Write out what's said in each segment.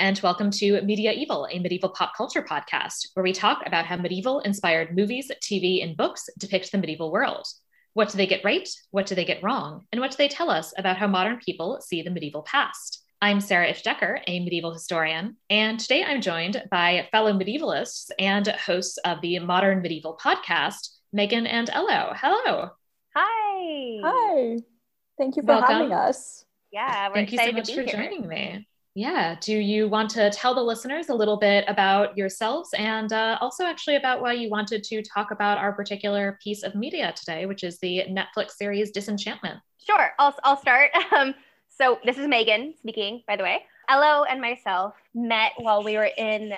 Hello, and welcome to Media Evil, a medieval pop culture podcast, where we talk about how medieval inspired movies, TV, and books depict the medieval world. What do they get right? What do they get wrong? And what do they tell us about how modern people see the medieval past? I'm Sarah Ifdecker, a medieval historian, and today I'm joined by fellow medievalists and hosts of the Modern Medieval podcast, Megan and Elo. Hello. Hi. Hi. Thank you for Welcome. having us. Yeah, we're Thank you so much to for here. joining me. Yeah. Do you want to tell the listeners a little bit about yourselves and uh, also actually about why you wanted to talk about our particular piece of media today, which is the Netflix series Disenchantment? Sure, I'll, I'll start. Um, so this is Megan speaking, by the way. Elo and myself met while we were in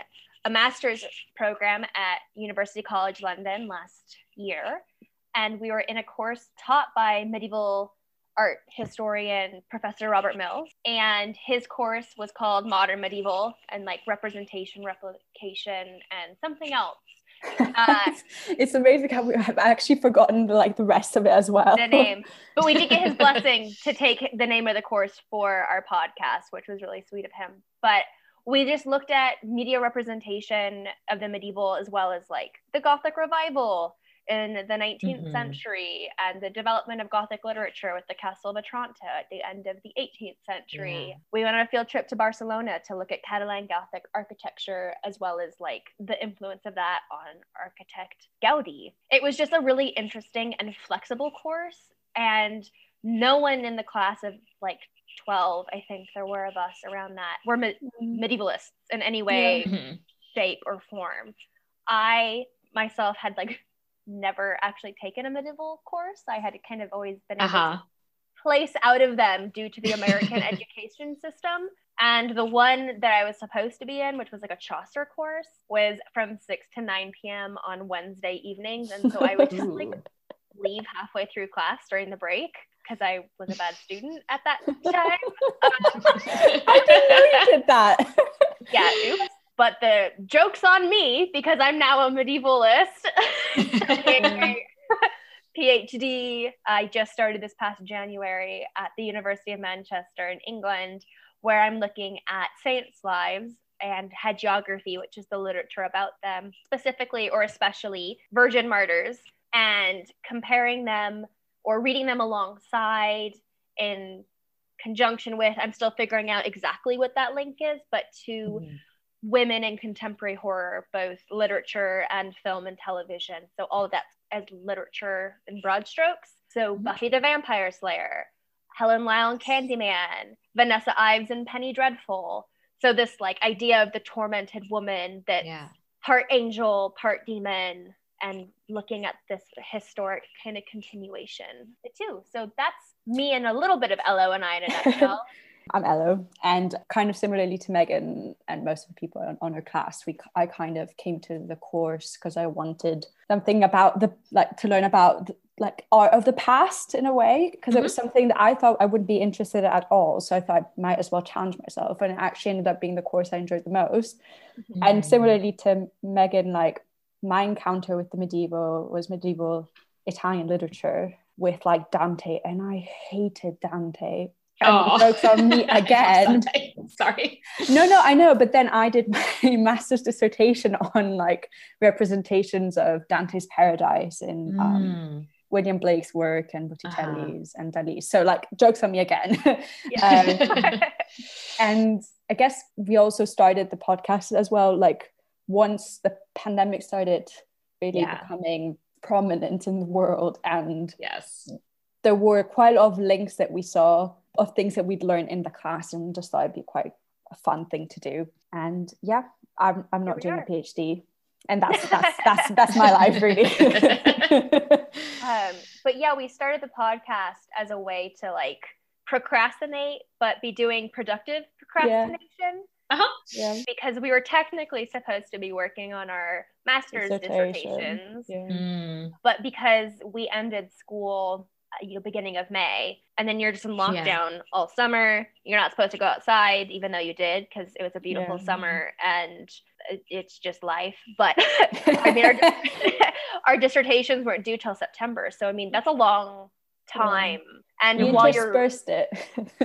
a master's program at University College London last year. And we were in a course taught by medieval art historian Professor Robert Mills. And his course was called Modern Medieval and like representation, replication, and something else. Uh, it's amazing how we have actually forgotten like the rest of it as well. the name. But we did get his blessing to take the name of the course for our podcast, which was really sweet of him. But we just looked at media representation of the medieval as well as like the Gothic revival in the 19th Mhm. century and the development of Gothic literature with the Castle of Otranto at the end of the 18th century. Yeah. We went on a field trip to Barcelona to look at Catalan Gothic architecture as well as like the influence of that on architect Gaudi. It was just a really interesting and flexible course and no one in the class of like 12 i think there were of us around that were me- medievalists in any way shape or form i myself had like never actually taken a medieval course i had kind of always been able Uh-huh. to place out of them due to the american education system and the one that i was supposed to be in which was like a chaucer course was from 6 to 9 p.m on wednesday evenings and so i would just like leave halfway through class during the break because I was a bad student at that time. Um, I didn't know you did that. yeah, oops. But the joke's on me because I'm now a medievalist. PhD. I just started this past January at the University of Manchester in England, where I'm looking at saints' lives and hagiography, which is the literature about them, specifically or especially virgin martyrs, and comparing them or reading them alongside in conjunction with, I'm still figuring out exactly what that link is, but to Mhm. Women in contemporary horror, both literature and film and television. So all of that as literature in broad strokes. So Mhm. Buffy the Vampire Slayer, Helen Lyle and Candyman, Vanessa Ives and Penny Dreadful. So this like idea of the tormented woman that Yeah. part angel, part demon, and looking at this historic kind of continuation too. So that's me and a little bit of Elo and I in a nutshell. I'm Elo, and kind of similarly to Megan and most of the people on, on her class, we I kind of came to the course because I wanted something about the like to learn about the, like art of the past in a way because it was something that I thought I wouldn't be interested in at all. So I thought I might as well challenge myself, and it actually ended up being the course I enjoyed the most. And Mhm. similarly to Megan, like my encounter with the medieval was medieval Italian literature with like Dante, and I hated Dante. The joke's on me again. Sorry. No, no, I know. But then I did my master's dissertation on like representations of Dante's Paradise in um, Mm. William Blake's work and Uh-huh. Botticelli's and Dali's. So like, jokes on me again. Yeah. and I guess we also started the podcast as well. Like once the pandemic started really Yeah. becoming prominent in the world, and yes. there were quite a lot of links that we saw of things that we'd learned in the class, and just thought it'd be quite a fun thing to do. And yeah, I'm I'm not doing we a PhD, and that's that's that's that's my life really. um, but yeah, we started the podcast as a way to like procrastinate, but be doing productive procrastination yeah. because we were technically supposed to be working on our master's Dissertation. dissertations, Yeah. Mm. but because we ended school Uh, you know beginning of may and then you're just in lockdown all summer. You're not supposed to go outside even though you did because it was a beautiful Yeah. summer and it- it's just life. But I mean, our, our dissertations weren't due till september so i mean that's a long time. And we while you're it.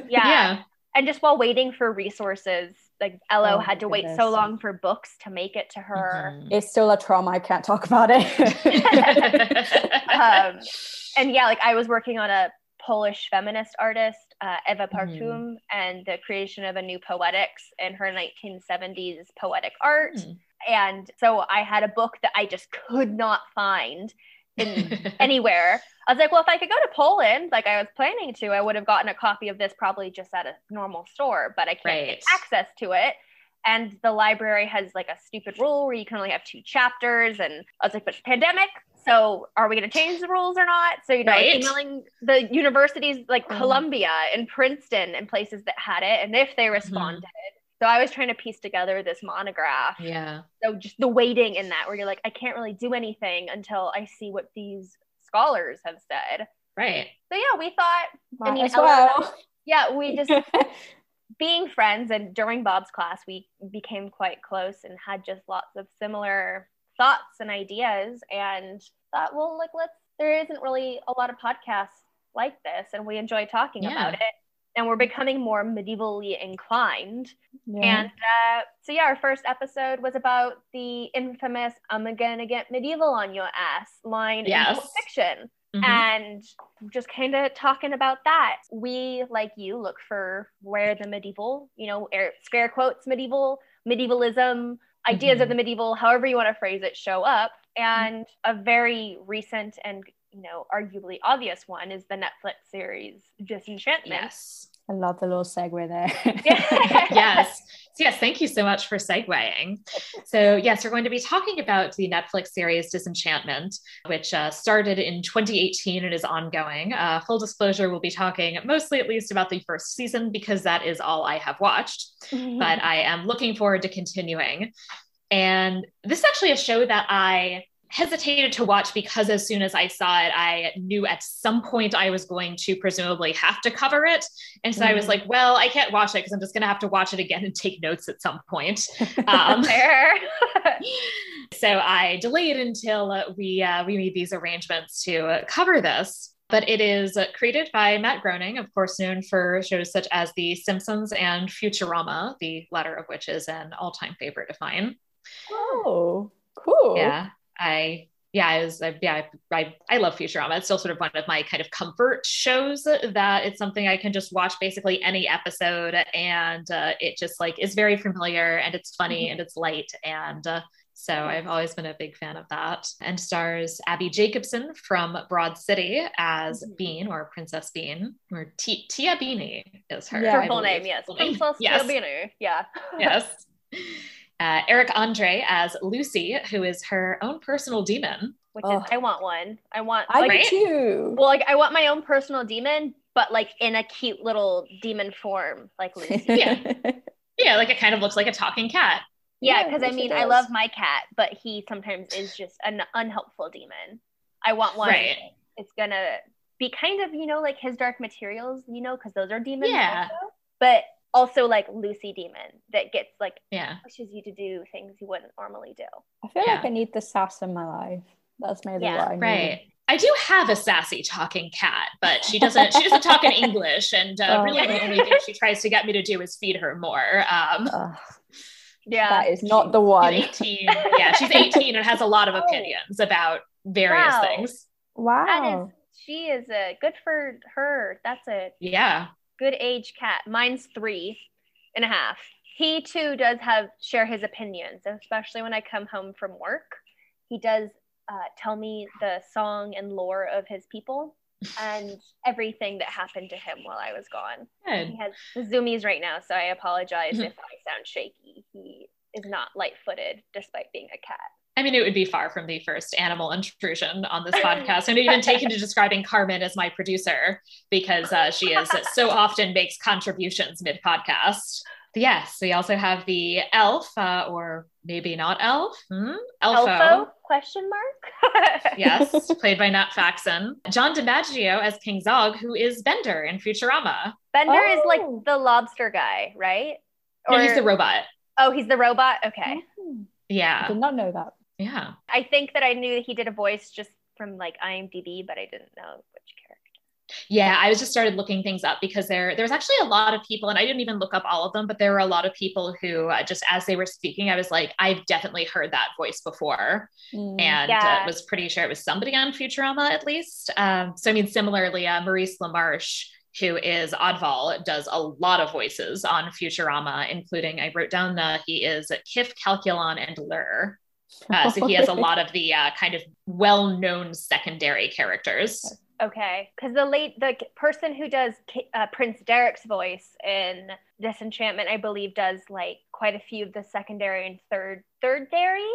yeah, yeah. and just while waiting for resources like Elo Oh, had to wait so long for books to make it to her. Mhm. It's still a trauma. I can't talk about it. um, and yeah, like I was working on a Polish feminist artist, uh, Ewa Mm-hmm. Partum, and the creation of a new poetics in her 1970s poetic art. Mm. And so I had a book that I just could not find in anywhere. I was like, well, if I could go to Poland, like I was planning to, I would have gotten a copy of this probably just at a normal store, but I can't Right. get access to it. And the library has like a stupid rule where you can only have two chapters. And I was like, but it's pandemic. So are we going to change the rules or not? So, you know, Right. emailing the universities like Mm. Columbia and Princeton and places that had it. And if they responded, so I was trying to piece together this monograph yeah. so just the waiting in that where you're like i can't really do anything until i see what these scholars have said Right. so yeah we thought Might mean, well. yeah we just being friends and during bob's class we became quite close and had just lots of similar thoughts and ideas and thought well like let's there isn't really a lot of podcasts like this and we enjoy talking Yeah. about it and we're becoming more medievally inclined Yeah. and uh, so, yeah, our first episode was about the infamous I'm gonna get medieval on your ass line Yes. in Pulp fiction. Mhm. And just kind of talking about that. We, like you, look for where the medieval, you know, air, scare quotes, medieval, medievalism, ideas of Mhm. the medieval, however you want to phrase it, show up. And a very recent and, you know, arguably obvious one is the Netflix series Disenchantment. yes. I love the little segue there. yes. Yes, thank you so much for segueing. So, yes, we're going to be talking about the Netflix series Disenchantment, which uh, started in 2018 and is ongoing. Uh, full disclosure, we'll be talking mostly at least about the first season because that is all I have watched, but I am looking forward to continuing. And this is actually a show that I hesitated to watch because as soon as I saw it, I knew at some point I was going to presumably have to cover it. And so I was Mhm. like, well, I can't watch it because I'm just going to have to watch it again and take notes at some point. Um, so I delayed until we uh, we made these arrangements to uh, cover this. But it is created by Matt Groening, of course, known for shows such as The Simpsons and Futurama, the latter of which is an all-time favorite of mine. oh, cool. Yeah, I yeah, I was I, yeah, I, I love Futurama. It's still sort of one of my kind of comfort shows that it's something I can just watch basically any episode, and uh, it just like is very familiar and it's funny and it's light and. Uh, so I've always been a big fan of that. And stars Abbi Jacobson from Broad City as Mhm. Bean or Princess Bean, or T- Tia Beanie is her, Yeah. Her full name, yes. Princess Yes. Tiabeanie. Yeah. yes. Uh, Eric Andre as Lucy, who is her own personal demon. Which Oh. is, I want one. I want, I like, Right? do too. well, like, I want my own personal demon, but like in a cute little demon form, like Lucy. Yeah. Yeah, like it kind of looks like a talking cat. Yeah, Yeah, because I mean, I love my cat, but he sometimes is just an unhelpful demon. I want one. Right. It's gonna be kind of, you know, like his dark materials, you know, because those are demons. Yeah. Also. But also like Lucy demon that gets like Yeah. pushes you to do things you wouldn't normally do. I feel Yeah. like I need the sass in my life. That's maybe Yeah, what I need. Right. I do have a sassy talking cat, but she doesn't she doesn't talk in English. And uh, Oh. really the only thing she tries to get me to do is feed her more. Um Ugh, Yeah. that is not the one. 18. Yeah, she's 18 and has a lot of opinions about various Wow. things. Wow. is she is a good for her. That's a Yeah. Good age cat. Mine's three and a half. He too does have share his opinions, especially when I come home from work. He does uh, tell me the song and lore of his people and everything that happened to him while I was gone. Good. He has the zoomies right now, so I apologize if I sound shaky. He is not light-footed despite being a cat. I mean, it would be far from the first animal intrusion on this podcast. I'm even taken to describing Carmen as my producer because uh, she is so often makes contributions mid podcast. Yes, we also have the elf, uh, or maybe not elf, hmm? Elfo. Elfo? Question mark? Yes, played by Nat Faxon. John DiMaggio as King Zog, who is Bender in Futurama. Bender is like Oh. the lobster guy, right? No, he's the robot. oh, he's the robot. Okay. Hmm, I Yeah, did not know that. Yeah. I think that I knew he did a voice just from like IMDb, but I didn't know which character. Yeah, I was just started looking things up because there there's actually a lot of people, and I didn't even look up all of them, but there were a lot of people who uh, just as they were speaking, I was like, I've definitely heard that voice before, mm, and uh, yeah. uh, was pretty sure it was somebody on Futurama at least. Um, so I mean, similarly, uh, Maurice LaMarche, who is Odval, does a lot of voices on Futurama, including I wrote down the he is Kif Calculon and Lrrr. Uh, so he has a lot of the uh, kind of well-known secondary characters. Okay, because the late the person who does uh, Prince Derek's voice in Disenchantment, I believe, does like quite a few of the secondary and third third dairy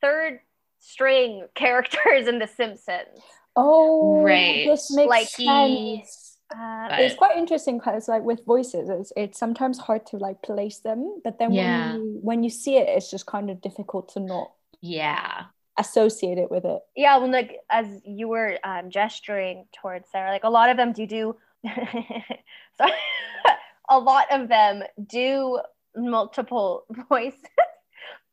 third string characters in The Simpsons. Oh, right. This makes like sense. Uh, it's quite interesting because like with voices it's, it's sometimes hard to like place them but then yeah. when you when you see it it's just kind of difficult to not yeah associate it with it. Yeah, when like as you were um, gesturing towards Sarah, like a lot of them do do. so a lot of them do multiple voices.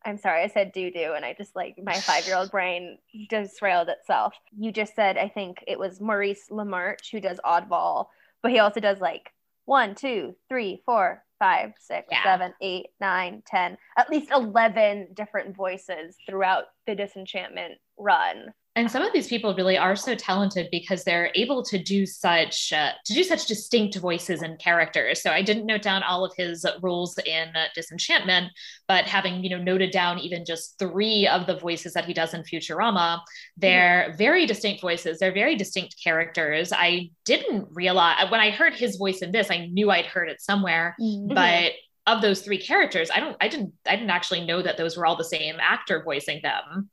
I'm sorry, I said do do, and I just like my five year old brain disrailed itself. You just said I think it was Maurice LaMarche who does Odval, but he also does like one, two, three, four, five, six, yeah. seven, eight, nine, ten, at least 11 different voices throughout the disenchantment run and some of these people really are so talented because they're able to do such uh, to do such distinct voices and characters so i didn't note down all of his roles in uh, disenchantment but having you know noted down even just three of the voices that he does in futurama they're mm-hmm. very distinct voices they're very distinct characters i didn't realize when i heard his voice in this i knew i'd heard it somewhere mm-hmm. but of those three characters i don't i didn't i didn't actually know that those were all the same actor voicing them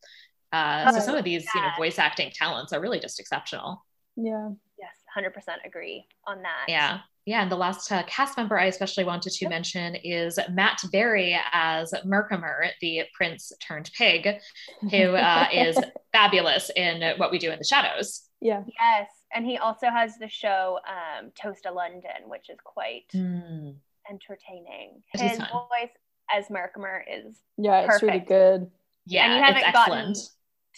uh, so some of these, you know, voice acting talents are really just exceptional. Yeah. Yes, 100% agree on that. Yeah. Yeah, and the last uh, cast member I especially wanted to mention is Matt Berry as Merkimer, the prince turned pig, who uh, is fabulous in What We Do in the Shadows. Yeah. Yes, and he also has the show um, Toast of London, which is quite mm. entertaining. His voice as Merkimer is yeah, it's really good. Yeah, and you haven't gotten excellent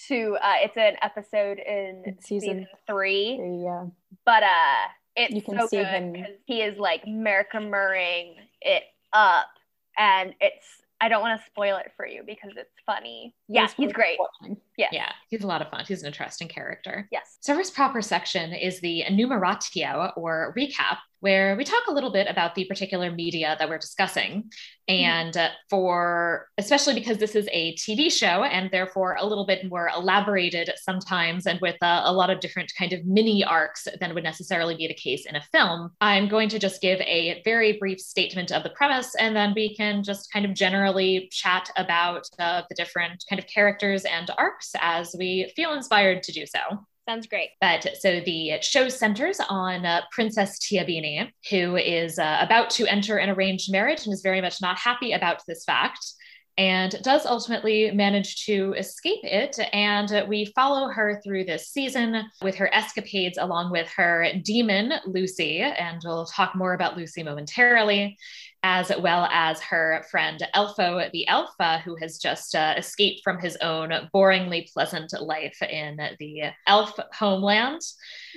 to uh, it's an episode in season, season three. Yeah. But uh it's you can so see good because he is like Merkimer-ing it up and it's I don't want to spoil it for you because it's funny. Yeah, he's great. Yeah. Yeah, he's a lot of fun. He's an interesting character. Yes. So, first proper section is the enumeratio or recap, where we talk a little bit about the particular media that we're discussing. Mm-hmm. And uh, for, especially because this is a TV show and therefore a little bit more elaborated sometimes and with uh, a lot of different kind of mini arcs than would necessarily be the case in a film, I'm going to just give a very brief statement of the premise and then we can just kind of generally chat about uh, the different kind of characters and arcs as we feel inspired to do so. Sounds great. But so the show centers on uh, Princess Tiabeanie, who is uh, about to enter an arranged marriage and is very much not happy about this fact and does ultimately manage to escape it. And we follow her through this season with her escapades along with her demon, Lucy. And we'll talk more about Lucy momentarily as well as her friend Elfo the Elf, uh, who has just uh, escaped from his own boringly pleasant life in the elf homeland.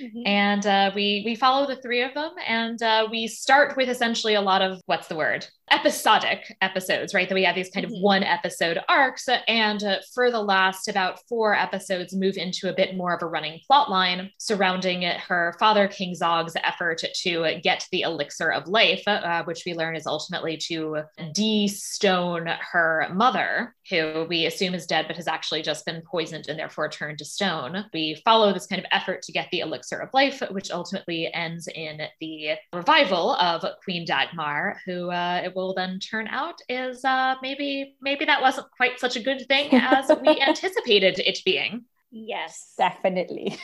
Mm-hmm. And uh, we we follow the three of them, and uh, we start with essentially a lot of what's the word episodic episodes, right? That we have these kind mm-hmm. of one episode arcs, and uh, for the last about four episodes, move into a bit more of a running plot line surrounding her father King Zog's effort to get the elixir of life, uh, which we learn is ultimately to de-stone her mother, who we assume is dead but has actually just been poisoned and therefore turned to stone. We follow this kind of effort to get the elixir of life, which ultimately ends in the revival of Queen Dagmar, who uh, it will then turn out is uh, maybe maybe that wasn't quite such a good thing as we anticipated it being. Yes, definitely.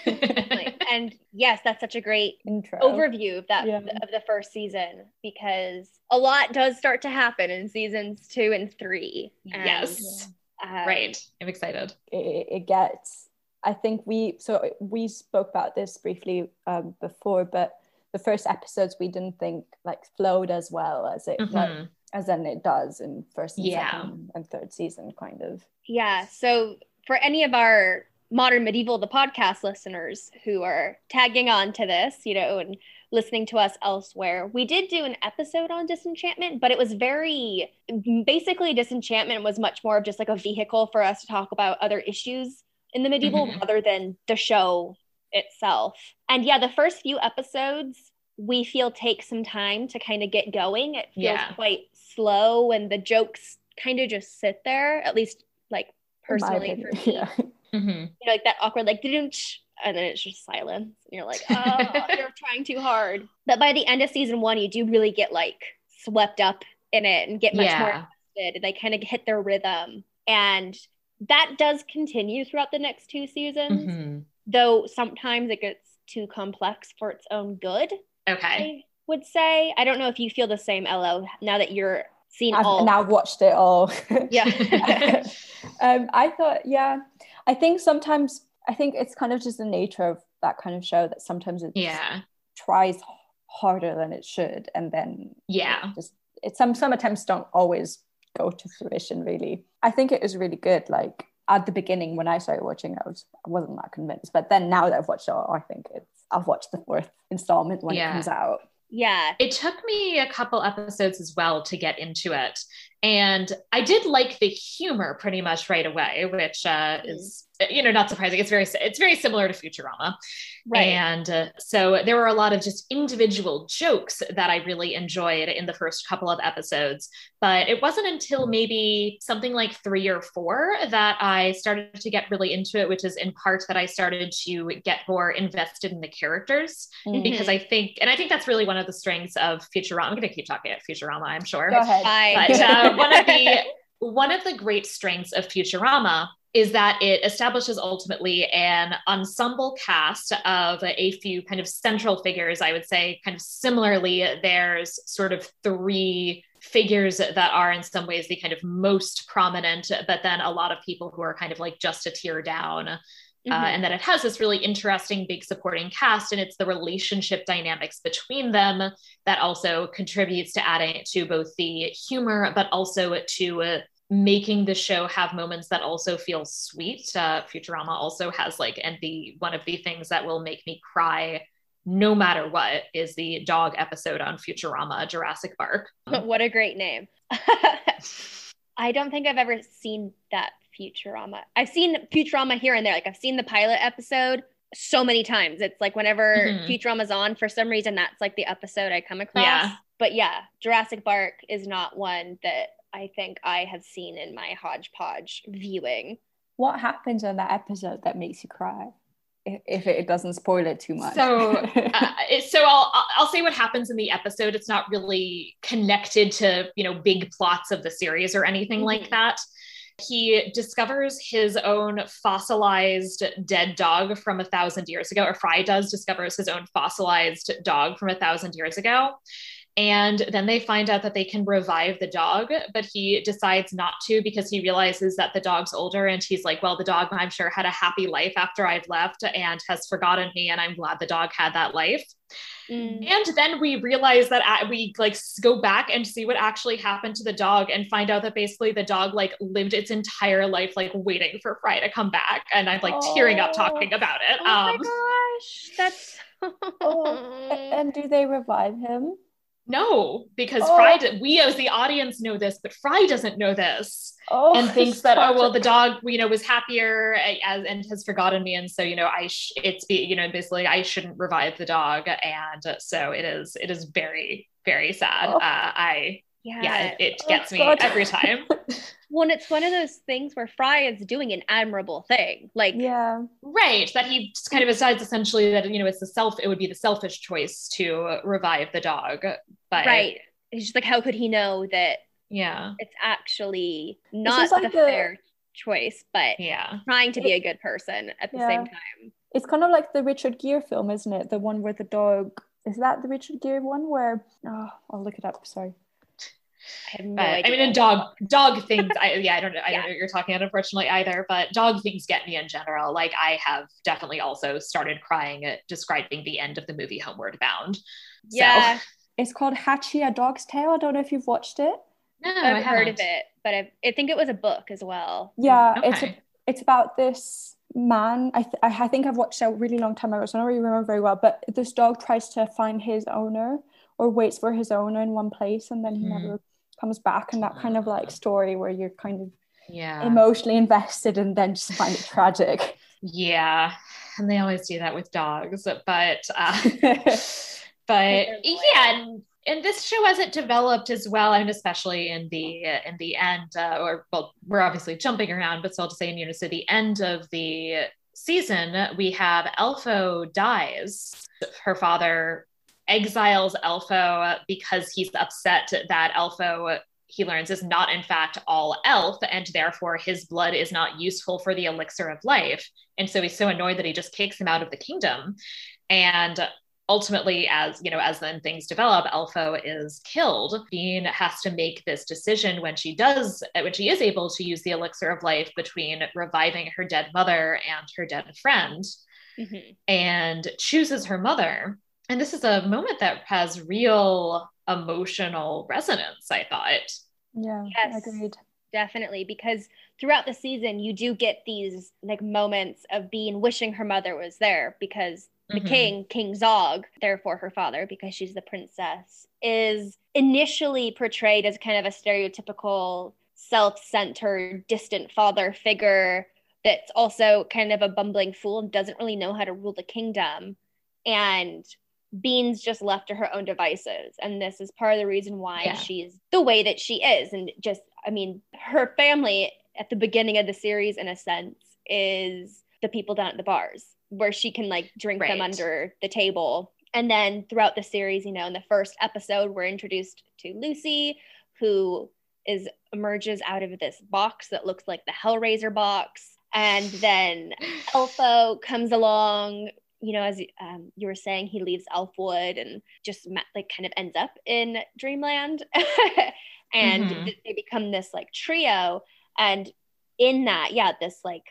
and yes, that's such a great Intro. overview of that yeah. of the first season because a lot does start to happen in seasons two and three. And, yes, um, right. I'm excited. It, it, gets. I think we so we spoke about this briefly um, before, but the first episodes we didn't think like flowed as well as it mm-hmm. like, as then it does in first and yeah. second and third season, kind of. Yeah. So for any of our modern medieval the podcast listeners who are tagging on to this you know and listening to us elsewhere we did do an episode on disenchantment but it was very basically disenchantment was much more of just like a vehicle for us to talk about other issues in the medieval Mhm. rather than the show itself and yeah the first few episodes we feel take some time to kind of get going it feels Yeah. quite slow and the jokes kind of just sit there at least like personally for me Yeah. Mhm. you know, like that awkward, like, didn't, and then it's just silence. And you're like, oh, you're trying too hard. But by the end of season one, you do really get like swept up in it and get much more Yeah. invested. And they kind of hit their rhythm. And that does continue throughout the next two seasons, Mhm. Though sometimes it gets too complex for its own good, Okay. I would say. I don't know if you feel the same, Elo, now that you're seeing all. I've now watched it all. yeah. um, I thought, yeah, I think sometimes I think it's kind of just the nature of that kind of show that sometimes it Yeah. tries harder than it should, and then Yeah. just it some some attempts don't always go to fruition. Really, I think it is really good. Like at the beginning when I started watching, I was I wasn't that convinced, but then now that I've watched it, all, I think it's I've watched the fourth installment when Yeah. it comes out. yeah. It took me a couple episodes as well to get into it. And I did like the humor pretty much right away, which uh, is, you know, not surprising. It's very, it's very similar to Futurama. Right. And uh, so there were a lot of just individual jokes that I really enjoyed in the first couple of episodes. But it wasn't until maybe something like three or four that I started to get really into it, which is in part that I started to get more invested in the characters Mhm. because I think, and I think that's really one of the strengths of Futurama. I'm going to keep talking about Futurama, I'm sure. Go ahead. Bye. But uh, one of the one of the great strengths of Futurama is that it establishes ultimately an ensemble cast of a few kind of central figures. I would say, kind of similarly, there's sort of three figures that are in some ways the kind of most prominent, but then a lot of people who are kind of like just a tier down uh, Mhm. and that it has this really interesting big supporting cast and it's the relationship dynamics between them that also contributes to adding to both the humor but also to uh, making the show have moments that also feel sweet uh, futurama also has like and the one of the things that will make me cry no matter what is the dog episode on futurama jurassic bark what a great name. I don't think I've ever seen that Futurama. I've seen Futurama here and there. Like I've seen the pilot episode so many times. It's like whenever Mhm. Futurama's on, for some reason, that's like the episode I come across. Yeah. But yeah, Jurassic Bark is not one that I think I have seen in my hodgepodge viewing. What happens in that episode that makes you cry? If, if it doesn't spoil it too much. So, uh, so I'll I'll say what happens in the episode. It's not really connected to you know big plots of the series or anything like Mhm. that. He discovers his own fossilized dead dog from a thousand years ago, or Fry does discovers his own fossilized dog from a thousand years ago. And then they find out that they can revive the dog, but he decides not to because he realizes that the dog's older. And he's like, Well, the dog, I'm sure, had a happy life after I've left and has forgotten me. And I'm glad the dog had that life. Mm. And then we realize that we like go back and see what actually happened to the dog and find out that basically the dog like lived its entire life like waiting for Fry to come back. And I'm like tearing up Oh. talking about it. Oh my um, gosh, that's. Oh, and do they revive him? No, because Oh. Fry, we as the audience know this, but Fry doesn't know this. Oh, and thinks that oh well the dog you know was happier as and has forgotten me and so you know I sh- it's be you know basically I shouldn't revive the dog and so it is it is very very sad Oh. uh, I yeah. yeah it, it Oh, gets me God. every time Well, it's one of those things where Fry is doing an admirable thing. Like, yeah. right that he just kind of decides essentially that you know it's the self it would be the selfish choice to revive the dog but right. He's just like, how could he know that yeah it's actually not like the the- fair choice, but yeah trying to be a good person at the Yeah. same time? It's kind of like the Richard Gere film, isn't it? The one where the dog is that the Richard Gere one where oh I'll look it up, sorry. I have no But, I mean, in dog dog things, I yeah, I don't know, I Yeah. don't know what you're talking about, unfortunately either. But dog things get me in general. Like I have definitely also started crying at describing the end of the movie Homeward Bound. So- yeah, It's called Hachi a Dog's Tale. I don't know if you've watched it. no, I I've heard of it, but I've, I think it was a book as well. Yeah, it's Okay. it's about this man I, th- I think i've watched a really long time ago so i don't really remember very well but this dog tries to find his owner or waits for his owner in one place and then he mm-hmm. never comes back and that kind of like story where you're kind of yeah. emotionally invested and then just find it tragic. Yeah. And they always do that with dogs but uh, but yeah and, and this show hasn't developed as well and especially in the in the end uh, or well we're obviously jumping around but still to say in unison the end of the season we have elfo dies her father exiles elfo because he's upset that elfo he learns is not in fact all elf and therefore his blood is not useful for the elixir of life. And so he's so annoyed that he just kicks him out of the kingdom. And ultimately as you know as then things develop elfo is killed. Bean has to make this decision when she does when she is able to use the elixir of life between reviving her dead mother and her dead friend mm-hmm. and chooses her mother and this is a moment that has real emotional resonance i thought. Yeah yes, agreed. Definitely because throughout the season you do get these like moments of being wishing her mother was there because the mm-hmm. king king zog therefore her father because she's the princess is initially portrayed as kind of a stereotypical self-centered distant father figure that's also kind of a bumbling fool and doesn't really know how to rule the kingdom. And Bean's just left to her own devices. And this is part of the reason why yeah. she's the way that she is. And just, I mean, her family at the beginning of the series, in a sense, is the people down at the bars where she can like drink right. them under the table. And then throughout the series, you know, in the first episode, we're introduced to Lucy, who is emerges out of this box that looks like the Hellraiser box. And then Elfo comes along, you know, as um, you were saying, he leaves Elfwood and just met, like kind of ends up in Dreamland. and mm-hmm. they become this like trio. And in that, yeah, this like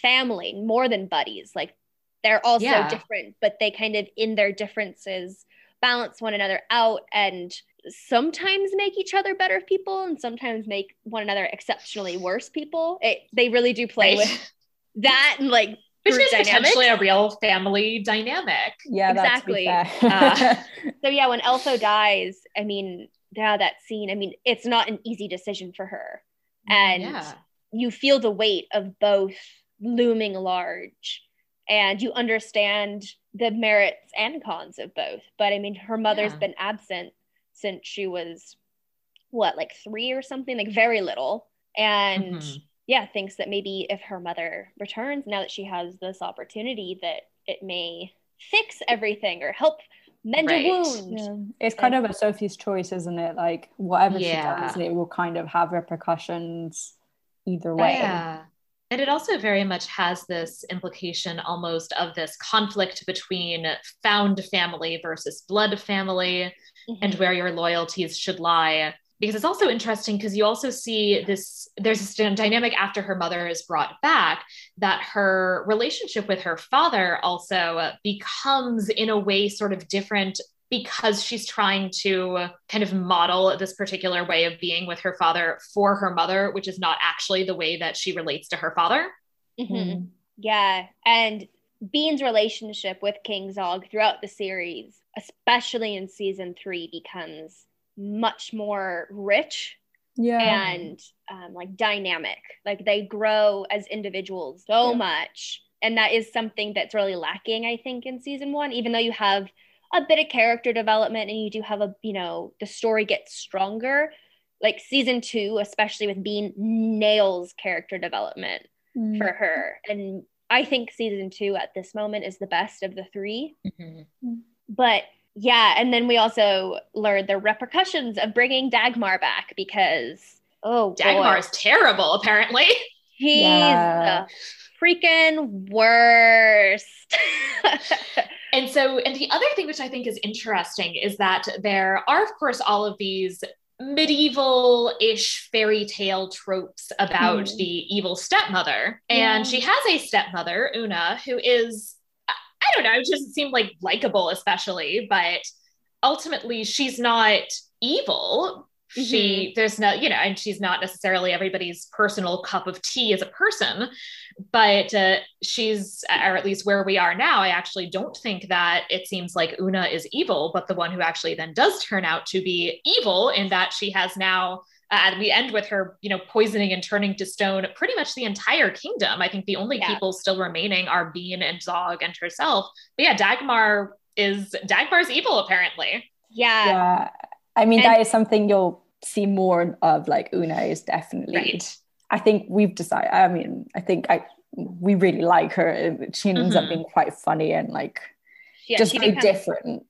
family, more than buddies, like they're also yeah. different, but they kind of, in their differences, balance one another out and sometimes make each other better people and sometimes make one another exceptionally worse people. It, they really do play right. with that and like which is dynamics. potentially a real family dynamic. Yeah, exactly. uh, so yeah, when Elfo dies, I mean, yeah, that scene. I mean, it's not an easy decision for her, and yeah. you feel the weight of both looming large, and you understand the merits and cons of both. But I mean, her mother's yeah. been absent since she was what, like three or something, like very little, and. Mm-hmm yeah, thinks that maybe if her mother returns now that she has this opportunity, that it may fix everything or help mend right. a wound. Yeah. It's kind of a Sophie's choice, isn't it? Like whatever yeah. she does, it will kind of have repercussions either way. Yeah. And it also very much has this implication almost of this conflict between found family versus blood family mm-hmm. and where your loyalties should lie because it's also interesting because you also see this there's this dynamic after her mother is brought back that her relationship with her father also becomes in a way sort of different because she's trying to kind of model this particular way of being with her father for her mother which is not actually the way that she relates to her father mm-hmm. Mm. yeah and Bean's relationship with King Zog throughout the series, especially in season three, becomes much more rich yeah. and um, like dynamic. Like they grow as individuals so yeah. much. And that is something that's really lacking i think in season one even though you have a bit of character development and you do have a you know the story gets stronger. Like season two especially with bean nails character development mm. for her. And i think season two at this moment is the best of the 3 mm-hmm. but yeah, and then we also learned the repercussions of bringing Dagmar back because oh, Dagmar is terrible. Apparently, he's yeah. the freaking worst. and so, and the other thing which I think is interesting is that there are, of course, all of these medieval-ish fairy tale tropes about mm. the evil stepmother and yeah. she has a stepmother oona who is don't know, it doesn't seem like likable, especially, but ultimately she's not evil. Mm-hmm. She, there's no, you know, and she's not necessarily everybody's personal cup of tea as a person, but uh, she's, or at least where we are now, I actually don't think that it seems like Oona is evil, but the one who actually then does turn out to be evil in that she has now. Uh, we end with her, you know, poisoning and turning to stone pretty much the entire kingdom. I think the only Yeah. people still remaining are Bean and Zog and herself. But yeah, Dagmar is Dagmar's evil apparently. Yeah. yeah i mean And- that is something you'll see more of like oona is definitely Right. i think we've decided i mean i think i we really like her she ends up Mhm. being quite funny and like Yeah, just she very becomes- different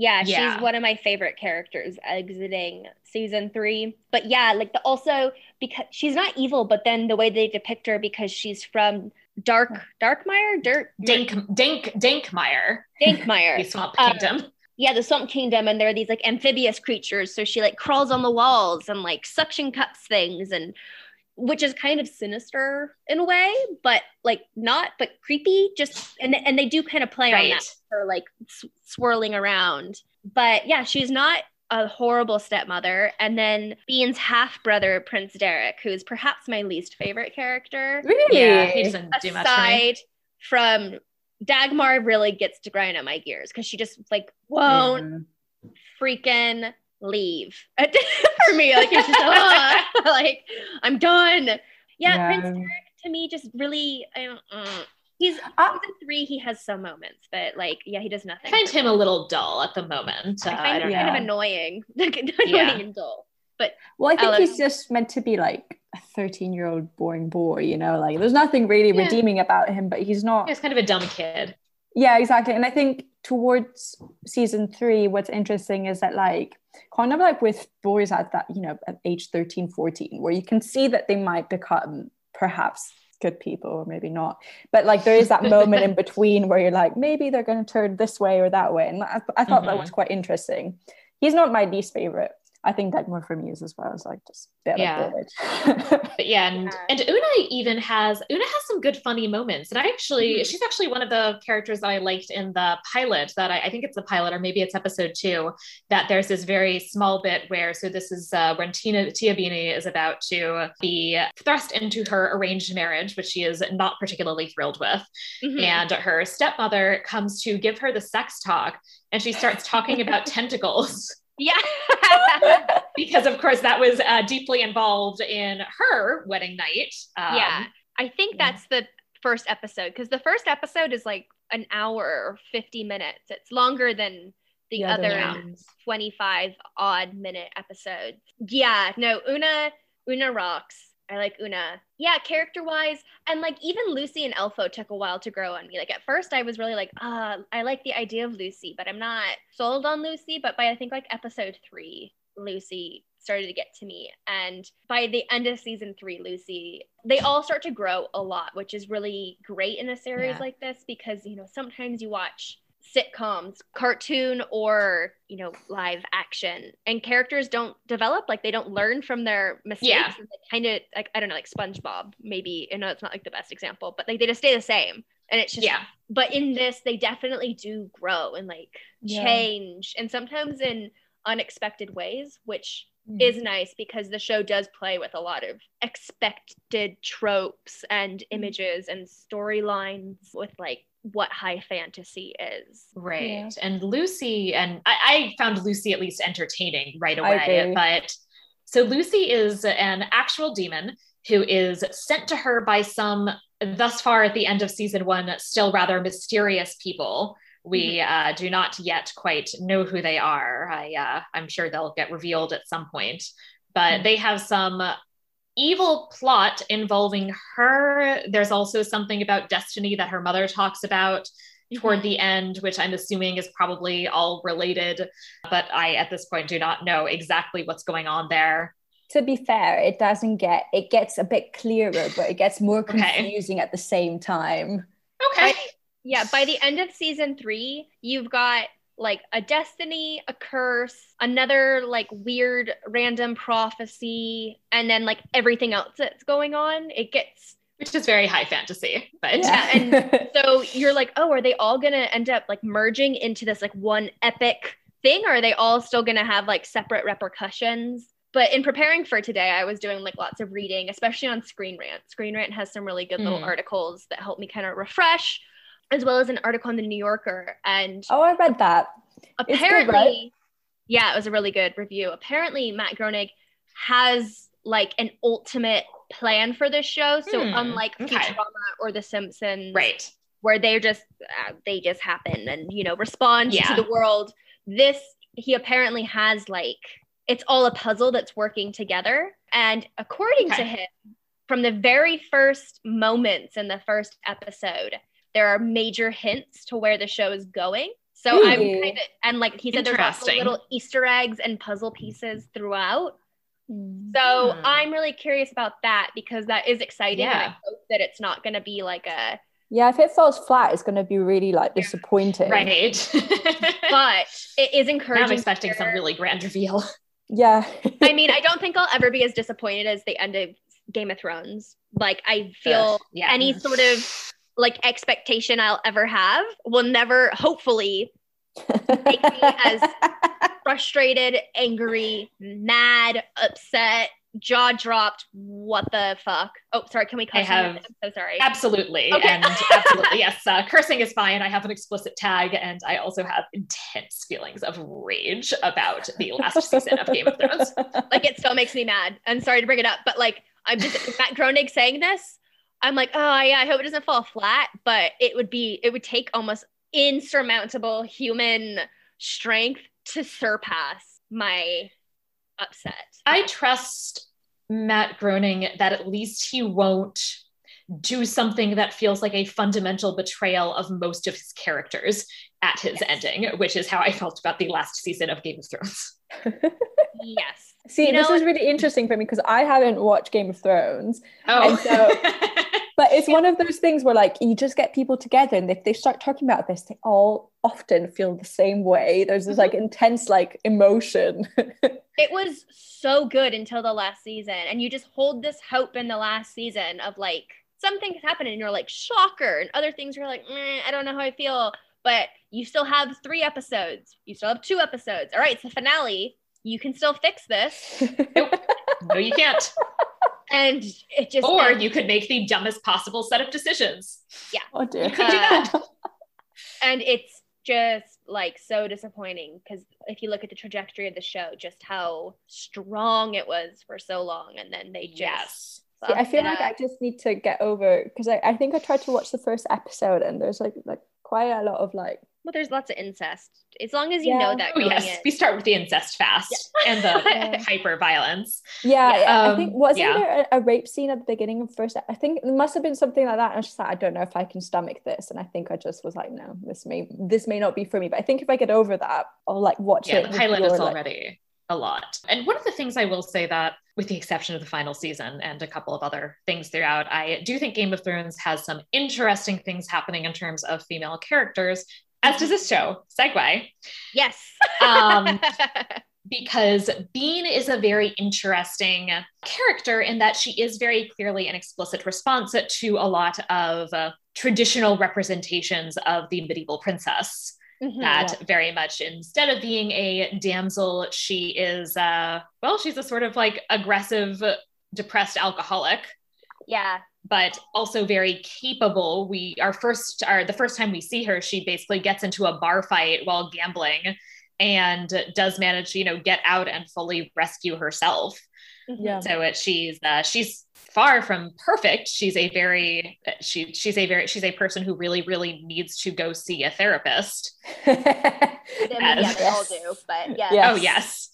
Yeah, Yeah. she's one of my favorite characters exiting season three. But yeah, like the also because she's not evil, but then the way they depict her because she's from Dark Darkmire, Dirt Dank Dank Dankmire, the Dankmire. Swamp Uh, Kingdom. yeah, the Swamp Kingdom, and there are these like amphibious creatures. So she like crawls on the walls and like suction cups things, and which is kind of sinister in a way, but like not, but creepy. Just and and they do kind of play on that, her like s- swirling around. But yeah, she's not a horrible stepmother. And then Bean's half brother, Prince Derek, who is perhaps my least favorite character. really Yeah, he doesn't do much. Aside from Dagmar, really gets to grind on my gears because she just like won't Yeah. freaking leave for me. Like it's just "Ugh." like I'm done. Yeah, Yeah. Prince Derek to me just really I don't. mm. He's Ah. season three. He has some moments, but like yeah, he does nothing. I find him a little dull at the moment. Uh, I I find don't him kind know. of annoying, annoying Yeah. and dull. But Well, I think Ellen. he's just meant to be like a 13 year old boring boy, you know, like there's nothing really Yeah. redeeming about him, but he's not. He's kind of a dumb kid. Yeah, exactly. And I think towards season three, what's interesting is that, like, kind of like with boys at that, you know, at age 13, 14, where you can see that they might become perhaps good people or maybe not. But like, there is that moment in between where you're like, maybe they're going to turn this way or that way. And I, I thought that Mhm. was quite interesting. He's not my least favorite. I think that more for me is as well as like just a bit Yeah. of a. But yeah, and, Yeah. and Oona even has Oona has some good funny moments. And I actually Mhm. she's actually one of the characters that I liked in the pilot that I, I think it's the pilot or maybe it's episode two, that there's this very small bit where so this is uh, when Tina Tia Beanie is about to be thrust into her arranged marriage, which she is not particularly thrilled with. Mhm. and her stepmother comes to give her the sex talk and she starts talking about tentacles yeah, because of course that was uh, deeply involved in her wedding night um, yeah. I think that's the first episode because the first episode is like an hour or 50 minutes. It's longer than the other yeah. 25 odd minute episodes. Yeah, no, Oona, Oona rocks. I like Oona. Yeah, character wise, and like even Lucy and Elfo took a while to grow on me. Like at first, I was really like, uh, I like the idea of Lucy, but I'm not sold on Lucy. But by I think like episode three, Lucy started to get to me, and by the end of season three, Lucy, they all start to grow a lot, which is really great in a series Yeah. like this because you know sometimes you watch sitcoms, cartoon or you know live action, and characters don't develop like they don't learn from their mistakes. Yeah. They kind of like I don't know, like SpongeBob. Maybe I know it's not like the best example, but like they just stay the same, and it's just yeah but in this they definitely do grow and like Yeah. change and sometimes in unexpected ways which Mm. is nice because the show does play with a lot of expected tropes and images and storylines with like what high fantasy is. Right. Yeah. and lucy and I, I found lucy at least entertaining right away but so lucy is an actual demon who is sent to her by some thus far at the end of season one still rather mysterious people. We uh, do not yet quite know who they are. I, uh, i'm sure they'll get revealed at some point but Mhm. they have some evil plot involving her there's also something about destiny that her mother talks about toward mm-hmm. the end which i'm assuming is probably all related but i at this point do not know exactly what's going on there to be fair, it doesn't get it gets a bit clearer, but it gets more Okay. confusing at the same time. okay yeah by the end of season three you've got like a destiny a curse another like weird random prophecy and then like everything else that's going on it gets which is very high fantasy but Yeah, and- so you're like oh are they all gonna end up like merging into this like one epic thing or are they all still gonna have like separate repercussions but in preparing for today, I was doing like lots of reading, especially on Screen Rant. Screen Rant has some really good little Mm. articles that help me kind of refresh, as well as an article in the New Yorker. And Oh, I read that. good, apparently, right? yeah, it was a really good review. Apparently, Matt Groening has like an ultimate plan for this show. So Hmm, unlike okay. Futurama or The Simpsons, Right. where they just uh, they just happen and you know respond Yeah. to the world this he apparently has like it's all a puzzle that's working together and according to him from the very first moments in the first episode there are major hints to where the show is going so i'm kind of and like he said there's also little easter eggs and puzzle pieces throughout so Hmm. i'm really curious about that because that is exciting and i hope that it's not going to be like a Yeah, if it falls flat, it's going to be really like disappointing. Right. but it is encouraging. I'm expecting some really grand reveal. Yeah. I mean, I don't think I'll ever be as disappointed as the end of Game of Thrones. Like, I feel Ugh, yeah. any sort of like expectation I'll ever have will never, hopefully, Make me as- frustrated, angry, mad, upset, jaw dropped. What the fuck? Oh, sorry. Can we I cuss? on have- I'm so sorry. Absolutely. Okay. And absolutely, yes. Uh, cursing is fine. I have an explicit tag, and I also have intense feelings of rage about the last season of Game of Thrones. like it still makes me mad. I'm sorry to bring it up, but like I'm just Matt Groening saying this. I'm like, oh yeah, I hope it doesn't fall flat, but it would be it would take almost insurmountable human strength to surpass my upset. I trust Matt Groening that at least he won't do something that feels like a fundamental betrayal of most of his characters at his Yes. ending, which is how I felt about the last season of Game of Thrones. yes. See, You this is really interesting for me because I haven't watched Game of Thrones, Oh, And so- but it's one of those things where like you just get people together and if they start talking about this, they all often feel the same way. There's this like mm-hmm. intense like emotion. It was so good until the last season. And you just hold this hope in the last season of like something has happened and you're like shocker. And other things you're like, "Meh, I don't know how I feel. But you still have three episodes. You still have two episodes. All right, it's the finale. You can still fix this. no, you can't. And it just Or and, you could make the dumbest possible set of decisions. Yeah. oh dear. You could do that. Uh, and it's just like so disappointing because if you look at the trajectory of the show, just how strong it was for so long, and then they just Yes. See, I feel fucked like it I just need to get over because I, I think I tried to watch the first episode and there's like like quite a lot of like well, there's lots of incest. As long as you Yeah. know that Oh yes, in. we start with the incest fast and the Yeah. hyper violence. yeah, Yeah, yeah, I um, think wasn't yeah. there a, a rape scene at the beginning of first I think it must have been something like that and I was just like I don't know if I can stomach this and I think I just was like no this may this may not be for me but I think if I get over that I'll like watch Yeah, it the with pilot your, is like- already a lot. And one of the things I will say that, with the exception of the final season and a couple of other things throughout, I do think Game of Thrones has some interesting things happening in terms of female characters, as does this show. Segue. yes. Um, because Bean is a very interesting character in that she is very clearly an explicit response to a lot of uh, traditional representations of the medieval princess. Mhm. That very much, instead of being a damsel, she is, uh, well, she's a sort of like aggressive, depressed alcoholic yeah. But also very capable. We our first our the first time we see her, she basically gets into a bar fight while gambling and does manage, you know, get out and fully rescue herself. Mhm. Yeah. So it, she's uh, she's far from perfect. She's a very she she's a very she's a person who really really needs to go see a therapist. I mean, yeah, they all Yes. do, but yeah. Yeah. Oh yes.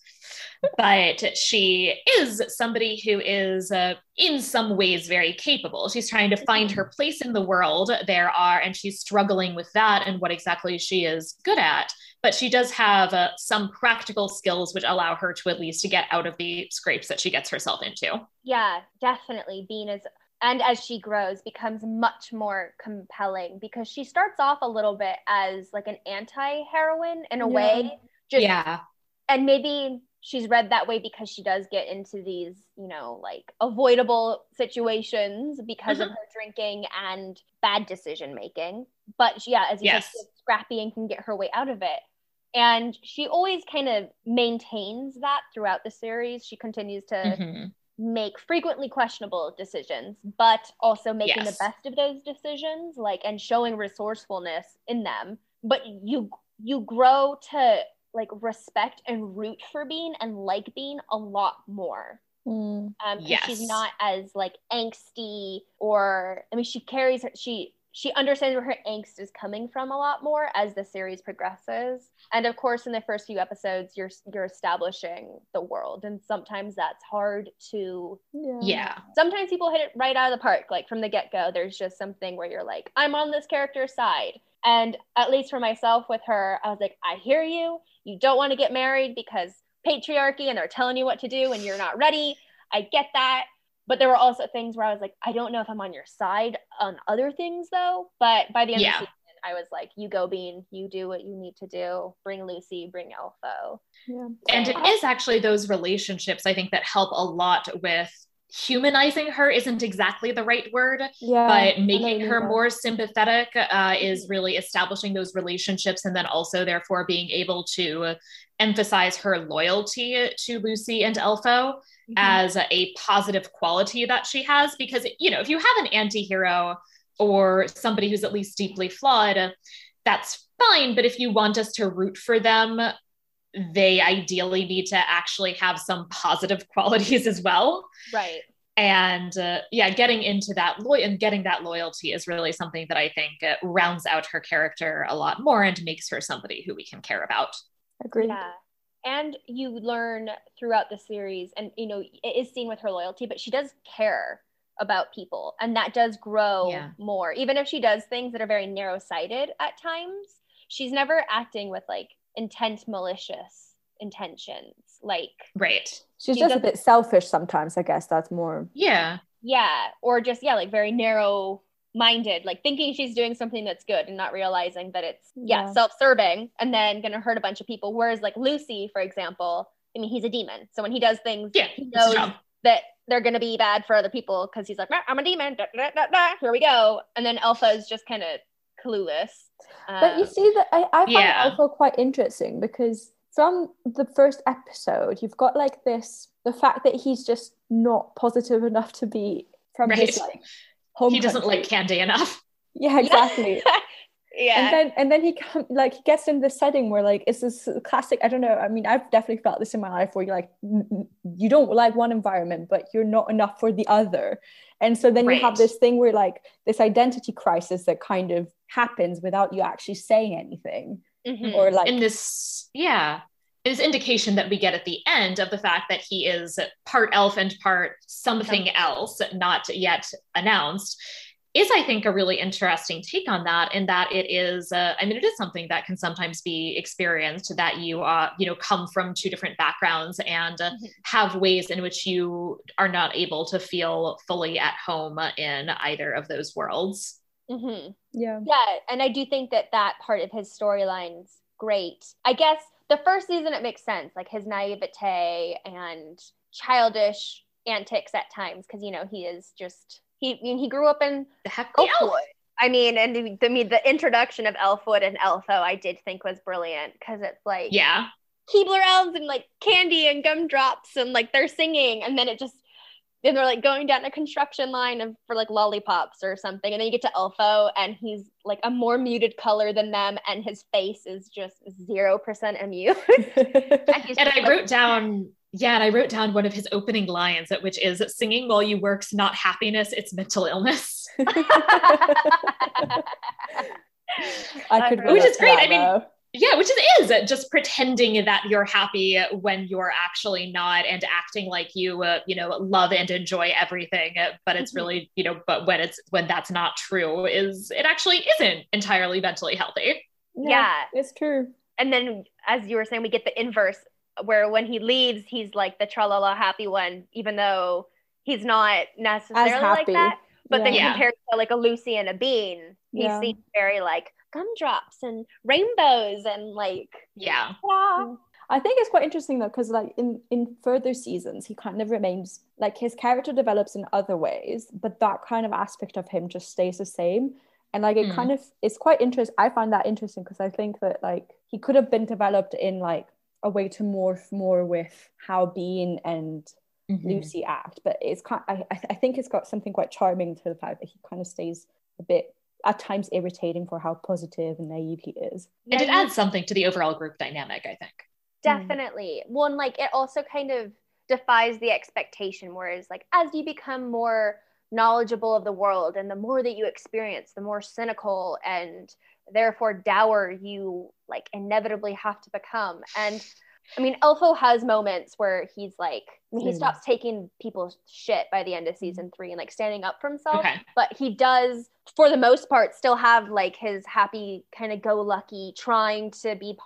But she is somebody who is, uh, in some ways, very capable. She's trying to find her place in the world. There are, and she's struggling with that and what exactly she is good at. But she does have uh, some practical skills which allow her to at least to get out of the scrapes that she gets herself into. Yeah, definitely. Bean is, and as she grows, becomes much more compelling because she starts off a little bit as like an anti heroine in a Yeah. way. Just, yeah. And maybe she's read that way because she does get into these, you know, like avoidable situations because of her drinking and bad decision making. But yeah, as you Yes. said, scrappy and can get her way out of it. And she always kind of maintains that throughout the series. She continues to Mhm. make frequently questionable decisions, but also making Yes. the best of those decisions, like and showing resourcefulness in them. But you you grow to like respect and root for Bean and like Bean a lot more. Mm. Um 'cause Yes. she's not as like angsty or I mean she carries her she she understands where her angst is coming from a lot more as the series progresses. And of course in the first few episodes you're you're establishing the world and sometimes that's hard to Yeah. Yeah. sometimes people hit it right out of the park like from the get-go there's just something where you're like i'm on this character's side and at least for myself with her i was like i hear you you don't want to get married because patriarchy and they're telling you what to do and you're not ready i get that but there were also things where i was like i don't know if i'm on your side on other things though but by the end Yeah. of the season i was like you go bean you do what you need to do bring luci bring elfo Yeah. And it is actually those relationships, I think, that help a lot with humanizing her isn't exactly the right word, Yeah. but making her mean more sympathetic uh, is really establishing those relationships and then also, therefore, being able to emphasize her loyalty to Luci and Elfo as a positive quality that she has. Because, you know, if you have an anti hero or somebody who's at least deeply flawed, that's fine. But if you want us to root for them, they ideally need to actually have some positive qualities as well right and uh, yeah getting into that loy and getting that loyalty is really something that i think uh, rounds out her character a lot more and makes her somebody who we can care about Agreed. Yeah. And you learn throughout the series, and you know, it is seen with her loyalty, but she does care about people, and that does grow Yeah. more. Even if she does things that are very narrow sighted at times, she's never acting with like intent, malicious intentions. Like, right She's She just a bit selfish sometimes, I guess. That's more. yeah yeah, or just, yeah, like very narrow minded, like thinking she's doing something that's good and not realizing that it's, yeah, Yeah. self serving and then gonna hurt a bunch of people. Whereas, like Luci, for example, I mean, he's a demon. So when he does things, yeah he knows that they're going to be bad for other people because he's like, "Ah, I'm a demon. Da, da, da, da. Here we go. And then Elfo is just kind of clueless. But you Um, see that I, I find Yeah. Elfo quite interesting because from the first episode, you've got like this the fact that he's just not positive enough to be from his Right. like home. he doesn't country. like candy enough Yeah, exactly. yeah. And then and then he come, like he gets in this setting where like it's this classic. I don't know. I mean, I've definitely felt this in my life where you're like you don't like one environment, but you're not enough for the other. And so then you have this thing where like this identity crisis that kind of happens without you actually saying anything, Mhm. or like in this yeah this indication that we get at the end of the fact that he is part elf and part something else not yet announced is i think a really interesting take on that in that it is uh, i mean it is something that can sometimes be experienced that you uh, you know come from two different backgrounds and uh, Mhm. have ways in which you are not able to feel fully at home in either of those worlds Mhm. yeah. Yeah. And I do think that that part of his storyline's great. I guess the first season, it makes sense, like his naivete and childish antics at times, because, you know, he is just, he, I mean, he grew up in the heck the elf. Elfwood. I mean, and the, the, I mean, the introduction of Elfwood and Elfo, I did think was brilliant because it's like yeah Keebler elves and like candy and gumdrops and like they're singing, and then it just then they're like going down a construction line of, for like lollipops or something, and then you get to Elfo and he's like a more muted color than them, and his face is just zero percent amused. And and I like- wrote down, yeah, and I wrote down one of his opening lines, which is singing while you work's not happiness, it's mental illness. I could Which is great. that, I mean, though. Yeah, which is is just pretending that you're happy when you're actually not and acting like you, uh, you know, love and enjoy everything. uh, But it's Mhm. really, you know, but when it's when that's not true, is it actually isn't entirely mentally healthy. Yeah. it's true. and then as you were saying, we get the inverse where when he leaves, he's like the tralala happy one, even though he's not necessarily like that. But then Yeah. compared to like a Luci and a Bean, he Yeah. seems very like gumdrops and rainbows and like Yeah. ah. I think it's quite interesting though, because like in in further seasons, he kind of remains like his character develops in other ways, but that kind of aspect of him just stays the same. And like it Mm. kind of it's quite interesting. I find that interesting because I think that like he could have been developed in like a way to morph more with how Bean and mm-hmm. Luci act. But it's kind. I I think it's got something quite charming to the fact that he kind of stays a bit at times irritating for how positive and naive he is. And it adds something to the overall group dynamic, I think. Definitely. Mm. One like it also kind of defies the expectation, whereas like as you become more knowledgeable of the world and the more that you experience, the more cynical and therefore dour you like inevitably have to become. And I mean, Elfo has moments where he's like, I mean, he mm. stops taking people's shit by the end of season three and like standing up for himself. Okay. But he does, for the most part, still have like his happy, kind of go lucky, trying to be.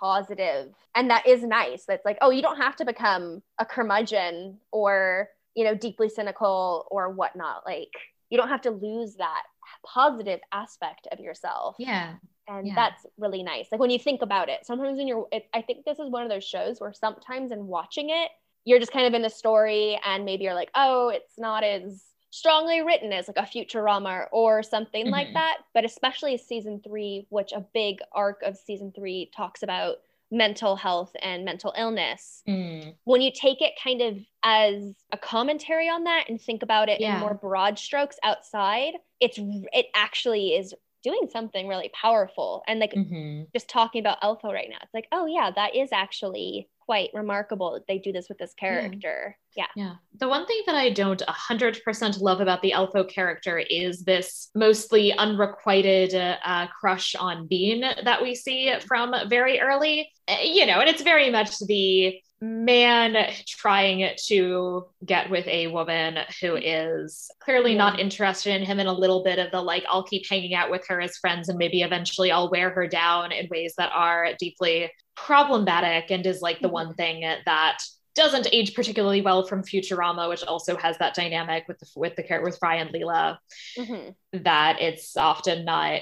And that is nice. That's like, oh, you don't have to become a curmudgeon or, you know, deeply cynical or whatnot. Like, you don't have to lose that positive aspect of yourself. Yeah and yeah. that's really nice like when you think about it sometimes when you're it, i think this is one of those shows where sometimes in watching it you're just kind of in the story and maybe you're like oh it's not as strongly written as like a futurama or something mm-hmm. like that but especially season three which a big arc of season three talks about mental health and mental illness mm. when you take it kind of as a commentary on that and think about it yeah. in more broad strokes outside it's it actually is doing something really powerful and like mm-hmm. just talking about Elfo right now it's like oh yeah that is actually quite remarkable that they do this with this character yeah yeah, yeah. the one thing that i don't 100% love about the Elfo character is this mostly unrequited uh, crush on bean that we see from very early eh, you know and it's very much the man trying to get with a woman who is clearly not interested in him and a little bit of the like i'll keep hanging out with her as friends and maybe eventually i'll wear her down in ways that are deeply problematic and is like the mm-hmm. one thing that doesn't age particularly well from Futurama, which also has that dynamic with the with the with Fry and Leela, mm-hmm. that it's often not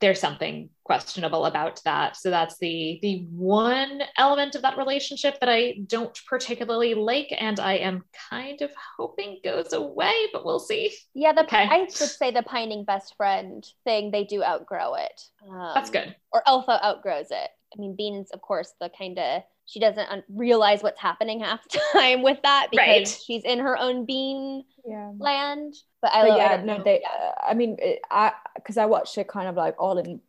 there's something questionable about that. So that's the the one element of that relationship that I don't particularly like, and I am kind of hoping goes away, but we'll see. Yeah, the okay. I would say the pining best friend thing they do outgrow it. Um, that's good. Or Elfo outgrows it. I mean, Bean's of course the kind of she doesn't un- realize what's happening half time with that because right. she's in her own bean yeah. land. But I but yeah, no, they. Uh, I mean, it, I because I watched it kind of like all in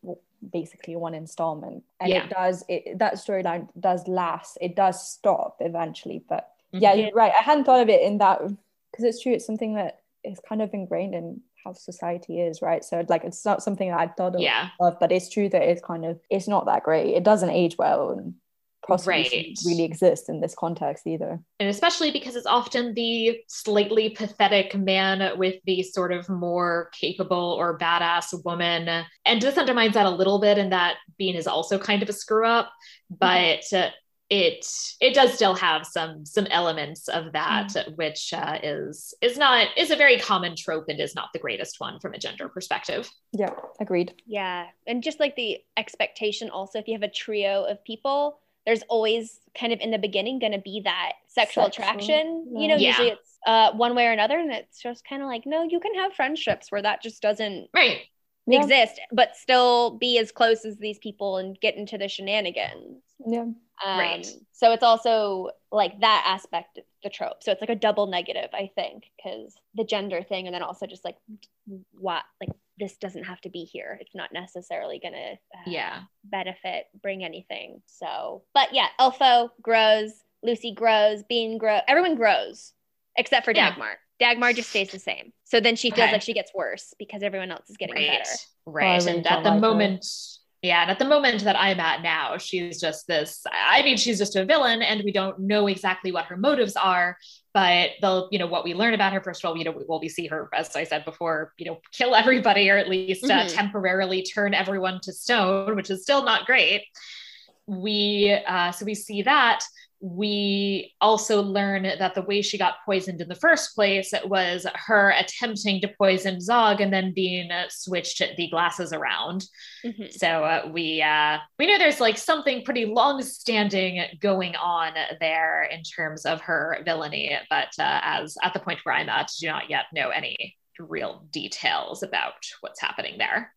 basically one installment, and yeah. it does it that storyline does last. It does stop eventually, but mm-hmm. yeah, you're right. I hadn't thought of it in that because it's true. It's something that is kind of ingrained in how society is, right? So like it's not something that I thought of, yeah. of, but it's true that it's kind of it's not that great. It doesn't age well, and possibly right. really exist in this context either. And especially because it's often the slightly pathetic man with the sort of more capable or badass woman. And this undermines that a little bit in that Bean is also kind of a screw up, mm-hmm. but mm-hmm. it it does still have some some elements of that mm-hmm. which uh, is is not is a very common trope and is not the greatest one from a gender perspective yeah agreed yeah and just like the expectation also if you have a trio of people there's always kind of in the beginning going to be that sexual, sexual. attraction. Yeah. You know, yeah. usually it's uh, one way or another, and it's just kind of like, no, you can have friendships where that just doesn't right exist, yeah. but still be as close as these people and get into the shenanigans. Yeah. Um, right. So it's also like that aspect of the trope. So it's like a double negative, I think, because the gender thing, and then also just like what, like this doesn't have to be here. It's not necessarily going to uh, yeah benefit, bring anything. So, but yeah, Elfo grows, Luci grows, Bean grows, everyone grows except for Dagmar. Yeah. Dagmar just stays the same. So then she feels okay. like she gets worse because everyone else is getting right. better. Right. Oh, and at the like moment, her. Yeah, and at the moment that I'm at now, she's just this. I mean, she's just a villain, and we don't know exactly what her motives are but they'll you know what we learn about her first of all you know well we see her as i said before you know kill everybody or at least uh, mm-hmm. temporarily turn everyone to stone which is still not great we uh, so we see that we also learn that the way she got poisoned in the first place was her attempting to poison Zog and then being uh, switched the glasses around. Mm-hmm. So uh, we uh, we know there's like something pretty long-standing going on there in terms of her villainy, but uh, as at the point where I'm at, do not yet know any real details about what's happening there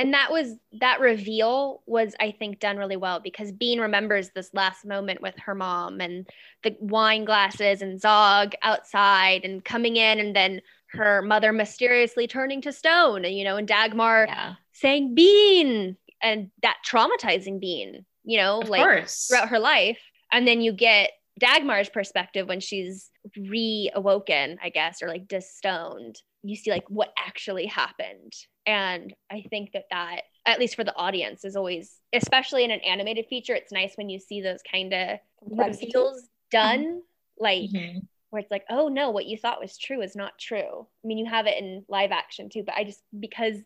and that was that reveal was i think done really well because bean remembers this last moment with her mom and the wine glasses and zog outside and coming in and then her mother mysteriously turning to stone and you know and dagmar Yeah. saying bean and that traumatizing bean you know Of like course. throughout her life and then you get dagmar's perspective when she's reawoken i guess or like distoned you see like what actually happened and i think that that at least for the audience is always especially in an animated feature it's nice when you see those kind of reveals done like Mhm. where it's like oh no what you thought was true is not true i mean you have it in live action too but i just because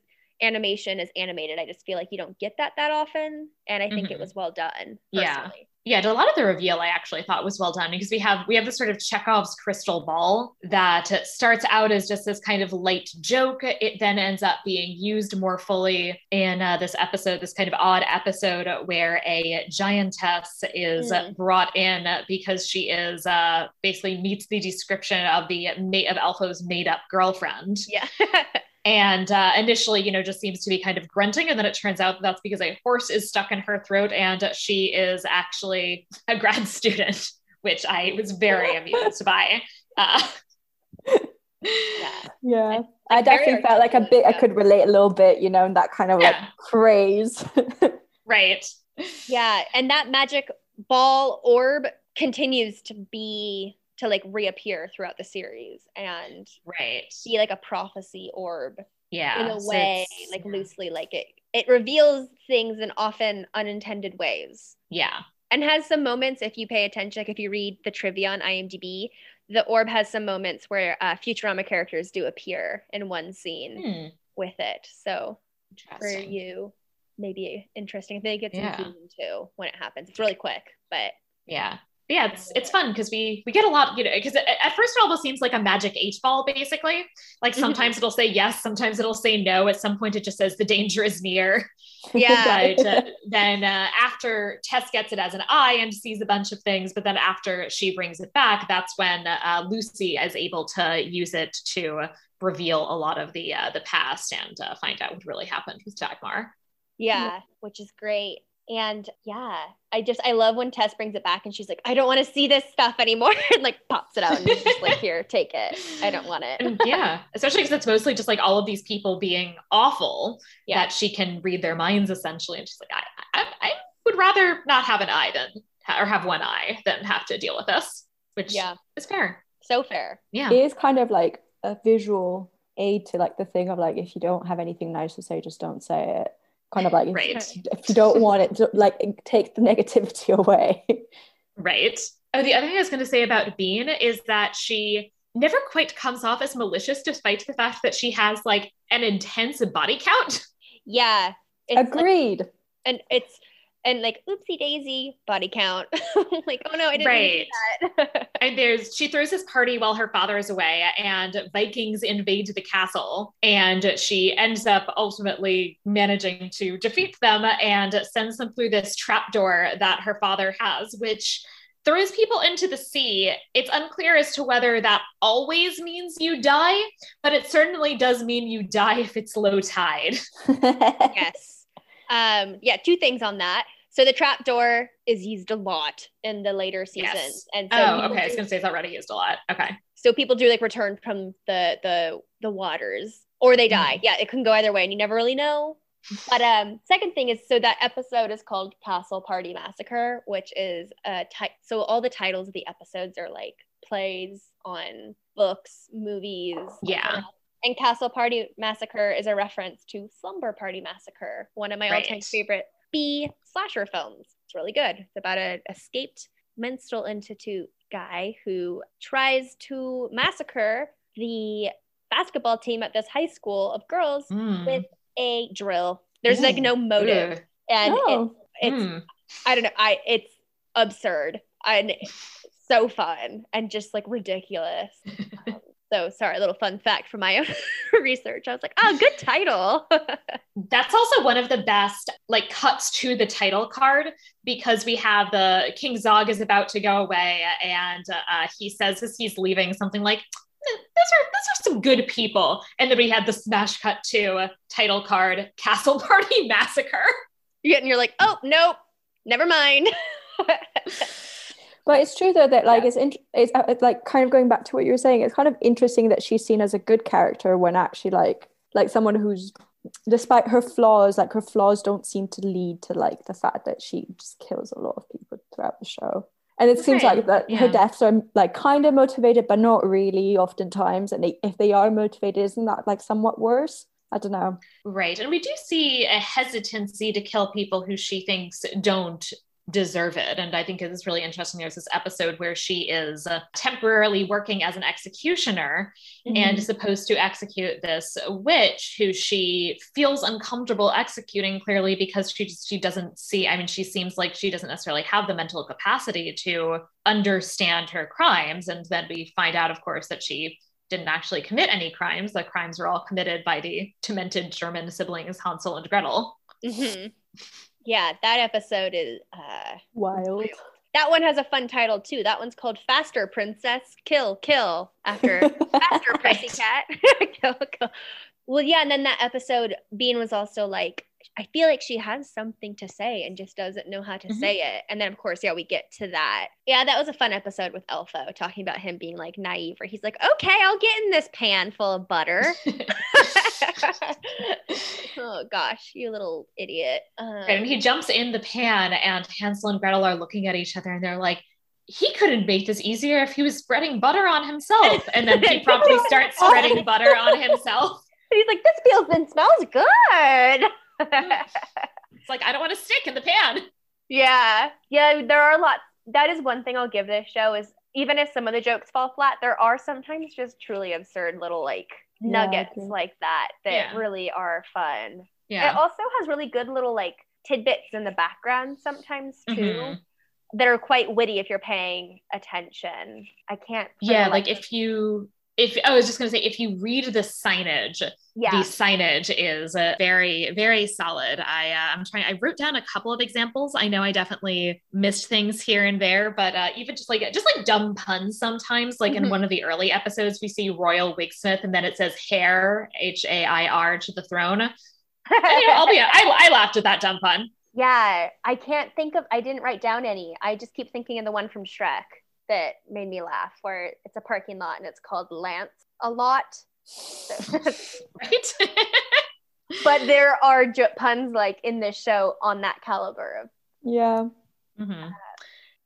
animation is animated i just feel like you don't get that that often and i think it Mhm. was well done personally. Yeah, a lot of the reveal I actually thought was well done because we have we have this sort of Chekhov's crystal ball that starts out as just this kind of light joke. It then ends up being used more fully in uh, this episode, this kind of odd episode where a giantess is Mm. brought in because she is uh, basically meets the description of the mate of Elfo's made up girlfriend yeah and uh, initially you know just seems to be kind of grunting and then it turns out that that's because a horse is stuck in her throat and she is actually a grad student which i was very amused by uh, yeah Yeah. And, I definitely felt like a bit I could relate a little bit, you know, in that kind of like Yeah. craze. right yeah and that magic ball orb continues to be to like reappear throughout the series and right. be like a prophecy orb yeah in a so way like yeah. loosely like it it reveals things in often unintended ways. Yeah. And has some moments if you pay attention like if you read the trivia on imdb the orb has some moments where uh, futurama characters do appear in one scene Hmm, with it. So for you maybe interesting. I think it's Yeah. in season two when it happens. It's really quick but yeah But yeah it's it's fun because we we get a lot you know because at, first it almost seems like a magic eight ball basically like Mhm. sometimes it'll say yes sometimes it'll say no at some point it just says the danger is near Yeah. but uh, then uh, after Tess gets it as an eye and sees a bunch of things, but then after she brings it back, that's when uh, Luci is able to use it to reveal a lot of the uh, the past and uh, find out what really happened with Dagmar. yeah which is great and yeah i just i love when tess brings it back and she's like i don't want to see this stuff anymore and like pops it out and is just like here take it i don't want it And yeah, especially because it's mostly just like all of these people being awful Yeah. that she can read their minds essentially, and she's like, I, I, I would rather not have an eye than or have one eye than have to deal with this, which yeah is fair. so fair Yeah. it is kind of like a visual aid to like the thing of like if you don't have anything nice to say, just don't say it. Kind of like if, Right. if you don't want it, to, like take the negativity away. Right. Oh, the other thing I was going to say about Bean is that she never quite comes off as malicious, despite the fact that she has like an intense body count. yeah it's like- Agreed. and it's and like oopsie daisy body count like oh no i didn't Right. mean that And there's she throws this party while her father is away, and Vikings invade the castle, and she ends up ultimately managing to defeat them and sends them through this trapdoor that her father has, which throws people into the sea. It's unclear as to whether that always means you die, but it certainly does mean you die if it's low tide. yes um yeah two things on that so the trap door is used a lot in the later seasons Yes. and so oh, okay. I was gonna say it's already used a lot. Okay. so people do like return from the the the waters or they die Mm-hmm. yeah it can go either way and you never really know but um second thing is so that episode is called castle party massacre which is a type so all the titles of the episodes are like plays on books movies Yeah. and castle party massacre is a reference to slumber party massacre one of my Right. all-time favorite b slasher films it's really good it's about an escaped menstrual institute guy who tries to massacre the basketball team at this high school of girls Mm. with a drill. There's like no motive, Ugh. and Oh. it's, it's Mm. I don't know. I it's absurd and so fun and just like ridiculous. Um, so sorry, a little fun fact from my own research. I was like, oh, good title. That's also one of the best like cuts to the title card because we have the King Zog is about to go away and uh, he says as he's leaving something like, those are those are some good people. And then we had the smash cut to title card Castle Party Massacre. Yeah, and you're like, oh nope, never mind. But it's true though that like yeah. it's, in, it's uh, it's like kind of going back to what you were saying. It's kind of interesting that she's seen as a good character when actually like like someone who's despite her flaws, like her flaws don't seem to lead to like the fact that she just kills a lot of people throughout the show. And it seems like that yeah. her deaths are like kind of motivated, but not really oftentimes. And they, if they are motivated, isn't that like somewhat worse? I don't know. Right. And we do see a hesitancy to kill people who she thinks don't deserve it. And I think it's really interesting. There's this episode where she is uh, temporarily working as an executioner mm-hmm. and is supposed to execute this witch who she feels uncomfortable executing clearly because she just, she doesn't see. I mean, she seems like she doesn't necessarily have the mental capacity to understand her crimes. And then we find out, of course, that she didn't actually commit any crimes. The crimes were all committed by the demented German siblings Hansel and Gretel. Mm-hmm yeah, that episode is uh, wild. That one has a fun title too. That one's called Faster Princess Kill Kill after Faster Pussycat. kill Kill. Well, yeah, and then that episode, Bean was also like, I feel like she has something to say and just doesn't know how to mm-hmm. say it. And then, of course, yeah, we get to that. Yeah, that was a fun episode with Elfo talking about him being like naive, where he's like, okay, I'll get in this pan full of butter. oh, gosh, you little idiot. Um, and he jumps in the pan, and Hansel and Gretel are looking at each other and they're like, he couldn't make this easier if he was spreading butter on himself. And then he promptly starts spreading butter on himself. He's like, this feels and smells good. it's like I don't want to stick in the pan. Yeah. Yeah, there are a lot that is one thing I'll give this show is even if some of the jokes fall flat, there are sometimes just truly absurd little like nuggets yeah, like that that yeah. really are fun. Yeah. It also has really good little like tidbits in the background sometimes too. Mm-hmm. That are quite witty if you're paying attention. I can't. Yeah, like if you if I was just going to say, if you read the signage, yeah. the signage is uh, very, very solid. I, uh, I'm trying, I wrote down a couple of examples. I know I definitely missed things here and there, but uh, even just like, just like dumb puns sometimes, like mm-hmm. in one of the early episodes, we see Royal Wigsmith and then it says hair, H A I R to the throne. and, you know, I'll be, I, I laughed at that dumb pun. Yeah. I can't think of, I didn't write down any. I just keep thinking of the one from Shrek that made me laugh where it's a parking lot and it's called Lance a lot. right. but there are j- puns like in this show on that caliber of yeah. Mm-hmm.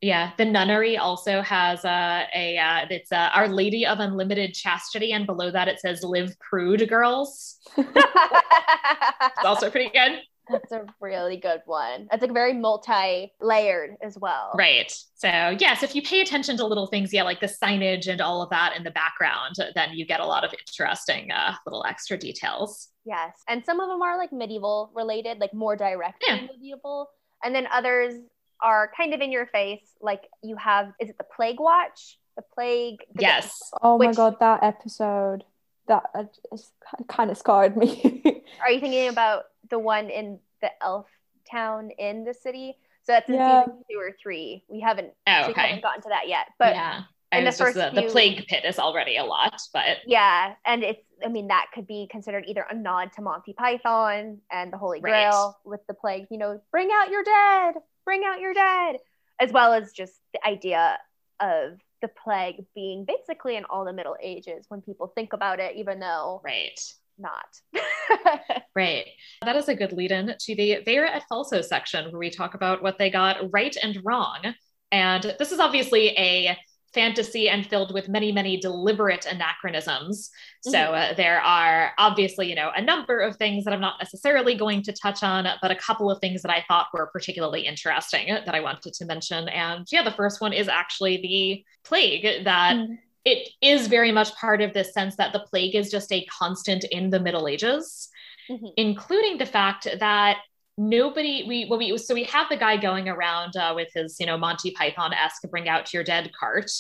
Yeah, the nunnery also has uh, a uh, it's uh, Our Lady of Unlimited Chastity, and below that it says "Live Prude, girls." it's also pretty good. That's a really good one. It's like very multi-layered as well. Right. So yes, if you pay attention to little things, yeah, like the signage and all of that in the background, then you get a lot of interesting uh, little extra details. Yes, and some of them are like medieval related, like more directly yeah. medieval, and then others are kind of in your face. Like you have, is it the Plague Watch? The Plague. The yes. oh which, my god, that episode that uh, kind of scarred me. are you thinking about the one in the elf town in the city. So that's in yeah. season two or three. We haven't, oh, okay. we haven't gotten to that yet. But yeah. And the first uh, the, few, the, plague pit is already a lot, but yeah, and it's I mean that could be considered either a nod to Monty Python and the Holy Grail right. with the plague, you know, bring out your dead, bring out your dead, as well as just the idea of the plague being basically in all the Middle Ages when people think about it, even though right not. right. That is a good lead in to the Vera et Falso section where we talk about what they got right and wrong. And this is obviously a fantasy and filled with many, many deliberate anachronisms. Mm-hmm. So uh, there are obviously, you know, a number of things that I'm not necessarily going to touch on, but a couple of things that I thought were particularly interesting that I wanted to mention. And yeah, the first one is actually the plague that. Mm-hmm it is very much part of this sense that the plague is just a constant in the Middle Ages, mm-hmm. including the fact that nobody we well we so we have the guy going around uh, with his you know Monty Python esque bring out your dead cart.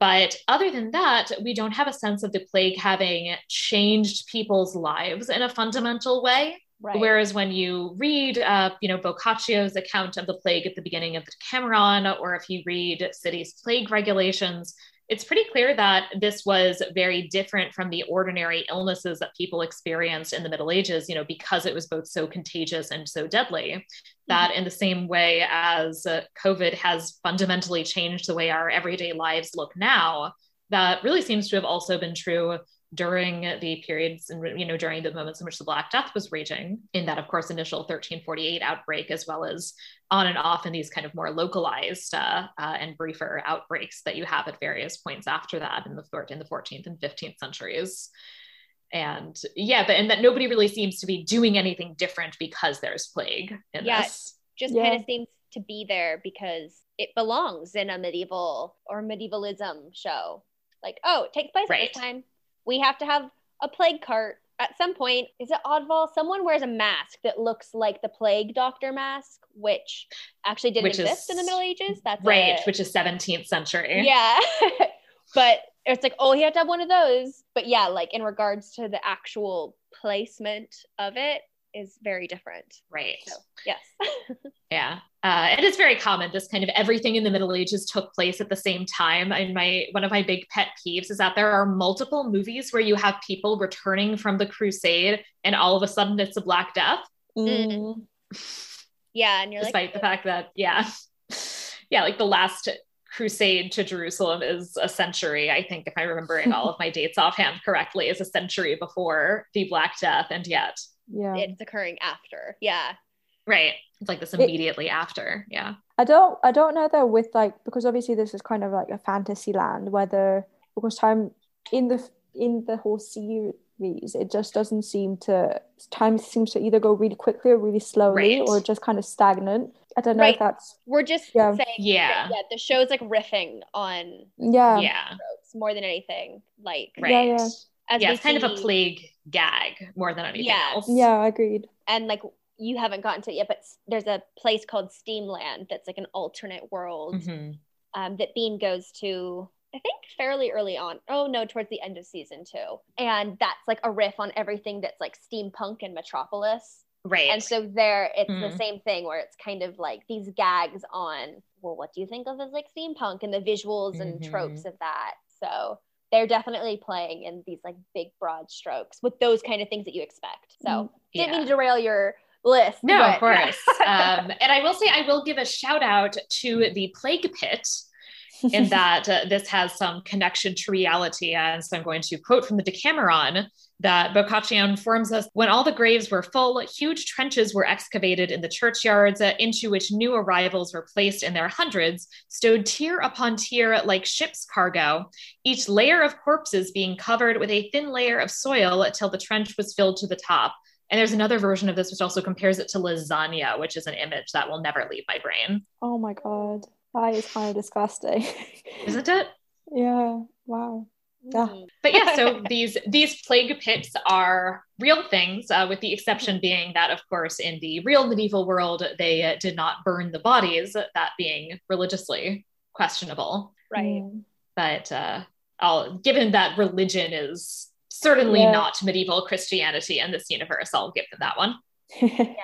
But other than that, we don't have a sense of the plague having changed people's lives in a fundamental way. Right. Whereas when you read, uh, you know, Boccaccio's account of the plague at the beginning of the Decameron, or if you read City's plague regulations, it's pretty clear that this was very different from the ordinary illnesses that people experienced in the Middle Ages, you know, because it was both so contagious and so deadly. That mm-hmm. in the same way as uh, COVID has fundamentally changed the way our everyday lives look now, that really seems to have also been true during the periods and you know during the moments in which the black death was raging in that of course initial 1348 outbreak as well as on and off in these kind of more localized uh, uh, and briefer outbreaks that you have at various points after that in the, in the 14th and 15th centuries and yeah but and that nobody really seems to be doing anything different because there's plague in yeah, this just yeah. kind of seems to be there because it belongs in a medieval or medievalism show like oh it takes place right. at this time we have to have a plague cart at some point. Is it oddball? Someone wears a mask that looks like the plague doctor mask, which actually didn't which exist is, in the Middle Ages. That's right, a, which is 17th century. Yeah. but it's like, oh, he had to have one of those. But yeah, like in regards to the actual placement of it, is very different. Right. So, yes. yeah. Uh, it is very common. This kind of everything in the Middle Ages took place at the same time. And my one of my big pet peeves is that there are multiple movies where you have people returning from the crusade and all of a sudden it's a Black Death. Mm. Yeah. And you're like Despite like, the fact that, yeah. Yeah, like the last crusade to Jerusalem is a century. I think, if I'm remembering all of my dates offhand correctly, is a century before the Black Death. And yet, yeah. it's occurring after. Yeah. Right. It's like this immediately it, after. Yeah. I don't i don't know though with like because obviously this is kind of like a fantasy land whether because time in the in the whole series it just doesn't seem to time seems to either go really quickly or really slowly right. or just kind of stagnant. I don't know right. if that's we're just yeah. saying yeah. yeah the show's like riffing on yeah. Yeah. more than anything like right. Yeah, yeah. As yeah, it's kind see, of a plague gag more than anything yeah. else. Yeah, I agreed. And like you haven't gotten to it yet, but there's a place called Steamland that's like an alternate world mm-hmm. um, that Bean goes to. I think fairly early on. Oh no, towards the end of season two, and that's like a riff on everything that's like steampunk and Metropolis. Right. And so there, it's mm-hmm. the same thing where it's kind of like these gags on. Well, what do you think of as like steampunk and the visuals and mm-hmm. tropes of that? So they're definitely playing in these like big broad strokes with those kind of things that you expect. So mm, yeah. didn't mean to derail your list. No, but, of course. um, and I will say I will give a shout out to the Plague Pit in that uh, this has some connection to reality. And so I'm going to quote from the Decameron that Boccaccio informs us when all the graves were full, huge trenches were excavated in the churchyards uh, into which new arrivals were placed in their hundreds, stowed tier upon tier like ship's cargo, each layer of corpses being covered with a thin layer of soil till the trench was filled to the top. And there's another version of this which also compares it to lasagna, which is an image that will never leave my brain. Oh my God. That is kind of disgusting. Isn't it? Yeah. Wow. Yeah. Mm. But yeah, so these these plague pits are real things, uh, with the exception being that, of course, in the real medieval world, they uh, did not burn the bodies, that being religiously questionable. Right. Mm. But uh, I'll, given that religion is certainly yeah. not medieval Christianity in this universe, I'll give them that one. yeah.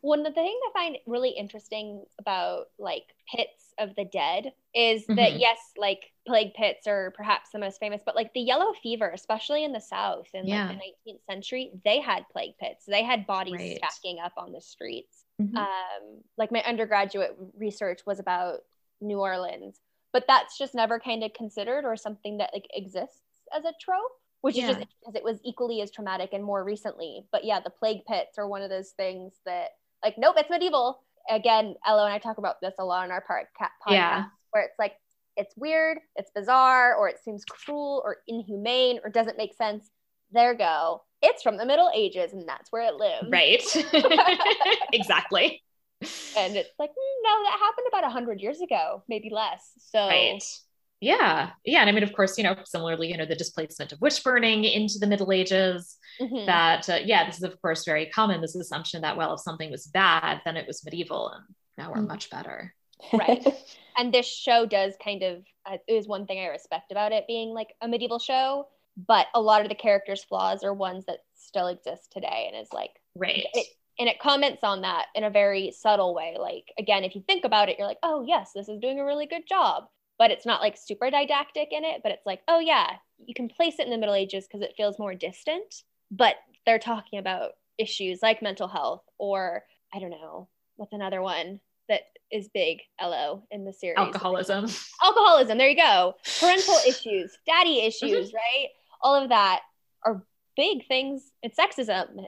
One of the things I find really interesting about like pits of the dead is mm-hmm. that yes, like plague pits are perhaps the most famous, but like the yellow fever, especially in the South in yeah. like the 19th century, they had plague pits. They had bodies right. stacking up on the streets. Mm-hmm. Um, like my undergraduate research was about New Orleans, but that's just never kind of considered or something that like exists as a trope which yeah. is just because it was equally as traumatic and more recently. But yeah, the plague pits are one of those things that like, nope, it's medieval. Again, Elo and I talk about this a lot on our part podcast, yeah. where it's like, it's weird, it's bizarre, or it seems cruel or inhumane or doesn't make sense. There go. It's from the Middle Ages and that's where it lives. Right. exactly. And it's like, mm, no, that happened about 100 years ago, maybe less. So, right. Yeah. Yeah. And I mean, of course, you know, similarly, you know, the displacement of witch burning into the Middle Ages, mm-hmm. that, uh, yeah, this is, of course, very common. This assumption that, well, if something was bad, then it was medieval and now we're mm-hmm. much better. Right. and this show does kind of, uh, is one thing I respect about it being like a medieval show, but a lot of the characters' flaws are ones that still exist today and is like, right. It, and it comments on that in a very subtle way. Like, again, if you think about it, you're like, oh, yes, this is doing a really good job but it's not like super didactic in it, but it's like, oh yeah, you can place it in the Middle Ages because it feels more distant, but they're talking about issues like mental health or I don't know, what's another one that is big, LO, in the series? Alcoholism. Alcoholism, there you go. Parental issues, daddy issues, mm-hmm. right? All of that are big things. It's sexism.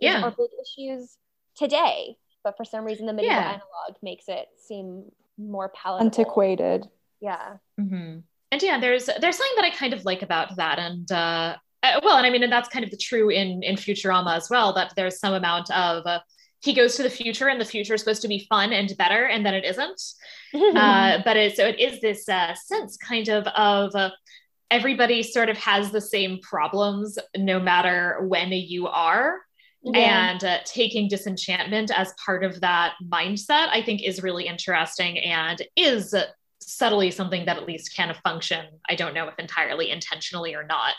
Yeah. Are big issues today. But for some reason, the medieval Yeah. analog makes it seem more palatable. Antiquated. Yeah. hmm And yeah, there's there's something that I kind of like about that, and uh, uh, well, and I mean, and that's kind of the true in in Futurama as well. That there's some amount of uh, he goes to the future, and the future is supposed to be fun and better, and then it isn't. uh, but it, so it is this uh, sense kind of of uh, everybody sort of has the same problems no matter when you are and uh, taking disenchantment as part of that mindset i think is really interesting and is subtly something that at least can function i don't know if entirely intentionally or not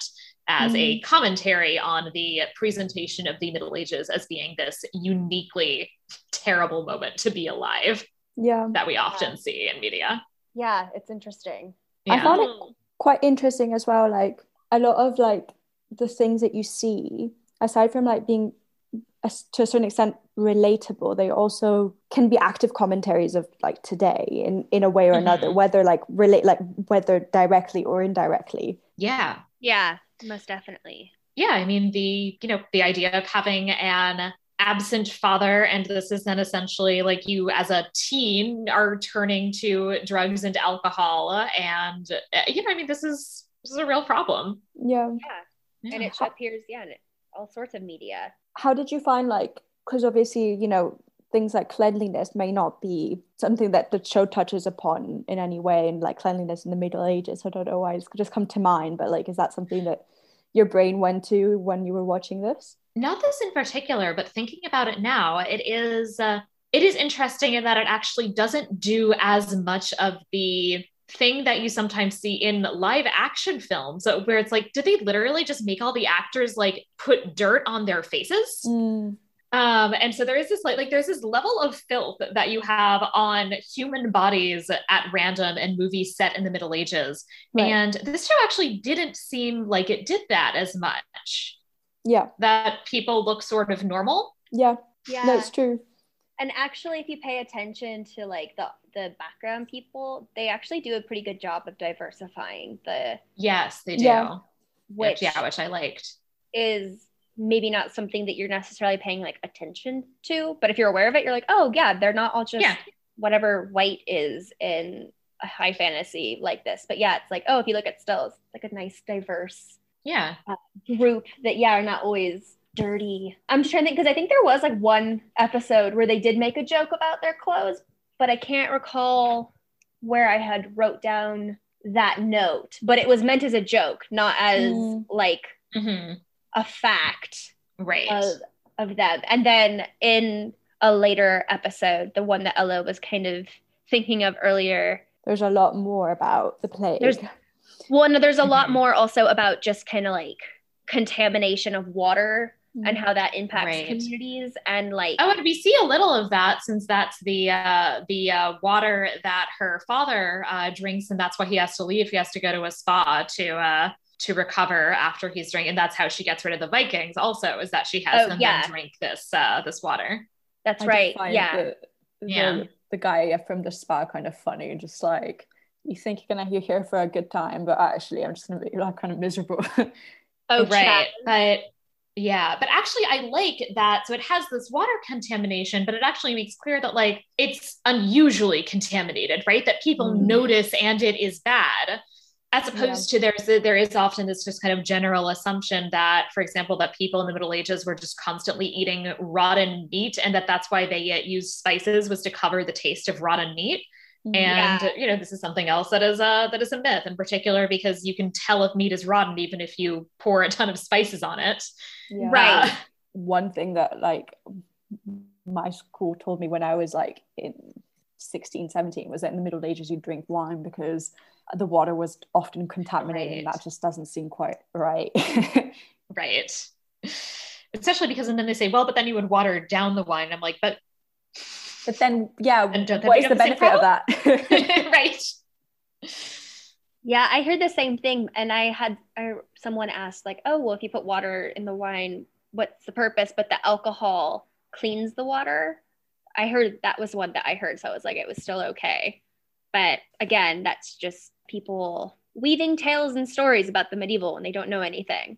as a mm-hmm. commentary on the presentation of the middle ages as being this uniquely terrible moment to be alive Yeah. that we often see in media yeah, it's interesting. I yeah found it mm. quite interesting as well. Like a lot of like the things that you see, aside from like being as, to a certain extent relatable, they also can be active commentaries of like today in in a way or another, Mhm. whether like relate like whether directly or indirectly. yeah Yeah, most definitely. yeah i mean the you know the idea of having an absent father and this is then essentially like you as a teen are turning to drugs and alcohol and uh, you know i mean this is this is a real problem Yeah. Yeah, and it appears yeah in all sorts of media. How did you find like because obviously you know things like cleanliness may not be something that the show touches upon in any way and like cleanliness in the middle ages i don't know why it's just come to mind but like is that something that your brain went to when you were watching this not this in particular but thinking about it now it is uh, it is interesting in that it actually doesn't do as much of the thing that you sometimes see in live action films where it's like did they literally just make all the actors like put dirt on their faces Um, and so there is this like, like there's this level of filth that you have on human bodies at random in movies set in the Middle Ages. Right. And this show actually didn't seem like it did that as much. yeah That people look sort of normal. yeah Yeah. That's true and actually if you pay attention to like the the background people, they actually do a pretty good job of diversifying the Yes, they do. Yeah. which yeah, which I liked. is maybe not something that you're necessarily paying like attention to, but if you're aware of it, you're like, "Oh, yeah, they're not all just Yeah. whatever white is in a high fantasy like this." But yeah, it's like, "Oh, if you look at stills, it's like a nice diverse Yeah. Uh, group that yeah are not always dirty. I'm just trying to think because I think there was like one episode where they did make a joke about their clothes, but I can't recall where I had wrote down that note. But it was meant as a joke, not as Mm. like hmm a fact Right. of of them. And then in a later episode, the one that Ella was kind of thinking of earlier, there's a lot more about the plague There's- well, no, there's a lot Mhm. more also about just kind of like contamination of water and Mm. how that impacts Right. communities and like Oh, and we see a little of that since that's the uh, the uh, water that her father uh, drinks, and that's why he has to leave. He has to go to a spa to uh, to recover after he's drinking, and that's how she gets rid of the Vikings. Also, is that she has Oh, them yeah. drink this uh, this water. that's I right. Yeah. the, the, Yeah. the guy from the spa kind of funny just like you think you're gonna you're here for a good time but actually i'm just gonna be like kind of miserable Oh, right. Chad. But yeah, but actually, I like that. So it has this water contamination, but it actually makes clear that like it's unusually contaminated, right? That people Mm. notice and it is bad. As opposed to there's there is often this just kind of general assumption that, for example, that people in the Middle Ages were just constantly eating rotten meat, and that that's why they uh, used spices was to cover the taste of rotten meat. Mm-hmm. And Yeah. you know, this is something else that is a that is a myth in particular because you can tell if meat is rotten even if you pour a ton of spices on it. Yeah. Right. One thing that like my school told me when i was like in 16 17 was that in the middle ages you drink wine because the water was often contaminated and that just doesn't seem quite right right. Especially because and then they say, well, but then you would water down the wine. I'm like, but but then yeah what is the the benefit of that right. Yeah, I heard the same thing, and I had I, someone asked like, "Oh, well, if you put water in the wine, what's the purpose?" But the alcohol cleans the water. I heard that was one that I heard, so I was like, it was still okay. But again, that's just people weaving tales and stories about the medieval when they don't know anything.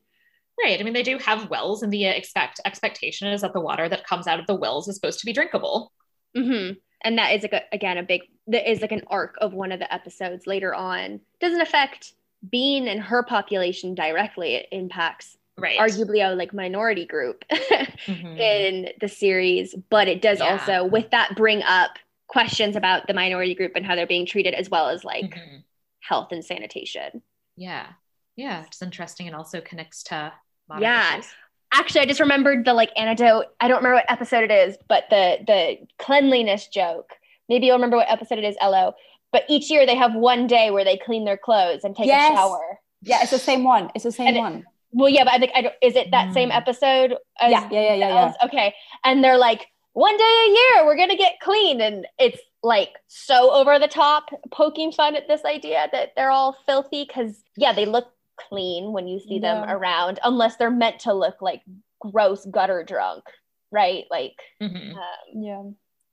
Right. I mean, they do have wells, and the expect expectation is that the water that comes out of the wells is supposed to be drinkable. Mm-hmm. And that is like a, again a big that is like an arc of one of the episodes later on. Doesn't affect Bean and her population directly. It impacts right. arguably a like minority group mm-hmm. in the series, but it does yeah. also with that bring up questions about the minority group and how they're being treated as well as like mm-hmm. health and sanitation. Yeah. Yeah, it's interesting and also connects to yeah. Issues. Actually, I just remembered the like anecdote. I don't remember what episode it is, but the the cleanliness joke. Maybe you'll remember what episode it is, Elo. But each year they have one day where they clean their clothes and take yes. a shower. Yeah, it's the same one. It's the same and one. It, well, yeah, but I think I don't, is it that mm. same episode? yeah, yeah, yeah, yeah, yeah. Okay, and they're like, one day a year we're gonna get clean, and it's like so over the top, poking fun at this idea that they're all filthy because yeah, they look clean when you see yeah. them around, unless they're meant to look like gross gutter drunk, right? Like, mm-hmm. um, yeah.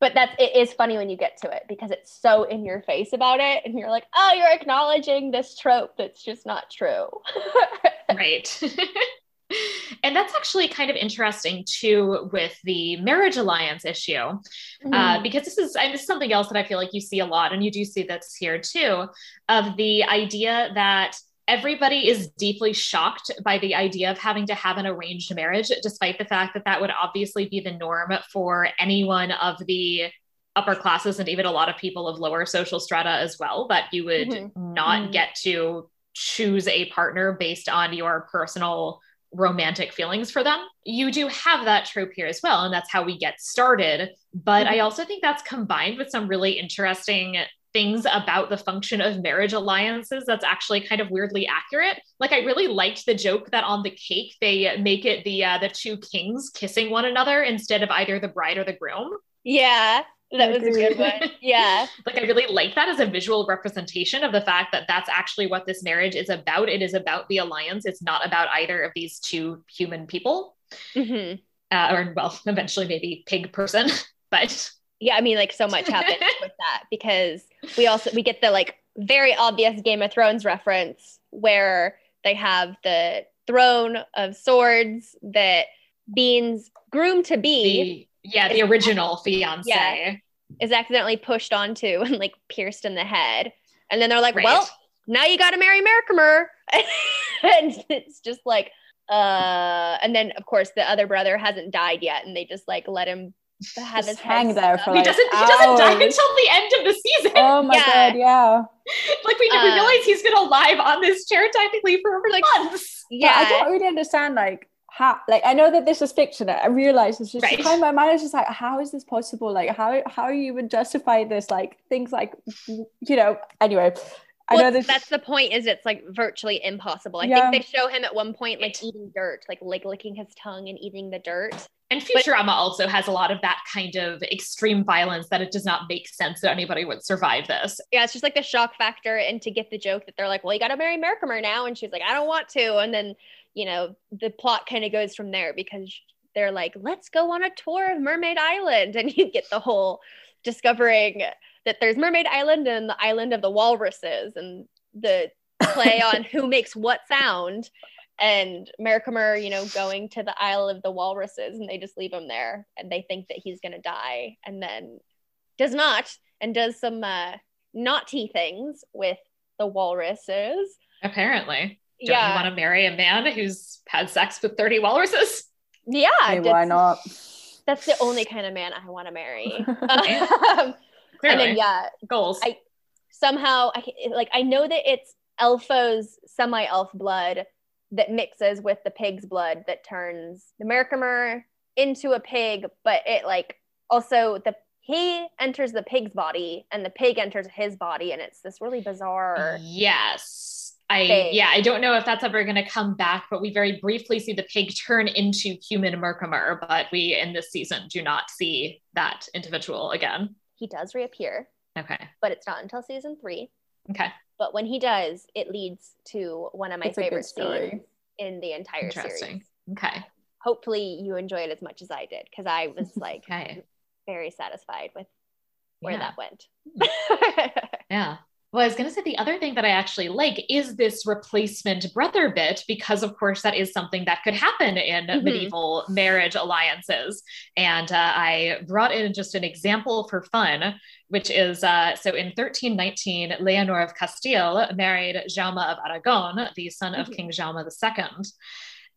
But that's it is funny when you get to it because it's so in your face about it, and you're like, oh, you're acknowledging this trope that's just not true. right. and that's actually kind of interesting too with the marriage alliance issue uh, mm-hmm. uh, because this is and this is something else that i feel like you see a lot and you do see this here too of the idea that everybody is deeply shocked by the idea of having to have an arranged marriage, despite the fact that that would obviously be the norm for anyone of the upper classes and even a lot of people of lower social strata as well. That you would mm-hmm. not mm-hmm. get to choose a partner based on your personal romantic feelings for them. You do have that trope here as well, and that's how we get started. But mm-hmm. I also think that's combined with some really interesting things about the function of marriage alliances that's actually kind of weirdly accurate. Like I really liked the joke that on the cake they make it the uh, the two kings kissing one another instead of either the bride or the groom. Yeah. That was a good one. Yeah. like I really like that as a visual representation of the fact that that's actually what this marriage is about. It is about the alliance. It's not about either of these two human people. Mm-hmm. Uh, or well, eventually maybe pig person, but yeah i mean like so much happens with that because we also we get the like very obvious game of thrones reference where they have the throne of swords that beans groomed to be the, yeah the original fiance yeah, is accidentally pushed onto and like pierced in the head. And then they're like right. well now you got to marry Merkimer and it's just like uh and then of course the other brother hasn't died yet and they just like let him have his hang there for like he doesn't hours. he doesn't die until the end of the season. Oh my yeah. god, yeah. like we, uh, we realize he's gonna live on this chair technically for over like months. Yeah, but I don't really understand like how like I know that this is fiction. I realize it's just right. kind of my mind is just like, how is this possible? Like how how you even justify this? Like things like you know, anyway. I know this- that's the point. Is it's like virtually impossible. I yeah. think they show him at one point like eating dirt, like like licking his tongue and eating the dirt. And Futurama but, also has a lot of that kind of extreme violence that it does not make sense that anybody would survive this. Yeah, it's just like the shock factor, and to get the joke that they're like, "Well, you got to marry Merkimer now," and she's like, "I don't want to," and then you know the plot kind of goes from there because they're like, "Let's go on a tour of Mermaid Island," and you get the whole discovering that there's Mermaid Island and the island of the walruses, and the play on who makes what sound and Merkimer, you know, going to the Isle of the Walruses, and they just leave him there, and they think that he's gonna die, and then does not, and does some uh, naughty things with the walruses. Apparently, don't yeah. you want to marry a man who's had sex with thirty walruses? Yeah, hey, why not? That's the only kind of man I want to marry. um, and then yeah, goals. I somehow I like I know that it's Elfo's semi-elf blood that mixes with the pig's blood that turns the Merkimer into a pig, but it like also the he enters the pig's body and the pig enters his body and it's this really bizarre yes. I thing. yeah i don't know if that's ever going to come back but we very briefly see the pig turn into human Merkimer but we in this season do not see that individual again. He does reappear. Okay. But it's not until season three. Okay but when he does, it leads to one of my It's favorite story. scenes in the entire Interesting. series. Okay. Hopefully, you enjoy it as much as I did because I was like Okay. very satisfied with where Yeah. that went. Yeah. Well, I was going to say the other thing that I actually like is this replacement brother bit, because of course that is something that could happen in Mhm. medieval marriage alliances. And uh, I brought in just an example for fun, which is uh, so in 1319, Leonor of Castile married Jaume of Aragon, the son of Mhm. King Jaume II.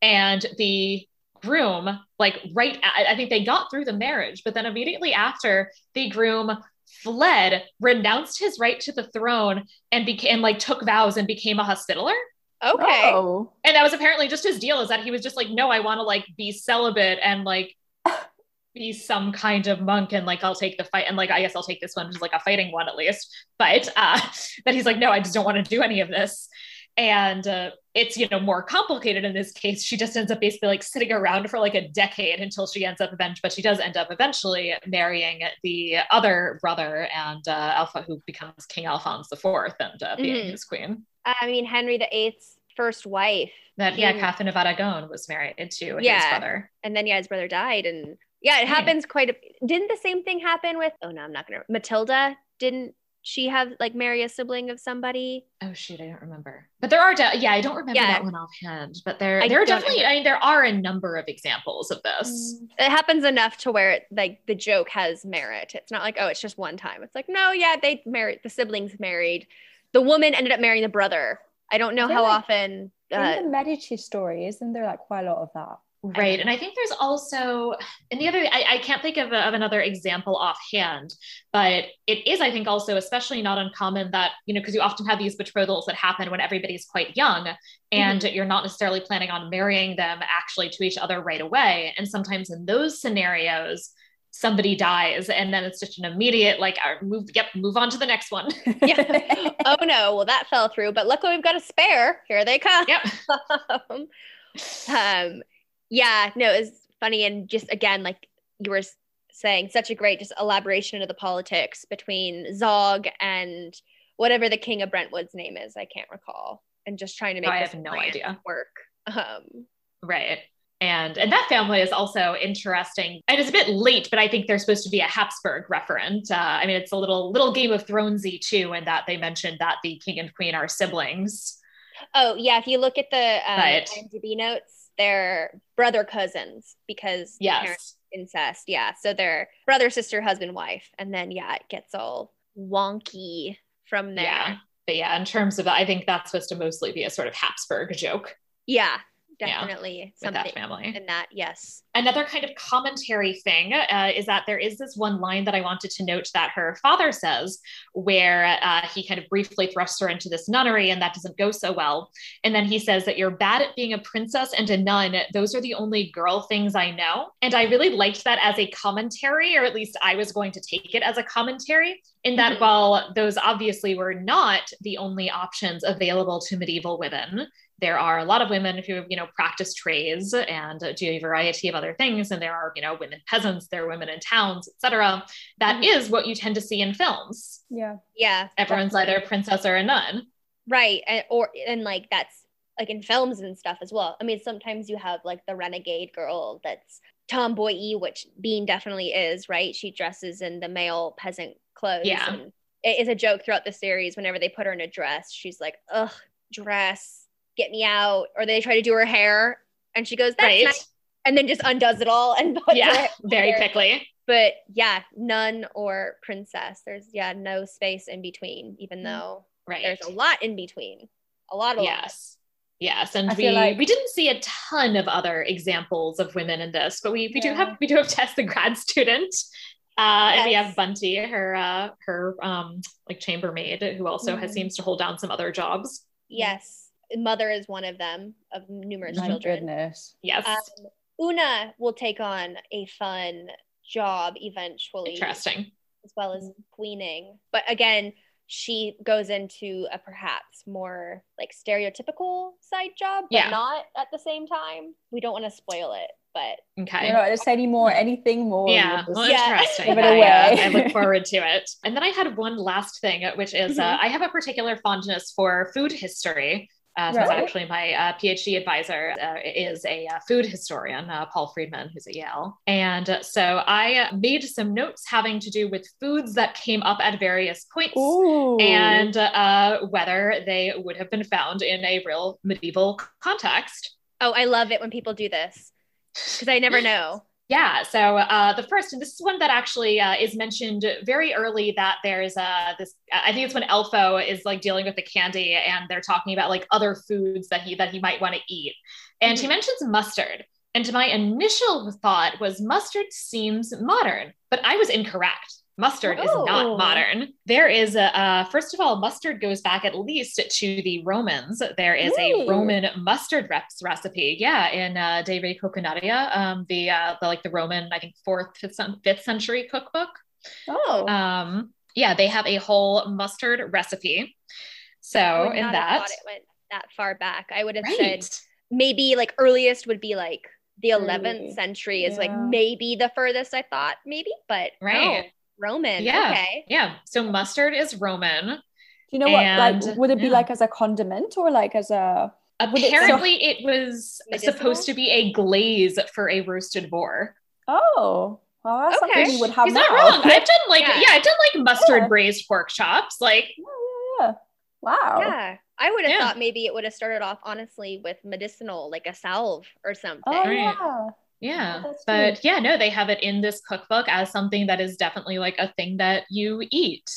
And the groom, like right, I I think they got through the marriage, but then immediately after, the groom fled, renounced his right to the throne, and became like took vows and became a hospitaller. okay. Oh. And that was apparently just his deal is that he was just like, no, I want to like be celibate and like be some kind of monk and like I'll take the fight and like I guess I'll take this one, which is like a fighting one at least. But uh that he's like, no, I just don't want to do any of this. And uh, it's you know more complicated in this case. She just ends up basically like sitting around for like a decade until she ends up event, but she does end up eventually marrying the other brother and uh, Alpha, who becomes King Alphonse the Fourth and uh, being Mhm. his queen. I mean, Henry VIII's first wife, That yeah, Catherine of Aragon was married to his Yeah. brother. and then yeah, his brother died, and yeah, it Hmm. happens quite a. Didn't the same thing happen with? Oh no, I'm not gonna. Matilda didn't she have like marry a sibling of somebody? Oh shoot, I don't remember. But there are, de- yeah, I don't remember Yeah. that one offhand. But there, I there are definitely, either. I mean, there are a number of examples of this. It happens enough to where like the joke has merit. It's not like oh, it's just one time. It's like no, yeah, they married the siblings married. The woman ended up marrying the brother. I don't know Is how like, often. In Uh, the Medici story, isn't there like quite a lot of that? Right. Um, and I think there's also, and the other, I, I can't think of, a, of another example offhand, but it is, I think, also especially not uncommon that, you know, because you often have these betrothals that happen when everybody's quite young mm-hmm. and you're not necessarily planning on marrying them actually to each other right away. And sometimes in those scenarios, somebody dies and then it's just an immediate, like, move, yep, move on to the next one. yeah. oh no, well that fell through, but luckily we've got a spare. Here they come. yep. um, um yeah no it's funny and just again like you were saying such a great just elaboration of the politics between zog and whatever the king of bentwood's name is i can't recall and just trying to make I this have no idea. work um Right. And and that family is also interesting. And it's a bit late, but I think they're supposed to be a Habsburg referent. Uh, I mean, it's a little little Game of Thronesy too, in that they mentioned that the king and queen are siblings. oh yeah if you look at the um, Right. imdb notes they're brother cousins because Yes. incest. Yeah. So they're brother sister husband wife. And then yeah it gets all wonky from there. Yeah. But yeah, in terms of that, I think that's supposed to mostly be a sort of Habsburg joke. Yeah, definitely with something that family. in that. Yes. another kind of commentary thing uh, is that there is this one line that I wanted to note that her father says, where uh, he kind of briefly thrusts her into this nunnery, and that doesn't go so well. And then he says that you're bad at being a princess and a nun. Those are the only girl things I know. And I really liked that as a commentary, or at least I was going to take it as a commentary, in that Mhm. while those obviously were not the only options available to medieval women, there are a lot of women who you know practice trades and do a variety of other things and there are you know women peasants there are women in towns etc That is Mhm. what you tend to see in films yeah. Yeah. everyone's definitely. either a princess or a nun right, and or and like that's like in films and stuff as well. I mean, sometimes you have like the renegade girl that's tomboy which Bean definitely is. Right, she dresses in the male peasant clothes. Yeah. and it is a joke throughout the series. Whenever they put her in a dress, she's like, "Ugh, dress, get me out," or they try to do her hair, and she goes, "That's right. nice," and then just undoes it all and yeah very quickly. But yeah, nun or princess. There's yeah, no space in between, even Mm. though right. there's a lot in between. A lot of yes. Yes and I we like- we didn't see a ton of other examples of women in this but we we do have we do have tess the grad student. Uh and we have bunty her uh her um like chambermaid who also has Mhm. seems to hold down some other jobs. Yes, mother is one of them of numerous My children. goodness. yes Um, Oona will take on a fun job eventually, interesting as well as queening. But again, she goes into a perhaps more like stereotypical side job, but Yeah. not at the same time. We don't want to spoil it. but I Okay. don't know to say any more, anything more. Yeah, We'll well, Yeah. interesting. Give it I, uh, away. I look forward to it. And then I had one last thing, which is uh, Mhm. I have a particular fondness for food history. Uh, since Right. actually my uh, PhD advisor uh, is a uh, food historian, uh, Paul Freedman, who's at Yale. And uh, so I made some notes having to do with foods that came up at various points Ooh. and uh, whether they would have been found in a real medieval context. oh, I love it when people do this because I never know. Yeah. So uh, the first, and this is one that actually uh, is mentioned very early. That there's uh, this. I think it's when Elfo is like dealing with the candy, and they're talking about like other foods that he that he might want to eat, and he mentions mustard. And my initial thought was mustard seems modern, but I was incorrect. Mustard is Oh. not modern. There is a uh, first of all, mustard goes back at least to the Romans. There is Really? a Roman mustard reps recipe, yeah, in uh, De Re Coquinaria, um, the, uh, the like the Roman, I think fourth fifth, fifth century cookbook. oh, Um, yeah, they have a whole mustard recipe. So in that, thought it went that far back. I would have right, said maybe like earliest would be like the 11th century is like maybe the furthest I thought maybe, but Right. no, Roman. Yeah. Okay. yeah. So mustard is Roman. do you know what? Like, would it be yeah. like as a condiment or like as a? Would it- Apparently, it was Medicinal? supposed to be a glaze for a roasted boar. Oh, well, that's Okay. something you would have He's now. not wrong. I've done like Yeah. yeah, I've done like mustard Yeah. braised pork chops. Like Yeah, yeah, yeah. Wow. Yeah. I would have Yeah. thought maybe it would have started off honestly with medicinal, like a salve or something. Oh Right. yeah. Yeah, that's but true. yeah, no, they have it in this cookbook as something that is definitely like a thing that you eat.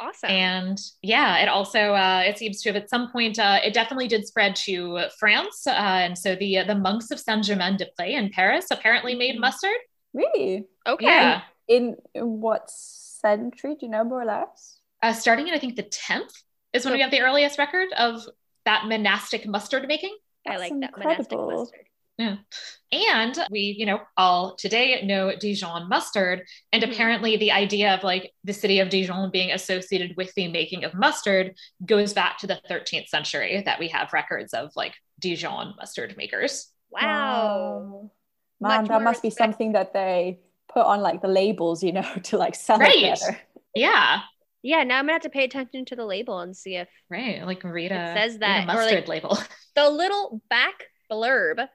Awesome. And yeah, it also uh, it seems to have at some point uh, it definitely did spread to France, uh, and so the the monks of Saint Germain de Prés in Paris apparently made Mhm. mustard. Really? okay. Yeah, In, in what century? Do you know more or less? uh, starting in I think the tenth is when So- we have the earliest record of that monastic mustard making. I That's like that monastic incredible. Mustard. And we, you know, all today know Dijon mustard. And Mhm. apparently, the idea of like the city of Dijon being associated with the making of mustard goes back to the 13th century that we have records of like Dijon mustard makers. Wow. Man, Much that more must be something that they put on like the labels, you know, to like sell Right. it better. Yeah, Yeah, now I'm gonna have to pay attention to the label and see if right. Like read It says read that, a or, mustard like- label. the little back blurb,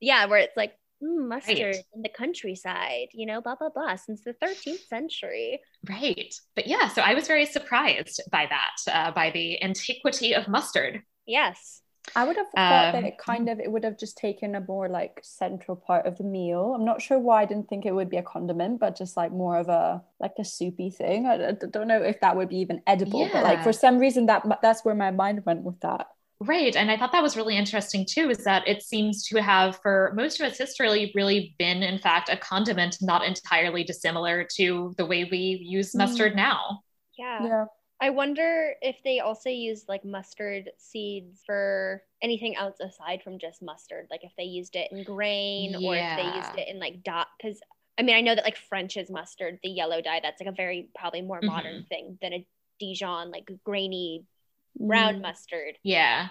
yeah, where it's like mm, mustard Right. in the countryside, you know, blah blah blah, since the 13th century. right. But yeah, so I was very surprised by that, uh, by the antiquity of mustard. Yes. I would have thought that Um, it kind of it would have just taken a more like central part of the meal. I'm not sure why I didn't think it would be a condiment, but just like more of a like a soupy thing. I, I don't know if that would be even edible, but like for some reason that that's where my mind went with that. Right. And I thought that was really interesting too, is that it seems to have, for most of its history, really been, in fact, a condiment not entirely dissimilar to the way we use Mm. mustard now. Yeah. Yeah. I wonder if they also use like mustard seeds for anything else aside from just mustard. Like if they used it in grain or if they used it in like dot. Because I mean, I know that like French's mustard, the yellow dye, that's like a very probably more modern thing than a Dijon, like grainy brown Mm. mustard. Yeah.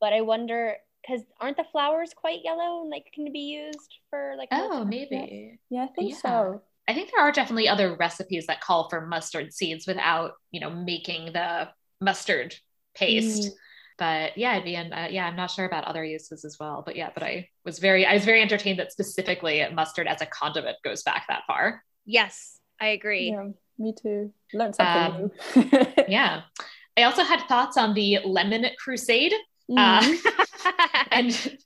But I wonder because aren't the flowers quite yellow and like can be used for like Oh, multiple- maybe. Yeah, I think Yeah. so. I think there are definitely other recipes that call for mustard seeds without, you know, making the mustard paste. Mm. But yeah, i'd be, in, uh, yeah, I'm not sure about other uses as well. But yeah, but I was very, I was very entertained that specifically mustard as a condiment goes back that far. Yes, I agree. Yeah, me too. Learned something Um, new. Yeah. I also had thoughts on the lemon crusade. Uh, Mm. and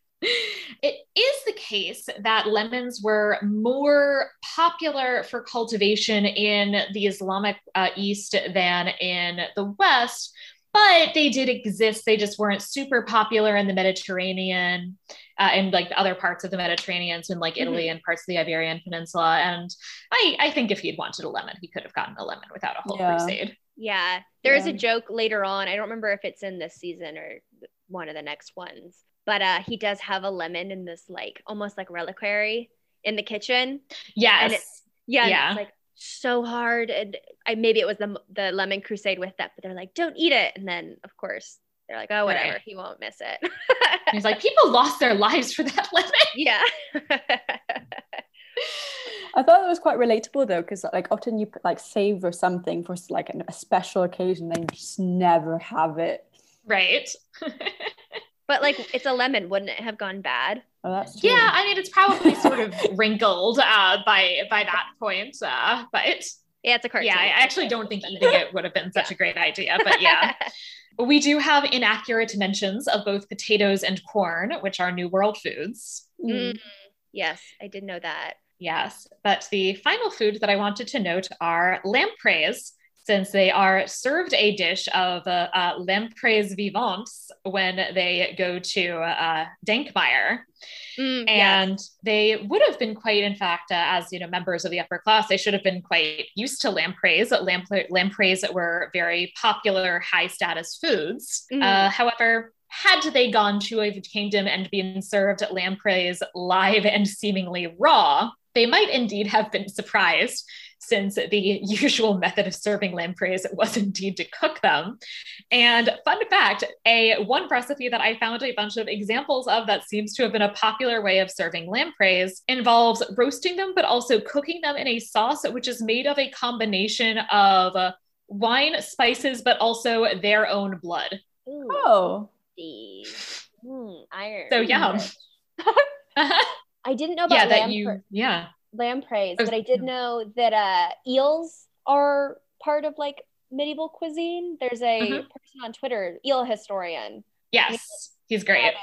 it is the case that lemons were more popular for cultivation in the Islamic uh, East than in the West, but they did exist. They just weren't super popular in the Mediterranean uh, and like other parts of the Mediterranean, so in like Italy and parts of the Iberian Peninsula. And I, I think if he'd wanted a lemon, he could have gotten a lemon without a whole Yeah. crusade. Yeah, there is a joke later on. I don't remember if it's in this season or one of the next ones, but uh, he does have a lemon in this like almost like reliquary in the kitchen. Yes. And it's- Yeah, and Yeah. it's like so hard, and I maybe it was the the lemon crusade with that, but they're like, don't eat it, and then of course They're like, oh, whatever, Right. he won't miss it. He's like, people lost their lives for that lemon. yeah. I thought it was quite relatable though, because like often you like save or something for like an, a special occasion, then you just never have it. Right. but like, it's a lemon. Wouldn't it have gone bad? Oh, that's true. yeah, I mean, it's probably sort of wrinkled uh, by by that point, uh, but Yeah, it's a cartoon. yeah, I actually don't think eating it would have been such a great idea. But yeah, we do have inaccurate mentions of both potatoes and corn, which are New World foods. Mm. Mm, yes, I did know that. Yes, but the final food that I wanted to note are lampreys, since they are served a dish of uh, uh, lampreys vivants when they go to uh, Dankmire. Mm, yes. and they would have been quite in fact uh, as you know members of the upper class they should have been quite used to lampreys Lampre- lampreys were very popular high status foods Mhm. uh, however had they gone to a kingdom and been served lampreys live and seemingly raw they might indeed have been surprised since the usual method of serving lampreys was indeed to cook them and fun fact, a one recipe that I found a bunch of examples of that seems to have been a popular way of serving lampreys involves roasting them, but also cooking them in a sauce which is made of a combination of wine, spices, but also their own blood. Ooh, Oh, the- mm, iron. So yum. I didn't know about yeah, that you, yeah. lampreys, but I did know that uh, eels are part of like medieval cuisine. There's a Mhm. person on Twitter, eel historian. Yes, he's great.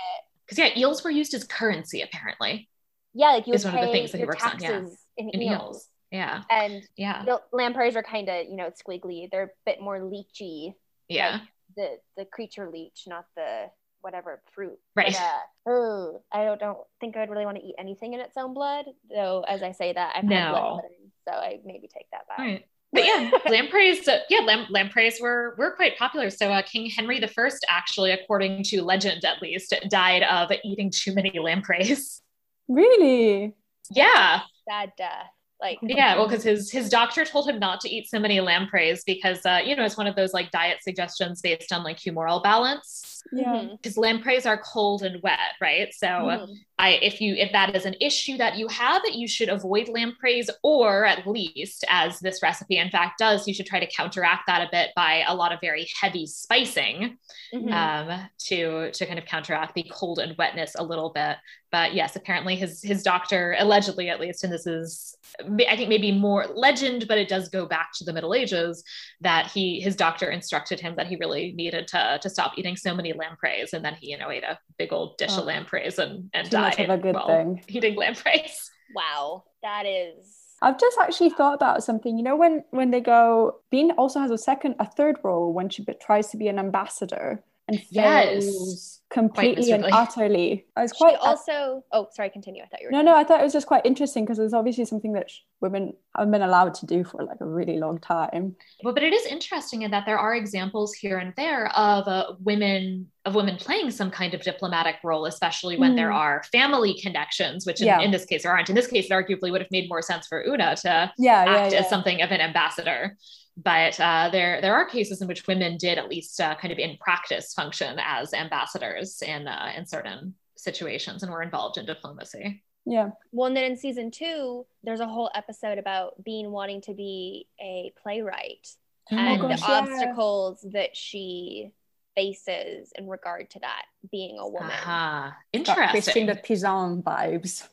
Because, yeah, eels were used as currency, apparently, Yeah, like you Is would one of the things that he works on, yeah. in, in eels. eels. Yeah, And yeah, the lampreys are kind of, you know, squiggly. They're a bit more leechy. yeah. The the creature leech, not the whatever fruit. Right. But, uh, oh, I don't, don't think I'd really want to eat anything in its own blood. Though, as I say that, I've had No. blood pudding, so I maybe take that back. Right. But yeah, lampreys. Uh, yeah, lam- lampreys were were quite popular. So uh, King Henry I, actually, according to legend at least, died of eating too many lampreys. really? Yeah, Sad death. Like, yeah. Well, because his his doctor told him not to eat so many lampreys because uh, you know it's one of those like diet suggestions based on like humoral balance. Yeah. Because lampreys are cold and wet, right? So mhm. I if you if that is an issue that you have, you should avoid lampreys, or at least, as this recipe in fact does, you should try to counteract that a bit by a lot of very heavy spicing Mhm. um, to to kind of counteract the cold and wetness a little bit. But yes, apparently his his doctor allegedly at least, and this is I think maybe more legend, but it does go back to the Middle Ages that he his doctor instructed him that he really needed to to stop eating so many lampreys, and then he you know ate a big old dish Oh. of lampreys and and Too much of a good thing. eating lampreys. wow, that is. I've just actually thought about something. You know, when when they go, Bean also has a second, a third role when she be- tries to be an ambassador and Yes. Fails completely and utterly. I was She quite also. Oh, sorry. Continue. I thought you were. no, no. I thought it was just quite interesting because it's obviously something that sh- women haven't been allowed to do for like a really long time. Well, but it is interesting in that there are examples here and there of uh, women of women playing some kind of diplomatic role, especially when there Mm. are family connections, which in, Yeah. in this case there aren't. In this case, it arguably would have made more sense for Oona to Yeah, yeah, act yeah. as something of an ambassador. But uh, there there are cases in which women did at least uh, kind of in practice function as ambassadors in uh, in certain situations and were involved in diplomacy. yeah. Well, and then in season two, there's a whole episode about Bean wanting to be a playwright and Oh the yeah. obstacles that she faces in regard to that being a woman. Aha, Got Christine interesting. de Pizan vibes.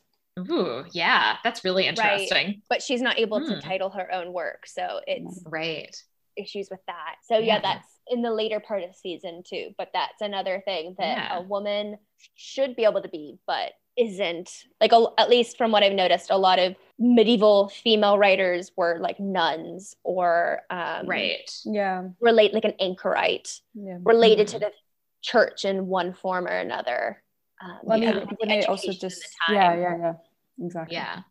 Ooh, yeah, that's really interesting. But she's not able to Hmm. title her own work, so it's Right. issues with that. So yeah, Yeah. that's in the later part of season two. But that's another thing that Yeah. a woman should be able to be, but isn't. Like a, at least from what I've noticed, a lot of medieval female writers were like nuns or um, Right. Yeah, relate like an anchorite yeah. related Mhm. to the church in one form or another. Um, Well, I mean, Yeah. and the when they also just yeah, yeah, yeah. Exactly. Yeah.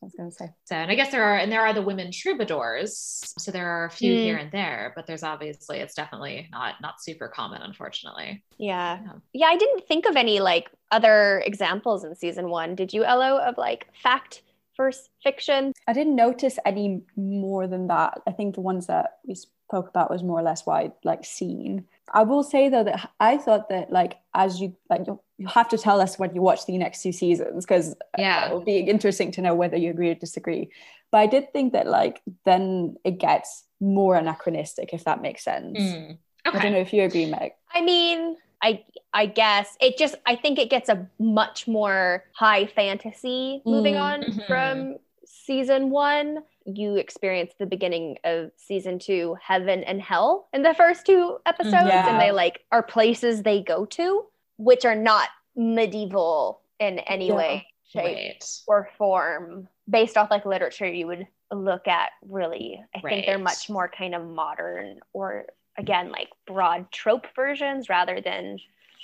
I was gonna say. So, and I guess there are, and there are the women troubadours. So there are a few Mm. here and there, but there's obviously, it's definitely not, not super common, unfortunately. Yeah. Yeah. Yeah, I didn't think of any like other examples in season one. Did you, Elo, of like fact first fiction. I didn't notice any more than that. I think the ones that we spoke about was more or less what I'd like seen. I will say though that I thought that like as you like you you have to tell us when you watch the next two seasons because Yeah. it will be interesting to know whether you agree or disagree. But I did think that like then it gets more anachronistic if that makes sense. Mm. I don't know if you agree, Meg. I mean, I I guess it just I think it gets a much more high fantasy moving Mm. on Mhm. from season one. You experience the beginning of season two, heaven and hell in the first two episodes, Yeah. and they like are places they go to, which are not medieval in any Yeah. way, shape, Right. or form. Based off like literature, you would look at really. I think they're much more kind of modern or again like broad trope versions rather than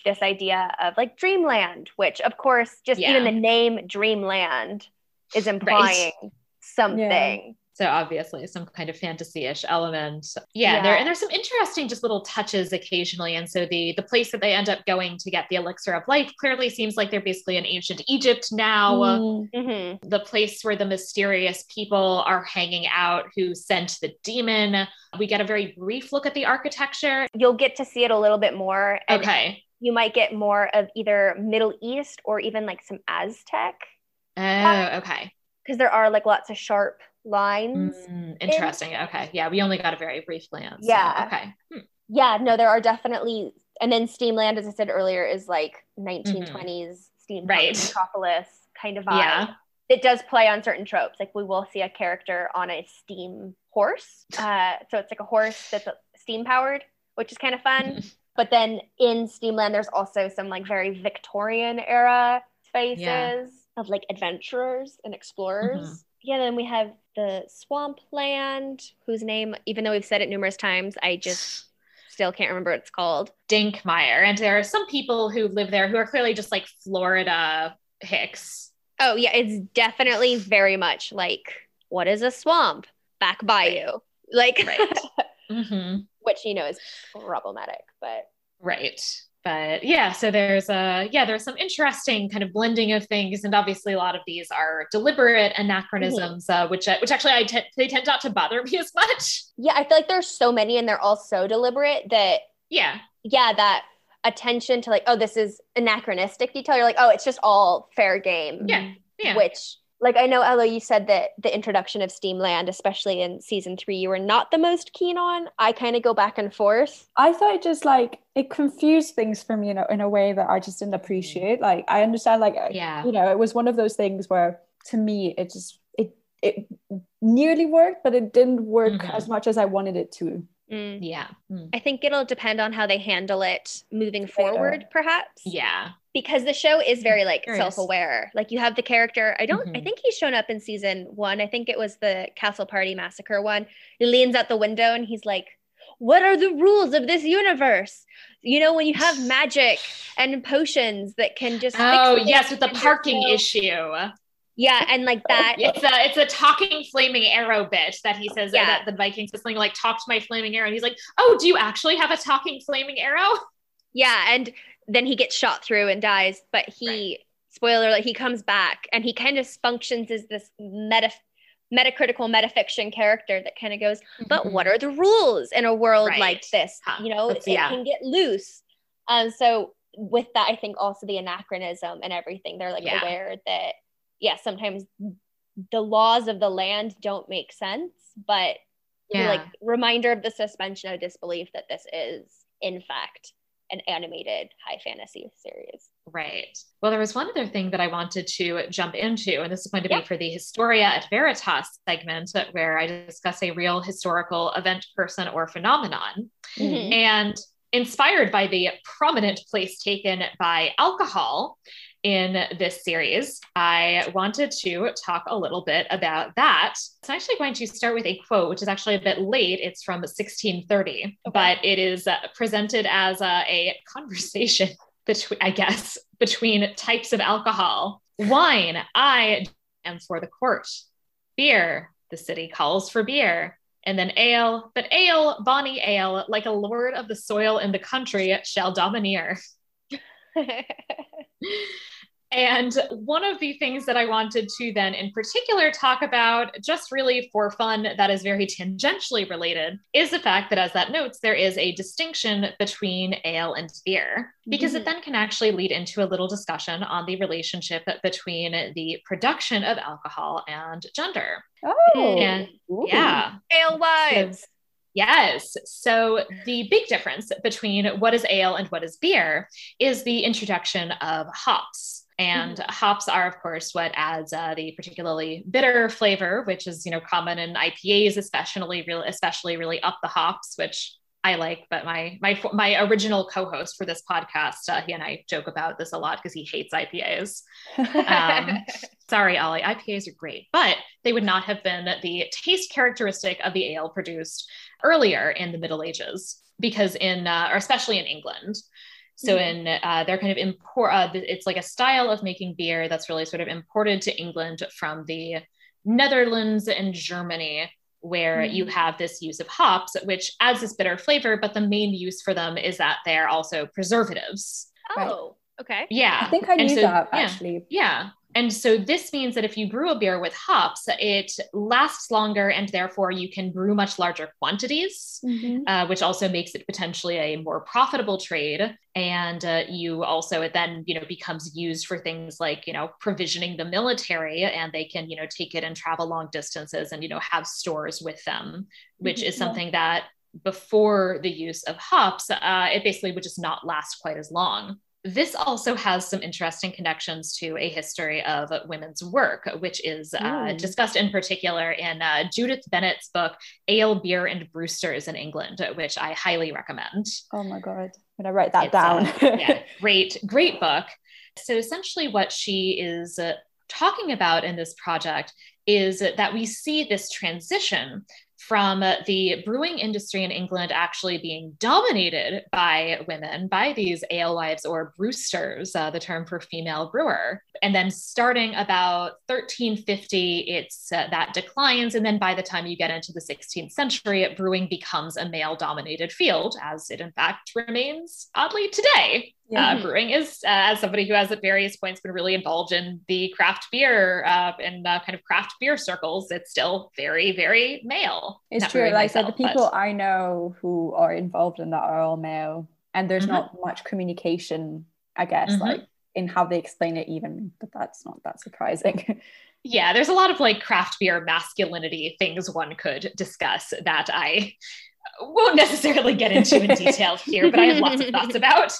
this idea of like dreamland which of course just Yeah. even the name dreamland is implying something So obviously some kind of fantasy-ish element. Yeah, Yeah. there and there's some interesting just little touches occasionally. And so the the place that they end up going to get the elixir of life clearly seems like they're basically in ancient Egypt now. Mm. Mhm. The place where the mysterious people are hanging out who sent the demon. We get a very brief look at the architecture. you'll get to see it a little bit more and Okay. you might get more of either middle east or even like some aztec Oh, okay. Because there are like lots of sharp lines Mm, interesting. Okay. Yeah, we only got a very brief glance. so, Yeah. okay. Hmm. yeah no there are definitely and then steamland as i said earlier is like 1920s steam Mm-hmm. Right. metropolis kind of vibe Yeah. it does play on certain tropes like we will see a character on a steam horse uh, so it's like a horse that's steam powered which is kind of fun Mm-hmm. but then in steamland there's also some like very victorian era spaces Yeah. Of like adventurers and explorers Mhm. yeah then we have the swampland whose name even though we've said it numerous times i just still can't remember what it's called Dankmire. And there are some people who live there who are clearly just like Florida hicks. oh yeah it's definitely very much like what is a swamp back bayou like Right. hmm which you know is problematic but Right. But yeah, so there's a yeah, there's some interesting kind of blending of things, and obviously a lot of these are deliberate anachronisms, uh, which which actually I they tend not to bother me as much. yeah i feel like there's so many and they're all so deliberate that Yeah, yeah that attention to like oh this is anachronistic detail. You're like oh it's just all fair game. Yeah, yeah. which like i know ella you said that the introduction of steamland especially in season three you were not the most keen on i kind of go back and forth I thought it just like it confused things for me in a, in a way that I just didn't appreciate. Like I understand, like Yeah. you know, it was one of those things where to me it just it it nearly worked, but it didn't work Mhm. as much as I wanted it to. Mm. yeah, Mm. i think it'll depend on how they handle it moving forward perhaps yeah, because the show is very like self-aware like you have the character i don't i Mhm. think he's shown up in season one i think it was the castle party massacre one he leans out the window and he's like what are the rules of this universe you know when you have magic and potions that can just Oh yes, with the parking issue. yeah and like that It's a it's a talking flaming arrow bit that he says Yeah. that the Vikings is like talk to my flaming arrow. And he's like, oh, do you actually have a talking flaming arrow? yeah and then he gets shot through and dies but he spoiler alert he comes back and he kind of functions as this meta metacritical metafiction character that kind of goes but what are the rules in a world Right. like this Huh. you know That's- it yeah. can get loose um so with that i think also the anachronism and everything they're like Yeah. aware that yeah sometimes the laws of the land don't make sense but Yeah. like reminder of the suspension of disbelief that this is in fact an animated high fantasy series Right. Well, there was one other thing that I wanted to jump into, and this is going to be for the Historia et Veritas segment, where I discuss a real historical event, person, or phenomenon. Mhm. And inspired by the prominent place taken by alcohol in this series, I wanted to talk a little bit about that. So I'm actually going to start with a quote, which is actually a bit late. It's from 1630, but it is uh, presented as uh, a conversation between, I guess, between types of alcohol. Wine, I am for the court. Beer, the city calls for beer. And then ale, but ale, bonny ale, like a lord of the soil and the country, shall domineer. And one of the things that I wanted to then in particular talk about, just really for fun, that is very tangentially related, is the fact that, as that notes, there is a distinction between ale and beer, because mm-hmm. it then can actually lead into a little discussion on the relationship between the production of alcohol and gender. Oh, and, yeah. Alewives. So, Yes. So the big difference between what is ale and what is beer is the introduction of hops. And mm-hmm. hops are, of course, what adds uh, the particularly bitter flavor, which is you know common in IPAs, especially really, especially really up the hops, which I like. But my my my original co-host for this podcast, uh, he and I joke about this a lot because he hates IPAs. Um, sorry, Ollie, IPAs are great, but they would not have been the taste characteristic of the ale produced earlier in the Middle Ages, because in uh, or especially in England. So mm-hmm. in uh, they're kind of import. Uh, it's like a style of making beer that's really sort of imported to England from the Netherlands and Germany, where mm-hmm. you have this use of hops, which adds this bitter flavor. But the main use for them is that they're also preservatives. Oh, right. okay. Yeah, I think I knew so, that actually. Yeah, yeah. And so this means that if you brew a beer with hops, it lasts longer and therefore you can brew much larger quantities, mm-hmm. uh, which also makes it potentially a more profitable trade. And uh, you also, it then, you know, becomes used for things like, you know, provisioning the military and they can, you know, take it and travel long distances and, you know, have stores with them, which mm-hmm. is something that before the use of hops, uh, it basically would just not last quite as long. This also has some interesting connections to a history of women's work, which is uh, discussed in particular in uh, Judith Bennett's book, Ale, Beer, and Brewsters in England, which I highly recommend. Oh my God. I'm going to write that it's down. A, yeah, great, great book. So essentially, what she is uh, talking about in this project is that we see this transition from the brewing industry in England actually being dominated by women, by these alewives or brewsters, uh, the term for female brewer. And then starting about 1350, it's uh, that declines. And then by the time you get into the 16th century, brewing becomes a male dominated field, as it in fact remains oddly today. Yeah. Uh, brewing is, uh, as somebody who has at various points been really involved in the craft beer uh, and uh, kind of craft beer circles, it's still very, very male. It's not true. Like myself, said, the people but... I know who are involved in that are all male, and there's mm-hmm. not much communication, I guess, mm-hmm. like in how they explain it, even. But that's not that surprising. yeah, there's a lot of like craft beer masculinity things one could discuss that I won't necessarily get into in detail here, but I have lots of thoughts about.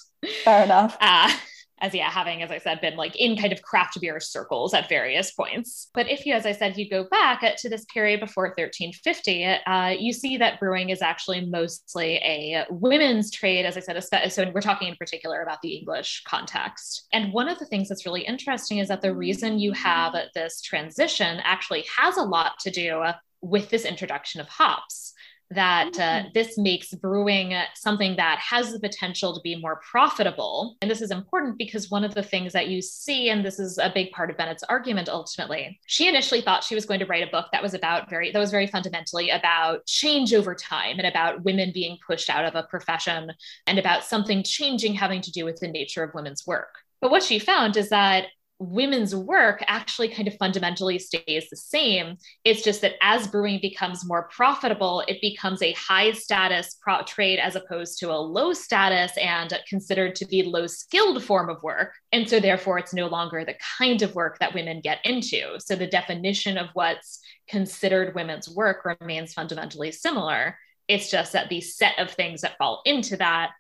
Fair enough. Uh, as yeah, having, as I said, been like in kind of craft beer circles at various points. But if you, as I said, you go back to this period before 1350, uh, you see that brewing is actually mostly a women's trade, as I said, so we're talking in particular about the English context. And one of the things that's really interesting is that the reason you have this transition actually has a lot to do with this introduction of hops that uh, mm-hmm. this makes brewing something that has the potential to be more profitable. And this is important because one of the things that you see, and this is a big part of Bennett's argument ultimately, she initially thought she was going to write a book that was about very, that was very fundamentally about change over time and about women being pushed out of a profession and about something changing having to do with the nature of women's work. But what she found is that women's work actually kind of fundamentally stays the same. It's just that as brewing becomes more profitable, it becomes a high status pro- trade as opposed to a low status and considered to be low skilled form of work. And so, therefore, it's no longer the kind of work that women get into. So, the definition of what's considered women's work remains fundamentally similar. It's just that the set of things that fall into that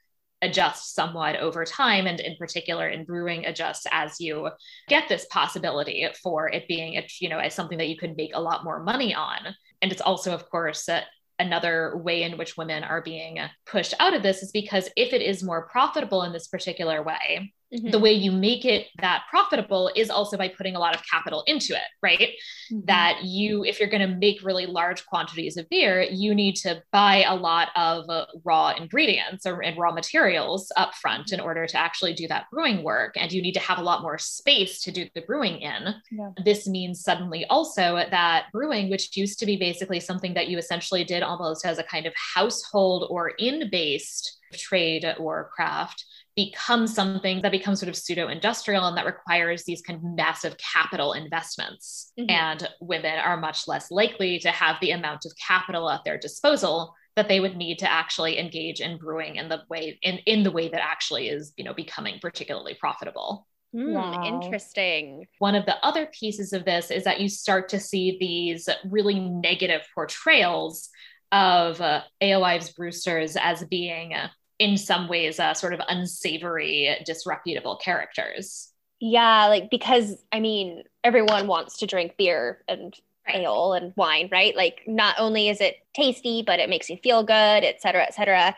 adjust somewhat over time and in particular in brewing adjusts as you get this possibility for it being you know as something that you could make a lot more money on. And it's also of course uh, another way in which women are being pushed out of this is because if it is more profitable in this particular way Mm-hmm. The way you make it that profitable is also by putting a lot of capital into it, right? Mm-hmm. That you, if you're going to make really large quantities of beer, you need to buy a lot of uh, raw ingredients or and raw materials up front in order to actually do that brewing work. And you need to have a lot more space to do the brewing in. Yeah. This means suddenly also that brewing, which used to be basically something that you essentially did almost as a kind of household or in based trade or craft becomes something that becomes sort of pseudo industrial and that requires these kind of massive capital investments. Mm-hmm. And women are much less likely to have the amount of capital at their disposal that they would need to actually engage in brewing in the way in, in the way that actually is you know becoming particularly profitable Mm, wow. Interesting. One of the other pieces of this is that you start to see these really negative portrayals of uh, Alewives Brewsters as being, uh, in some ways, uh, sort of unsavory, disreputable characters. Yeah, like because I mean, everyone wants to drink beer and right. ale and wine, right? Like, not only is it tasty, but it makes you feel good, et cetera, et cetera.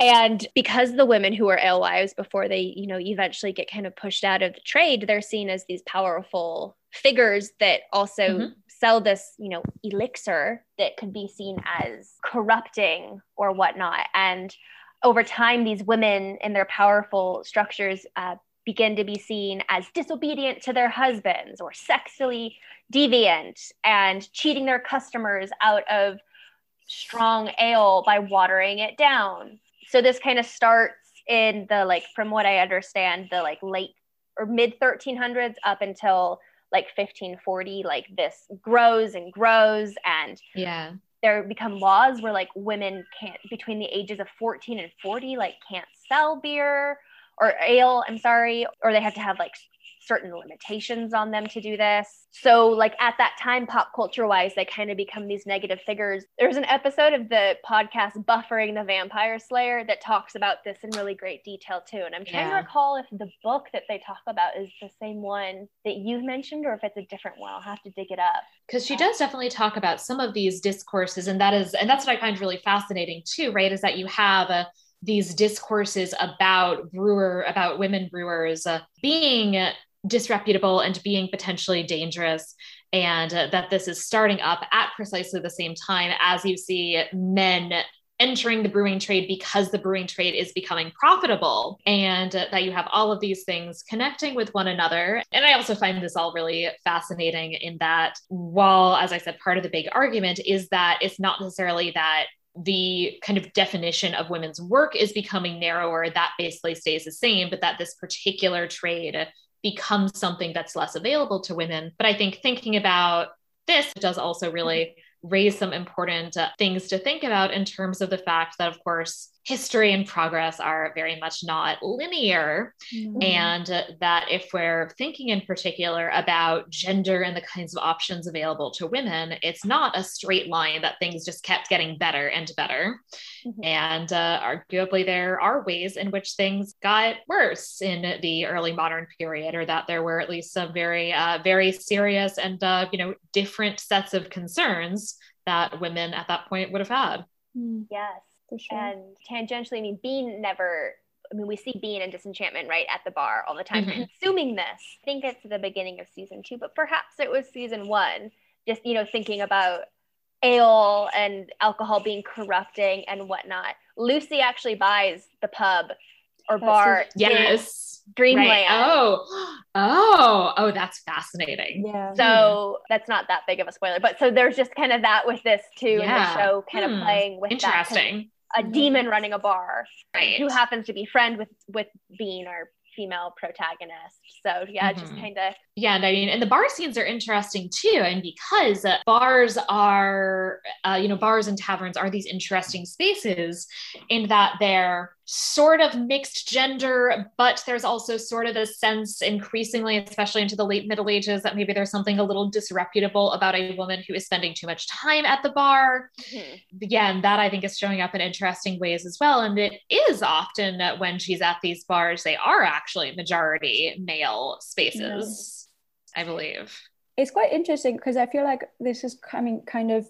And because the women who are alewives before they, you know, eventually get kind of pushed out of the trade, they're seen as these powerful figures that also mm-hmm. sell this, you know, elixir that could be seen as corrupting or whatnot. And over time, these women in their powerful structures uh, begin to be seen as disobedient to their husbands or sexually deviant and cheating their customers out of strong ale by watering it down. So this kind of starts in the like from what i understand the like late or mid 1300s up until like 1540 like this grows and grows and yeah there become laws where like women can't between the ages of 14 and 40 like can't sell beer or ale i'm sorry or they have to have like certain limitations on them to do this. So, like at that time, pop culture wise, they kind of become these negative figures. There's an episode of the podcast Buffering the Vampire Slayer that talks about this in really great detail too. And I'm trying yeah. to recall if the book that they talk about is the same one that you've mentioned or if it's a different one. I'll have to dig it up. Because she does definitely talk about some of these discourses, and that is, and that's what I find really fascinating too, right? Is that you have a these discourses about brewer about women brewers uh, being disreputable and being potentially dangerous and uh, that this is starting up at precisely the same time as you see men entering the brewing trade because the brewing trade is becoming profitable and uh, that you have all of these things connecting with one another. And i also find this all really fascinating in that while as i said part of the big argument is that it's not necessarily that the kind of definition of women's work is becoming narrower that basically stays the same but that this particular trade becomes something that's less available to women. But I think thinking about this does also really raise some important uh, things to think about in terms of the fact that, of course, history and progress are very much not linear. Mm-hmm. And uh, that if we're thinking in particular about gender and the kinds of options available to women, it's not a straight line that things just kept getting better and better. Mm-hmm. And uh, arguably, there are ways in which things got worse in the early modern period, or that there were at least some very, uh, very serious and, uh, you know, different sets of concerns that women at that point would have had. Mm. Yes for sure. And tangentially, I mean, Bean never. I mean, we see Bean and Disenchantment right at the bar all the time, mm-hmm. consuming this. I think it's the beginning of season two, but perhaps it was season one. Just you know, thinking about ale and alcohol being corrupting and whatnot. Luci actually buys the pub or that's bar. Yes. Dreamland. Right. Oh, oh, oh, that's fascinating. Yeah. So that's not that big of a spoiler, but so there's just kind of that with this too, yeah. in the show, kind hmm. of playing with interesting. That kind of a demon running a bar right. who happens to be friend with with Bean or female protagonist. So yeah, mm-hmm. just kind of yeah. And I mean, and the bar scenes are interesting too, and because uh, bars are, uh, you know, bars and taverns are these interesting spaces in that they're sort of mixed gender, but there's also sort of a sense increasingly, especially into the late Middle Ages, that maybe there's something a little disreputable about a woman who is spending too much time at the bar. Mm-hmm. Again, that I think is showing up in interesting ways as well. And it is often that when she's at these bars, they are actually majority male spaces, mm-hmm. I believe. It's quite interesting because I feel like this is coming kind of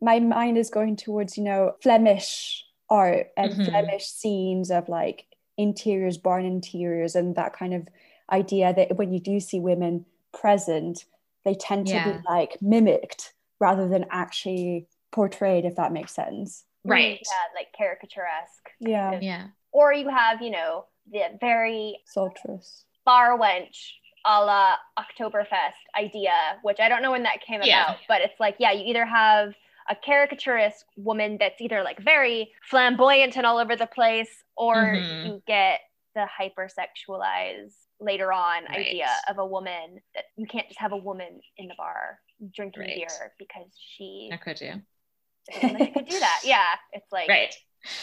my mind is going towards, you know, Flemish art and mm-hmm. Flemish scenes of like interiors, barn interiors, and that kind of idea that when you do see women present, they tend to yeah. be like mimicked rather than actually portrayed, if that makes sense. Right. Yeah, like caricaturesque. Yeah. Yeah. Or you have, you know, the very sultrous bar wench a la Oktoberfest idea, which I don't know when that came yeah. about, but it's like, yeah, you either have a caricaturist woman that's either like very flamboyant and all over the place, or mm-hmm. you get the hypersexualized later on Right. idea of a woman that you can't just have a woman in the bar drinking Right. beer because she How could you? is a woman that could do that. Yeah, it's like Right.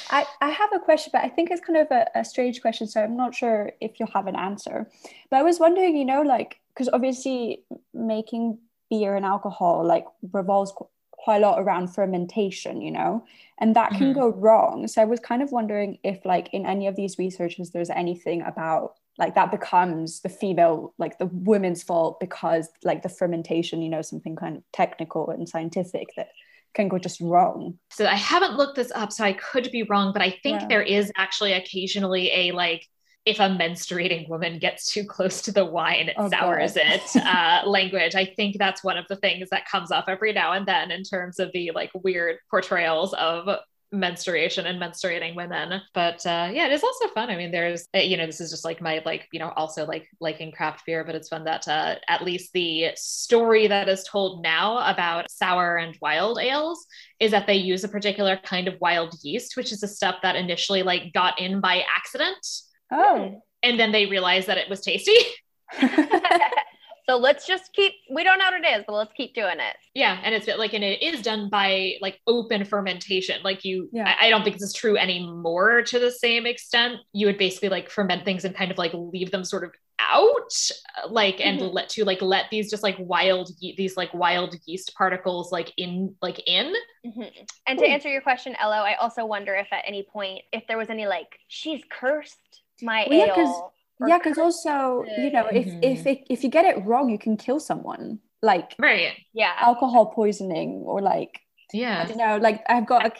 I, I have a question, but I think it's kind of a, a strange question, so I'm not sure if you'll have an answer. But I was wondering, you know, like because obviously making beer and alcohol like revolves qu- quite a lot around fermentation, you know, and that can Mhm. go wrong. So I was kind of wondering if, like, in any of these researches, there's anything about like that becomes the female, like the woman's fault because like the fermentation, you know, something kind of technical and scientific that can go just wrong. So I haven't looked this up, so I could be wrong, but I think Yeah. there is actually occasionally a like if a menstruating woman gets too close to the wine, it Oh, sours God. it uh, language. I think that's one of the things that comes up every now and then in terms of the like weird portrayals of menstruation and menstruating women but uh yeah it is also fun i mean there's uh, you know this is just like my like you know also like liking craft beer but it's fun that uh at least the story that is told now about sour and wild ales is that they use a particular kind of wild yeast which is a stuff that initially like got in by accident Oh. and then they realized that it was tasty so let's just keep we don't know what it is, but let's keep doing it. Yeah, and it's like, and it is done by like open fermentation. Like you, Yeah. I, I don't think this is true anymore to the same extent. You would basically like ferment things and kind of like leave them sort of out, like and Mhm. let to like let these just like wild ye- these like wild yeast particles like in like in. Mhm. And to answer your question, Elo, I also wonder if at any point if there was any like she's cursed my Well, yeah, 'cause- ale. or yeah because also you know if Mhm. if it, if you get it wrong you can kill someone like Right. yeah, alcohol poisoning or like yeah i don't know like i've got a like,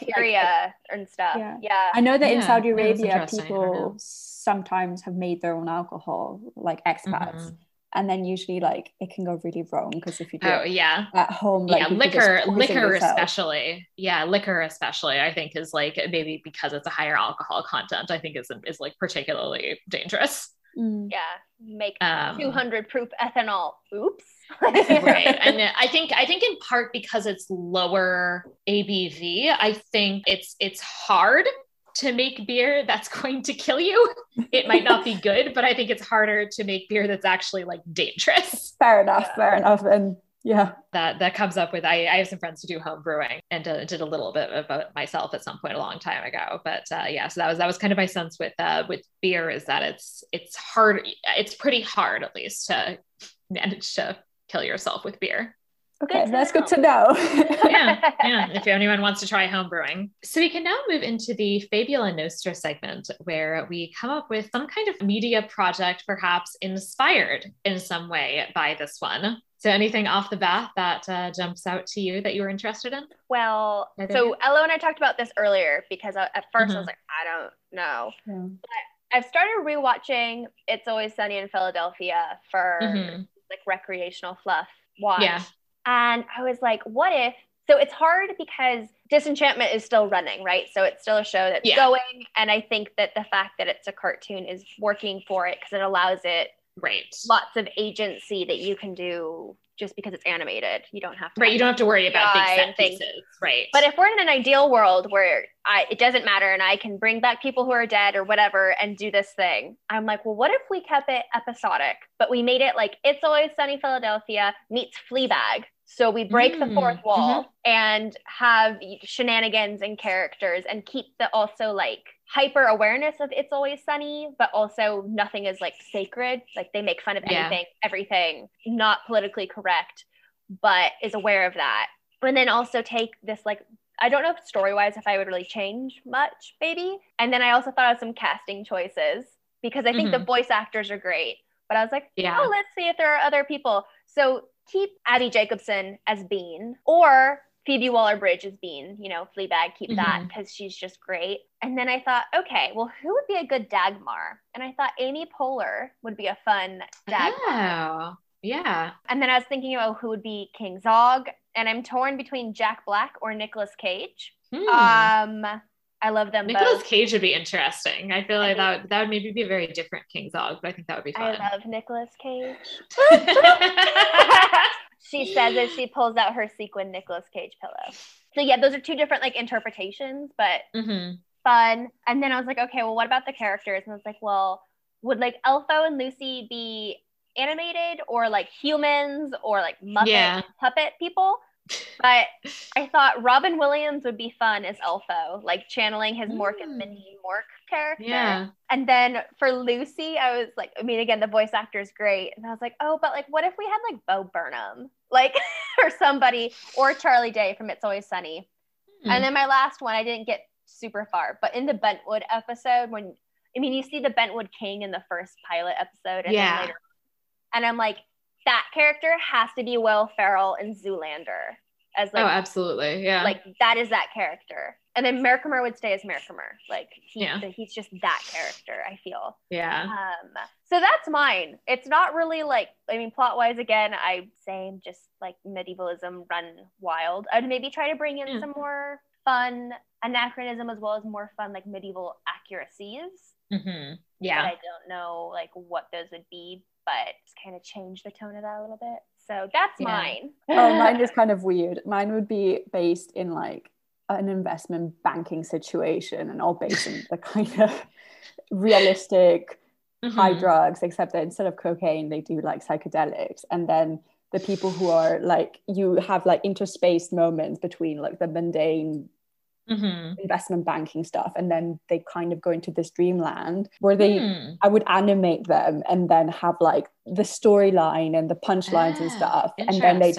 and stuff. Yeah. Yeah. i know that in saudi arabia interesting. I don't know. people sometimes have made their own alcohol like expats Mhm. And then usually like it can go really wrong because if you do Oh yeah. at home like yeah, you could just liquor, liquor yourself. especially. Yeah, liquor especially. I think is like maybe because it's a higher alcohol content. I think is is like particularly dangerous. Mm. Yeah. Make Um, 200 proof ethanol. Oops. right and i think i think in part because it's lower abv i think it's it's hard to make beer that's going to kill you. It might not be good but i think it's harder to make beer that's actually like dangerous. Fair enough Yeah. fair enough. And yeah. That that comes up with i, I have some friends who do home brewing and uh, did a little bit of it myself at some point a long time ago. But uh, yeah so that was that was kind of my sense with uh with beer is that it's it's hard it's pretty hard at least to manage to kill yourself with beer okay to that's know. good to know yeah, yeah. If anyone wants to try home brewing. So we can now move into the Fabula Nostra segment where we come up with some kind of media project, perhaps inspired in some way by this one. So anything off the bat that uh, jumps out to you that you were interested in? well, so you? Elo and I talked about this earlier because I, at 1st I Mhm. was like, I don't know. Yeah. I've started rewatching It's Always Sunny in Philadelphia for Mhm. like recreational fluff watch. Yeah. And I was like, what if? So it's hard because Disenchantment is still running, right? So it's still a show that's Yeah. going. And I think that the fact that it's a cartoon is working for it because it allows it Right. lots of agency that you can do just because it's animated. You don't have to. Right. You don't have to worry about big set things. pieces. Right. But if we're in an ideal world where I, it doesn't matter and I can bring back people who are dead or whatever and do this thing, I'm like, well, what if we kept it episodic, but we made it like It's Always Sunny Philadelphia meets Fleabag. So we break the Mm, fourth wall and have shenanigans and characters and keep the also like hyper awareness of It's Always Sunny, but also nothing is like sacred. Like they make fun of Yeah. anything, everything, not politically correct, but is aware of that. And then also take this like I don't know if story wise if I would really change much, maybe. And then I also thought of some casting choices because I think the voice actors are great. But I was like, Yeah. oh, let's see if there are other people. So keep Abbi Jacobson as Bean or Phoebe Waller Bridge as Bean, you know, Fleabag, keep that Mhm. because she's just great. And then I thought, okay, well, who would be a good Dagmar? And I thought Amy Poehler would be a fun Dagmar. Oh, yeah. And then I was thinking about who would be King Zog, and I'm torn between Jack Black or Nicolas Cage. Hmm. Um, I love them Nicolas. Cage would be interesting. I feel I like that would, that would maybe be a very different King Zog, but I think that would be fun. I love Nicolas Cage. she says as she pulls out her sequin Nicolas Cage pillow. So yeah, those are two different like interpretations, but hmm fun. And then I was like, okay, well, what about the characters? And I was like, well, would like Elfo and Luci be animated or like humans or like Muppet Yeah. puppet people? But I thought Robin Williams would be fun as Elfo, like channeling his Mork and Mm. Mindy Mork character. Yeah. And then for Luci, I was like, I mean, again, the voice actor is great. And I was like, oh, but like, what if we had like Bo Burnham, like, or somebody, or Charlie Day from It's Always Sunny? Hmm. And then my last one, I didn't get super far, but in the Bentwood episode, when I mean, you see the Bentwood King in the first pilot episode, and Yeah. then later, and I'm like, that character has to be Will Ferrell in Zoolander, as like, oh, absolutely. Yeah. like that is that character. And then Merkimer would stay as Merkimer, like he, Yeah. he's just that character. I feel. yeah. Um, so that's mine. It's not really like I mean, plot wise, again, I same just like medievalism run wild. I'd maybe try to bring in Yeah. some more fun anachronism as well as more fun like medieval accuracies. hmm But Yeah. I don't know like what those would be, but just kind of change the tone of that a little bit. So that's Yeah. mine. oh, mine is kind of weird. Mine would be based in like an investment banking situation and all based in the kind of realistic high Mhm. drugs, except that instead of cocaine, they do like psychedelics. And then the people who are like, you have like interspaced moments between like the mundane Mhm. investment banking stuff. And then they kind of go into this dreamland where they, Hmm. I would animate them and then have like the storyline and the punchlines and Ah, stuff. And then they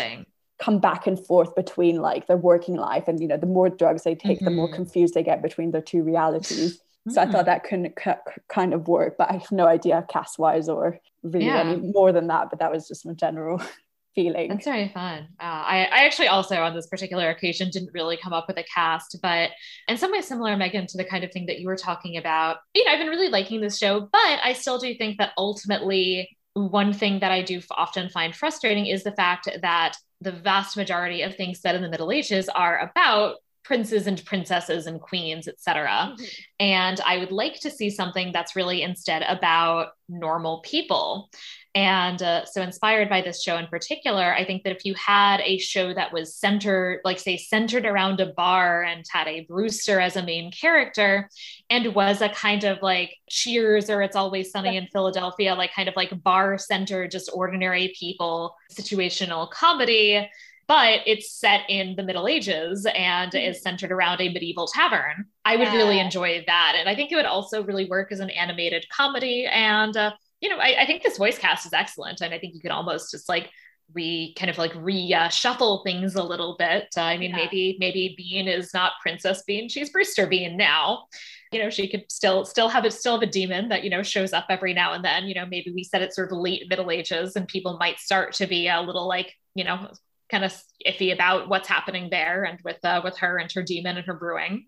come back and forth between like their working life and, you know, the more drugs they take, the more Mhm. confused they get between their two realities. So I Hmm. thought that couldn't k- kind of work, but I have no idea cast wise or really Yeah. any more than that. But that was just my general feeling. That's very fun. Uh, I, I actually also on this particular occasion didn't really come up with a cast, but in some ways similar, Megan, to the kind of thing that you were talking about. You know, I've been really liking this show, but I still do think that ultimately one thing that I do often find frustrating is the fact that the vast majority of things set in the Middle Ages are about princes and princesses and queens, etc. And I would like to see something that's really instead about normal people. And uh, so, inspired by this show in particular, I think that if you had a show that was centered, like, say, centered around a bar and had a Brewster as a main character and was a kind of like Cheers or It's Always Sunny in Philadelphia, like kind of like bar centered, just ordinary people, situational comedy. But it's set in the Middle Ages and is centered around a medieval tavern. I would really enjoy that. And I think it would also really work as an animated comedy. And uh, you know, I, I think this voice cast is excellent, and I think you could almost just like re kind of like re uh, shuffle things a little bit. Uh, I mean, Yeah. maybe maybe Bean is not Princess Bean; she's Brewster Bean now. You know, she could still still have it still have a demon that you know shows up every now and then. You know, maybe we set it sort of late Middle Ages, and people might start to be a little like you know kind of iffy about what's happening there and with uh, with her and her demon and her brewing.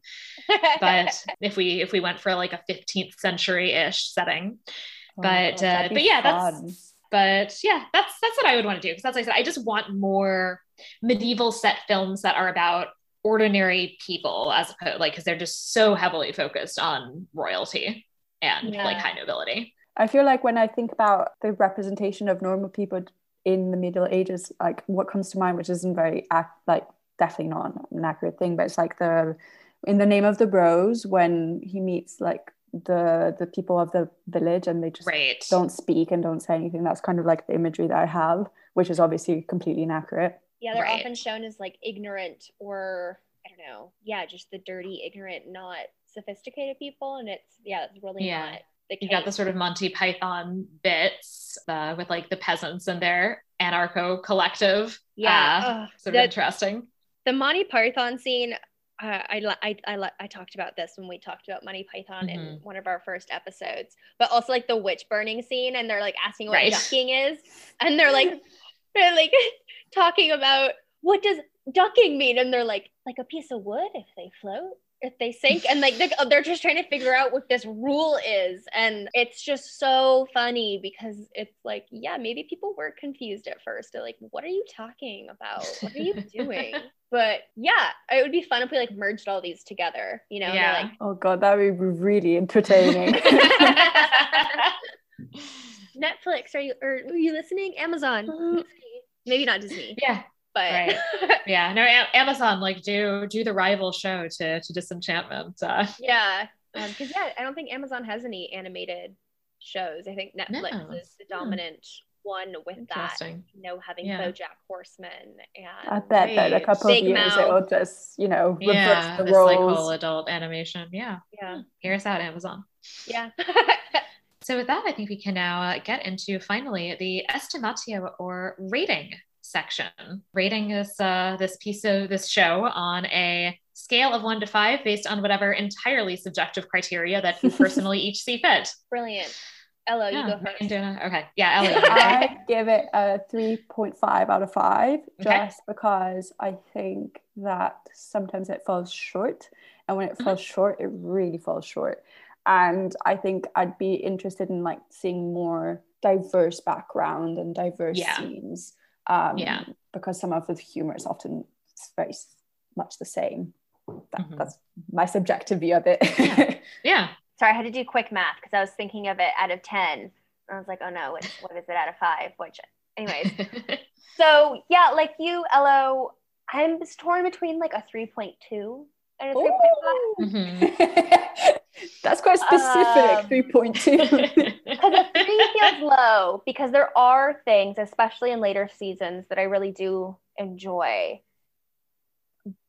But if we if we went for like a 15th century ish setting. Oh but, uh, but yeah, that's- but yeah that's that's what i would want to do. Because that's as i said i just want more medieval set films that are about ordinary people as opposed like because they're just so heavily focused on royalty and Yeah. like high nobility. I feel like when I think about the representation of normal people in the Middle Ages, like what comes to mind, which isn't very ac- like definitely not an accurate thing, but it's like the in the Name of the Rose when he meets like the the people of the village and they just right don't speak and don't say anything. That's kind of like the imagery that I have, which is obviously completely inaccurate. Yeah, they're Right. often shown as like ignorant or I don't know. Yeah, just the dirty, ignorant, not sophisticated people, and it's yeah, it's really Yeah. not the you got the sort of Monty Python bits uh, with like the peasants and their anarcho collective. yeah, uh, sort the, of interesting. the Monty Python scene. Uh, I, I I I talked about this when we talked about Monty Python in Mhm. one of our first episodes, but also like the witch burning scene, and they're like asking what Right. ducking is, and they're like they're like talking about what does ducking mean, and they're like like a piece of wood if they float, if they sink, and like they're, they're just trying to figure out what this rule is, and it's just so funny because it's like yeah, maybe people were confused at first. They're like, what are you talking about? What are you doing? but yeah, it would be fun if we like merged all these together, you know? and they're Oh god, that would be really entertaining. Netflix, are you or are you listening? Amazon, mm. maybe not Disney, yeah, but Right. yeah. No, A- Amazon like do do the rival show to to Disenchantment. Uh, yeah, because yeah, I don't think Amazon has any animated shows. I think Netflix No. is the dominant one with that. Interesting. You know, having Yeah. BoJack Horseman and I bet that a Right. couple of years Mouth. it'll just, you know, reverse Yeah, the this like whole adult animation. Yeah, yeah, hear us out, Amazon. yeah. So with that, I think we can now uh, get into finally the estimatio or rating section. Rating this uh, this piece of this show on a scale of one to five, based on whatever entirely subjective criteria that you personally each see fit. Brilliant. Ella, you go Megan, first. Dana. Okay, yeah, Ellie. you go. I give it a 3.5 out of 5 Okay. just because I think that sometimes it falls short. And when it Mm-hmm. falls short, it really falls short. And I think I'd be interested in like seeing more diverse background and diverse Yeah. scenes. Um, Yeah. Because some of the humor is often very much the same. That, Mhm. That's my subjective view of it. Yeah. Yeah. Sorry, I had to do quick math because I was thinking of it out of 10. And I was like, oh no, what, what is it out of five? Which, anyways. so, yeah, like you, Elo, I'm torn between like a 3.2 and a 3.5. Ooh. Mhm. That's quite specific. Um, 3.2. Because a three feels low because there are things, especially in later seasons, that I really do enjoy.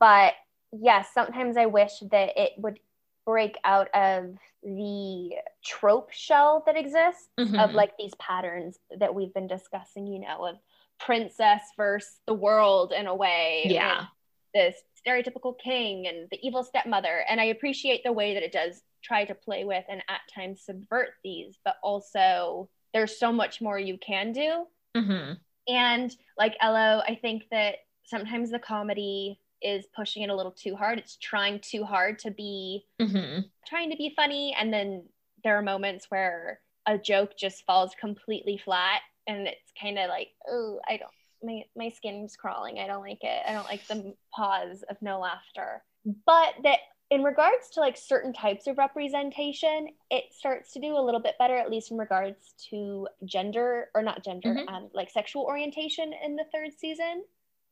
But yes, sometimes I wish that it would break out of the trope shell that exists of Mhm. like these patterns that we've been discussing, you know, of princess versus the world in a way. Yeah. This stereotypical king and the evil stepmother. And I appreciate the way that it does try to play with and at times subvert these, but also there's so much more you can do. Mhm. And like Elo, I think that sometimes the comedy is pushing it a little too hard. It's trying too hard to be Mhm. trying to be funny and then there are moments where a joke just falls completely flat and it's kind of like oh i don't my, my skin's crawling i don't like it i don't like the pause of no laughter but that in regards to like certain types of representation it starts to do a little bit better at least in regards to gender or not gender Mhm. um, like sexual orientation in the third season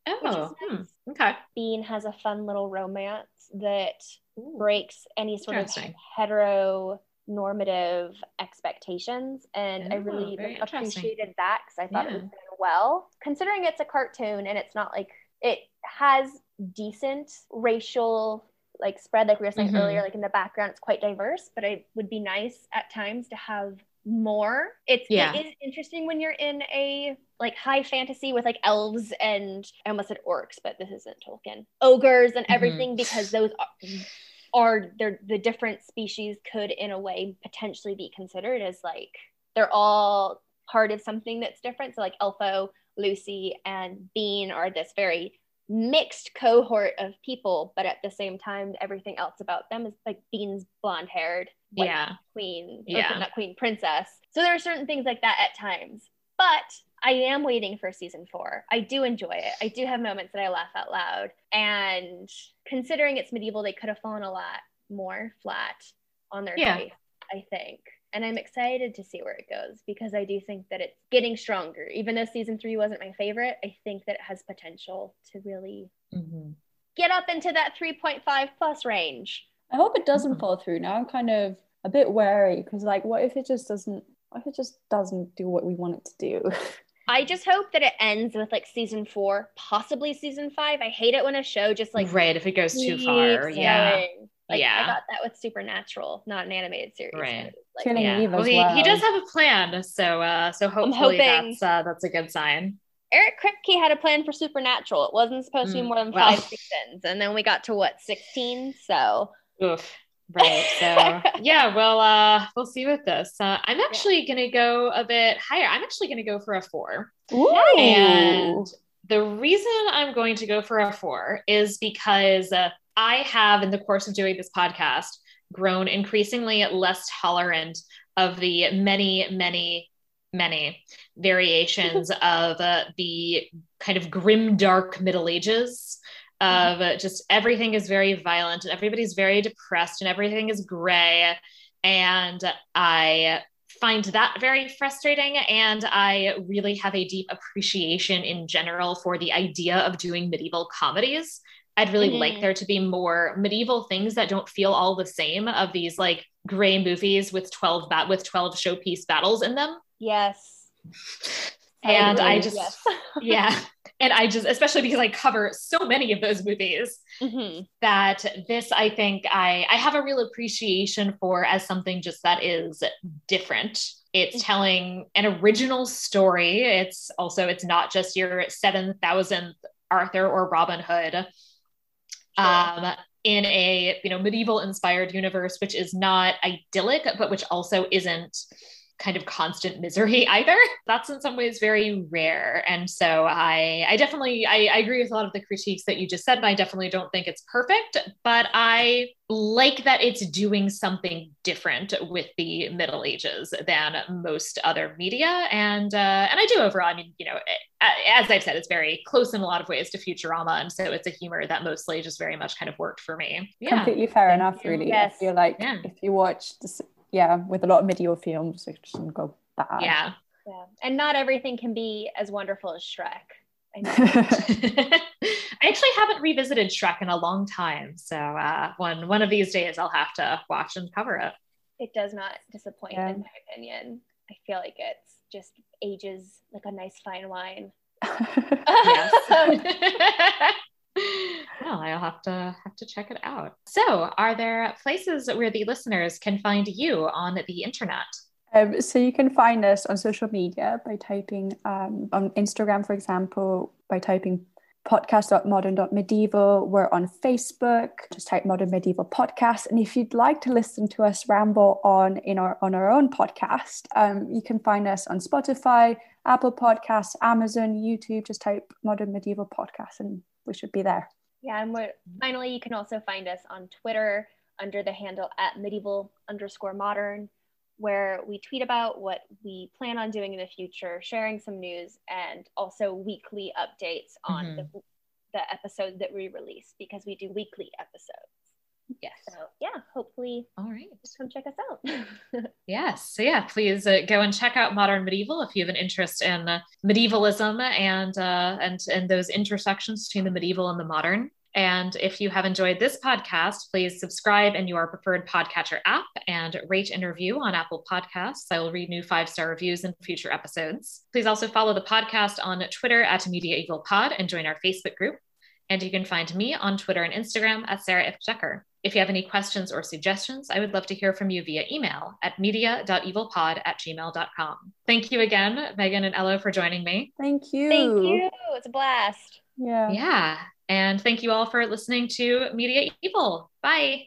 Oh, is hmm. okay. bean has a fun little romance that breaks any sort of heteronormative expectations and i Oh, really like, interesting. appreciated that because i thought it was done well considering it's a cartoon and it's not like it has decent racial like spread like we were saying Mhm. earlier like in the background it's quite diverse but it would be nice at times to have more it's Yeah. it is interesting when you're in a like high fantasy with like elves and i almost said orcs but this isn't tolkien ogres and Mhm. everything because those are, are they're the different species could in a way potentially be considered as like they're all part of something that's different so like elfo luci and bean are this very mixed cohort of people but at the same time everything else about them is like bean's blonde haired Yeah. queen, Yeah. not queen, princess. So there are certain things like that at times. But I am waiting for season four. I do enjoy it. I do have moments that I laugh out loud. And considering it's medieval, they could have fallen a lot more flat on their Yeah. face, I think. And I'm excited to see where it goes because I do think that it's getting stronger. Even though season three wasn't my favorite, I think that it has potential to really Mhm. get up into that 3.5 plus range. I hope it doesn't Mhm. fall through. Now I'm kind of a bit wary because, like, what if it just doesn't? What if it just doesn't do what we want it to do? I just hope that it ends with like season four, possibly season five. I hate it when a show just like right. If it goes too keeps far. Yeah. Going. Like, Yeah. I got that with Supernatural, not an animated series. Right. Like, Killing Yeah. Eve Well, as he, he does have a plan. So, uh, so hopefully hoping- that's, uh, that's a good sign. Eric Kripke had a plan for Supernatural. It wasn't supposed to be Mm, more than well. five seasons, and then we got to what sixteen. So Oof. Right. So yeah, well, uh, we'll see with this. Uh, I'm actually gonna go a bit higher. I'm actually gonna go for a four. Ooh. And the reason I'm going to go for a four is because uh, I have, in the course of doing this podcast, grown increasingly less tolerant of the many, many, many variations of uh, the kind of grim, dark Middle Ages. Of uh, just everything is very violent and everybody's very depressed and everything is gray. And I find that very frustrating. And I really have a deep appreciation in general for the idea of doing medieval comedies I'd really Mhm. like there to be more medieval things that don't feel all the same of these like gray movies with 12 bat with 12 showpiece battles in them. Yes. And I agree, just yes. yeah. And I just especially because I cover so many of those movies Mhm. that this I think I I have a real appreciation for as something just that is different. It's telling an original story. It's also it's not just your 7000th Arthur or Robin Hood um, in a you know medieval inspired universe which is not idyllic but which also isn't kind of constant misery either that's in some ways very rare and so i i definitely I, I agree with a lot of the critiques that you just said and i definitely don't think it's perfect but i like that it's doing something different with the middle ages than most other media and uh, and i do overall i mean you know as i've said it's very close in a lot of ways to futurama and so it's a humor that mostly just very much kind of worked for me yeah Completely fair enough, really. Yes. I feel like Yeah. if you watch this, yeah, with a lot of medieval films, it doesn't go bad. yeah Yeah. And not everything can be as wonderful as Shrek. I. I actually haven't revisited Shrek in a long time, so uh, one one of these days I'll have to watch and cover it. it does not disappoint, Yeah. in my opinion. I feel like it's just ages like a nice fine wine. Yes. Well, I'll have to have to check it out. So, are there places where the listeners can find you on the internet? Um, so you can find us on social media by typing um, on Instagram, for example, by typing podcast.modern.medieval. We're on Facebook. Just type Modern Medieval Podcast. And if you'd like to listen to us ramble on in our on our own podcast, um, you can find us on Spotify, Apple Podcasts, Amazon, YouTube. Just type Modern Medieval Podcast, and we should be there. Yeah, and we're, finally, you can also find us on Twitter under the handle at medieval underscore modern, where we tweet about what we plan on doing in the future, sharing some news, and also weekly updates on mm-hmm. the, the episodes that we release because we do weekly episodes. Yes. So, yeah, hopefully, All right. just come check us out. Yes. So yeah, please uh, go and check out Modern Medieval if you have an interest in uh, medievalism and uh, and and those intersections between the medieval and the modern. And if you have enjoyed this podcast, please subscribe in your preferred podcatcher app and rate and review on Apple Podcasts. I will read new five star reviews in future episodes. Please also follow the podcast on Twitter at Media Evil Pod and join our Facebook group. And you can find me on Twitter and Instagram at Sarah F. Jecker. If you have any questions or suggestions, I would love to hear from you via email at media.evilpod at gmail.com. Thank you again, Megan and Ello, for joining me. Thank you. Thank you. It's a blast. Yeah. Yeah. And thank you all for listening to Media Evil. Bye.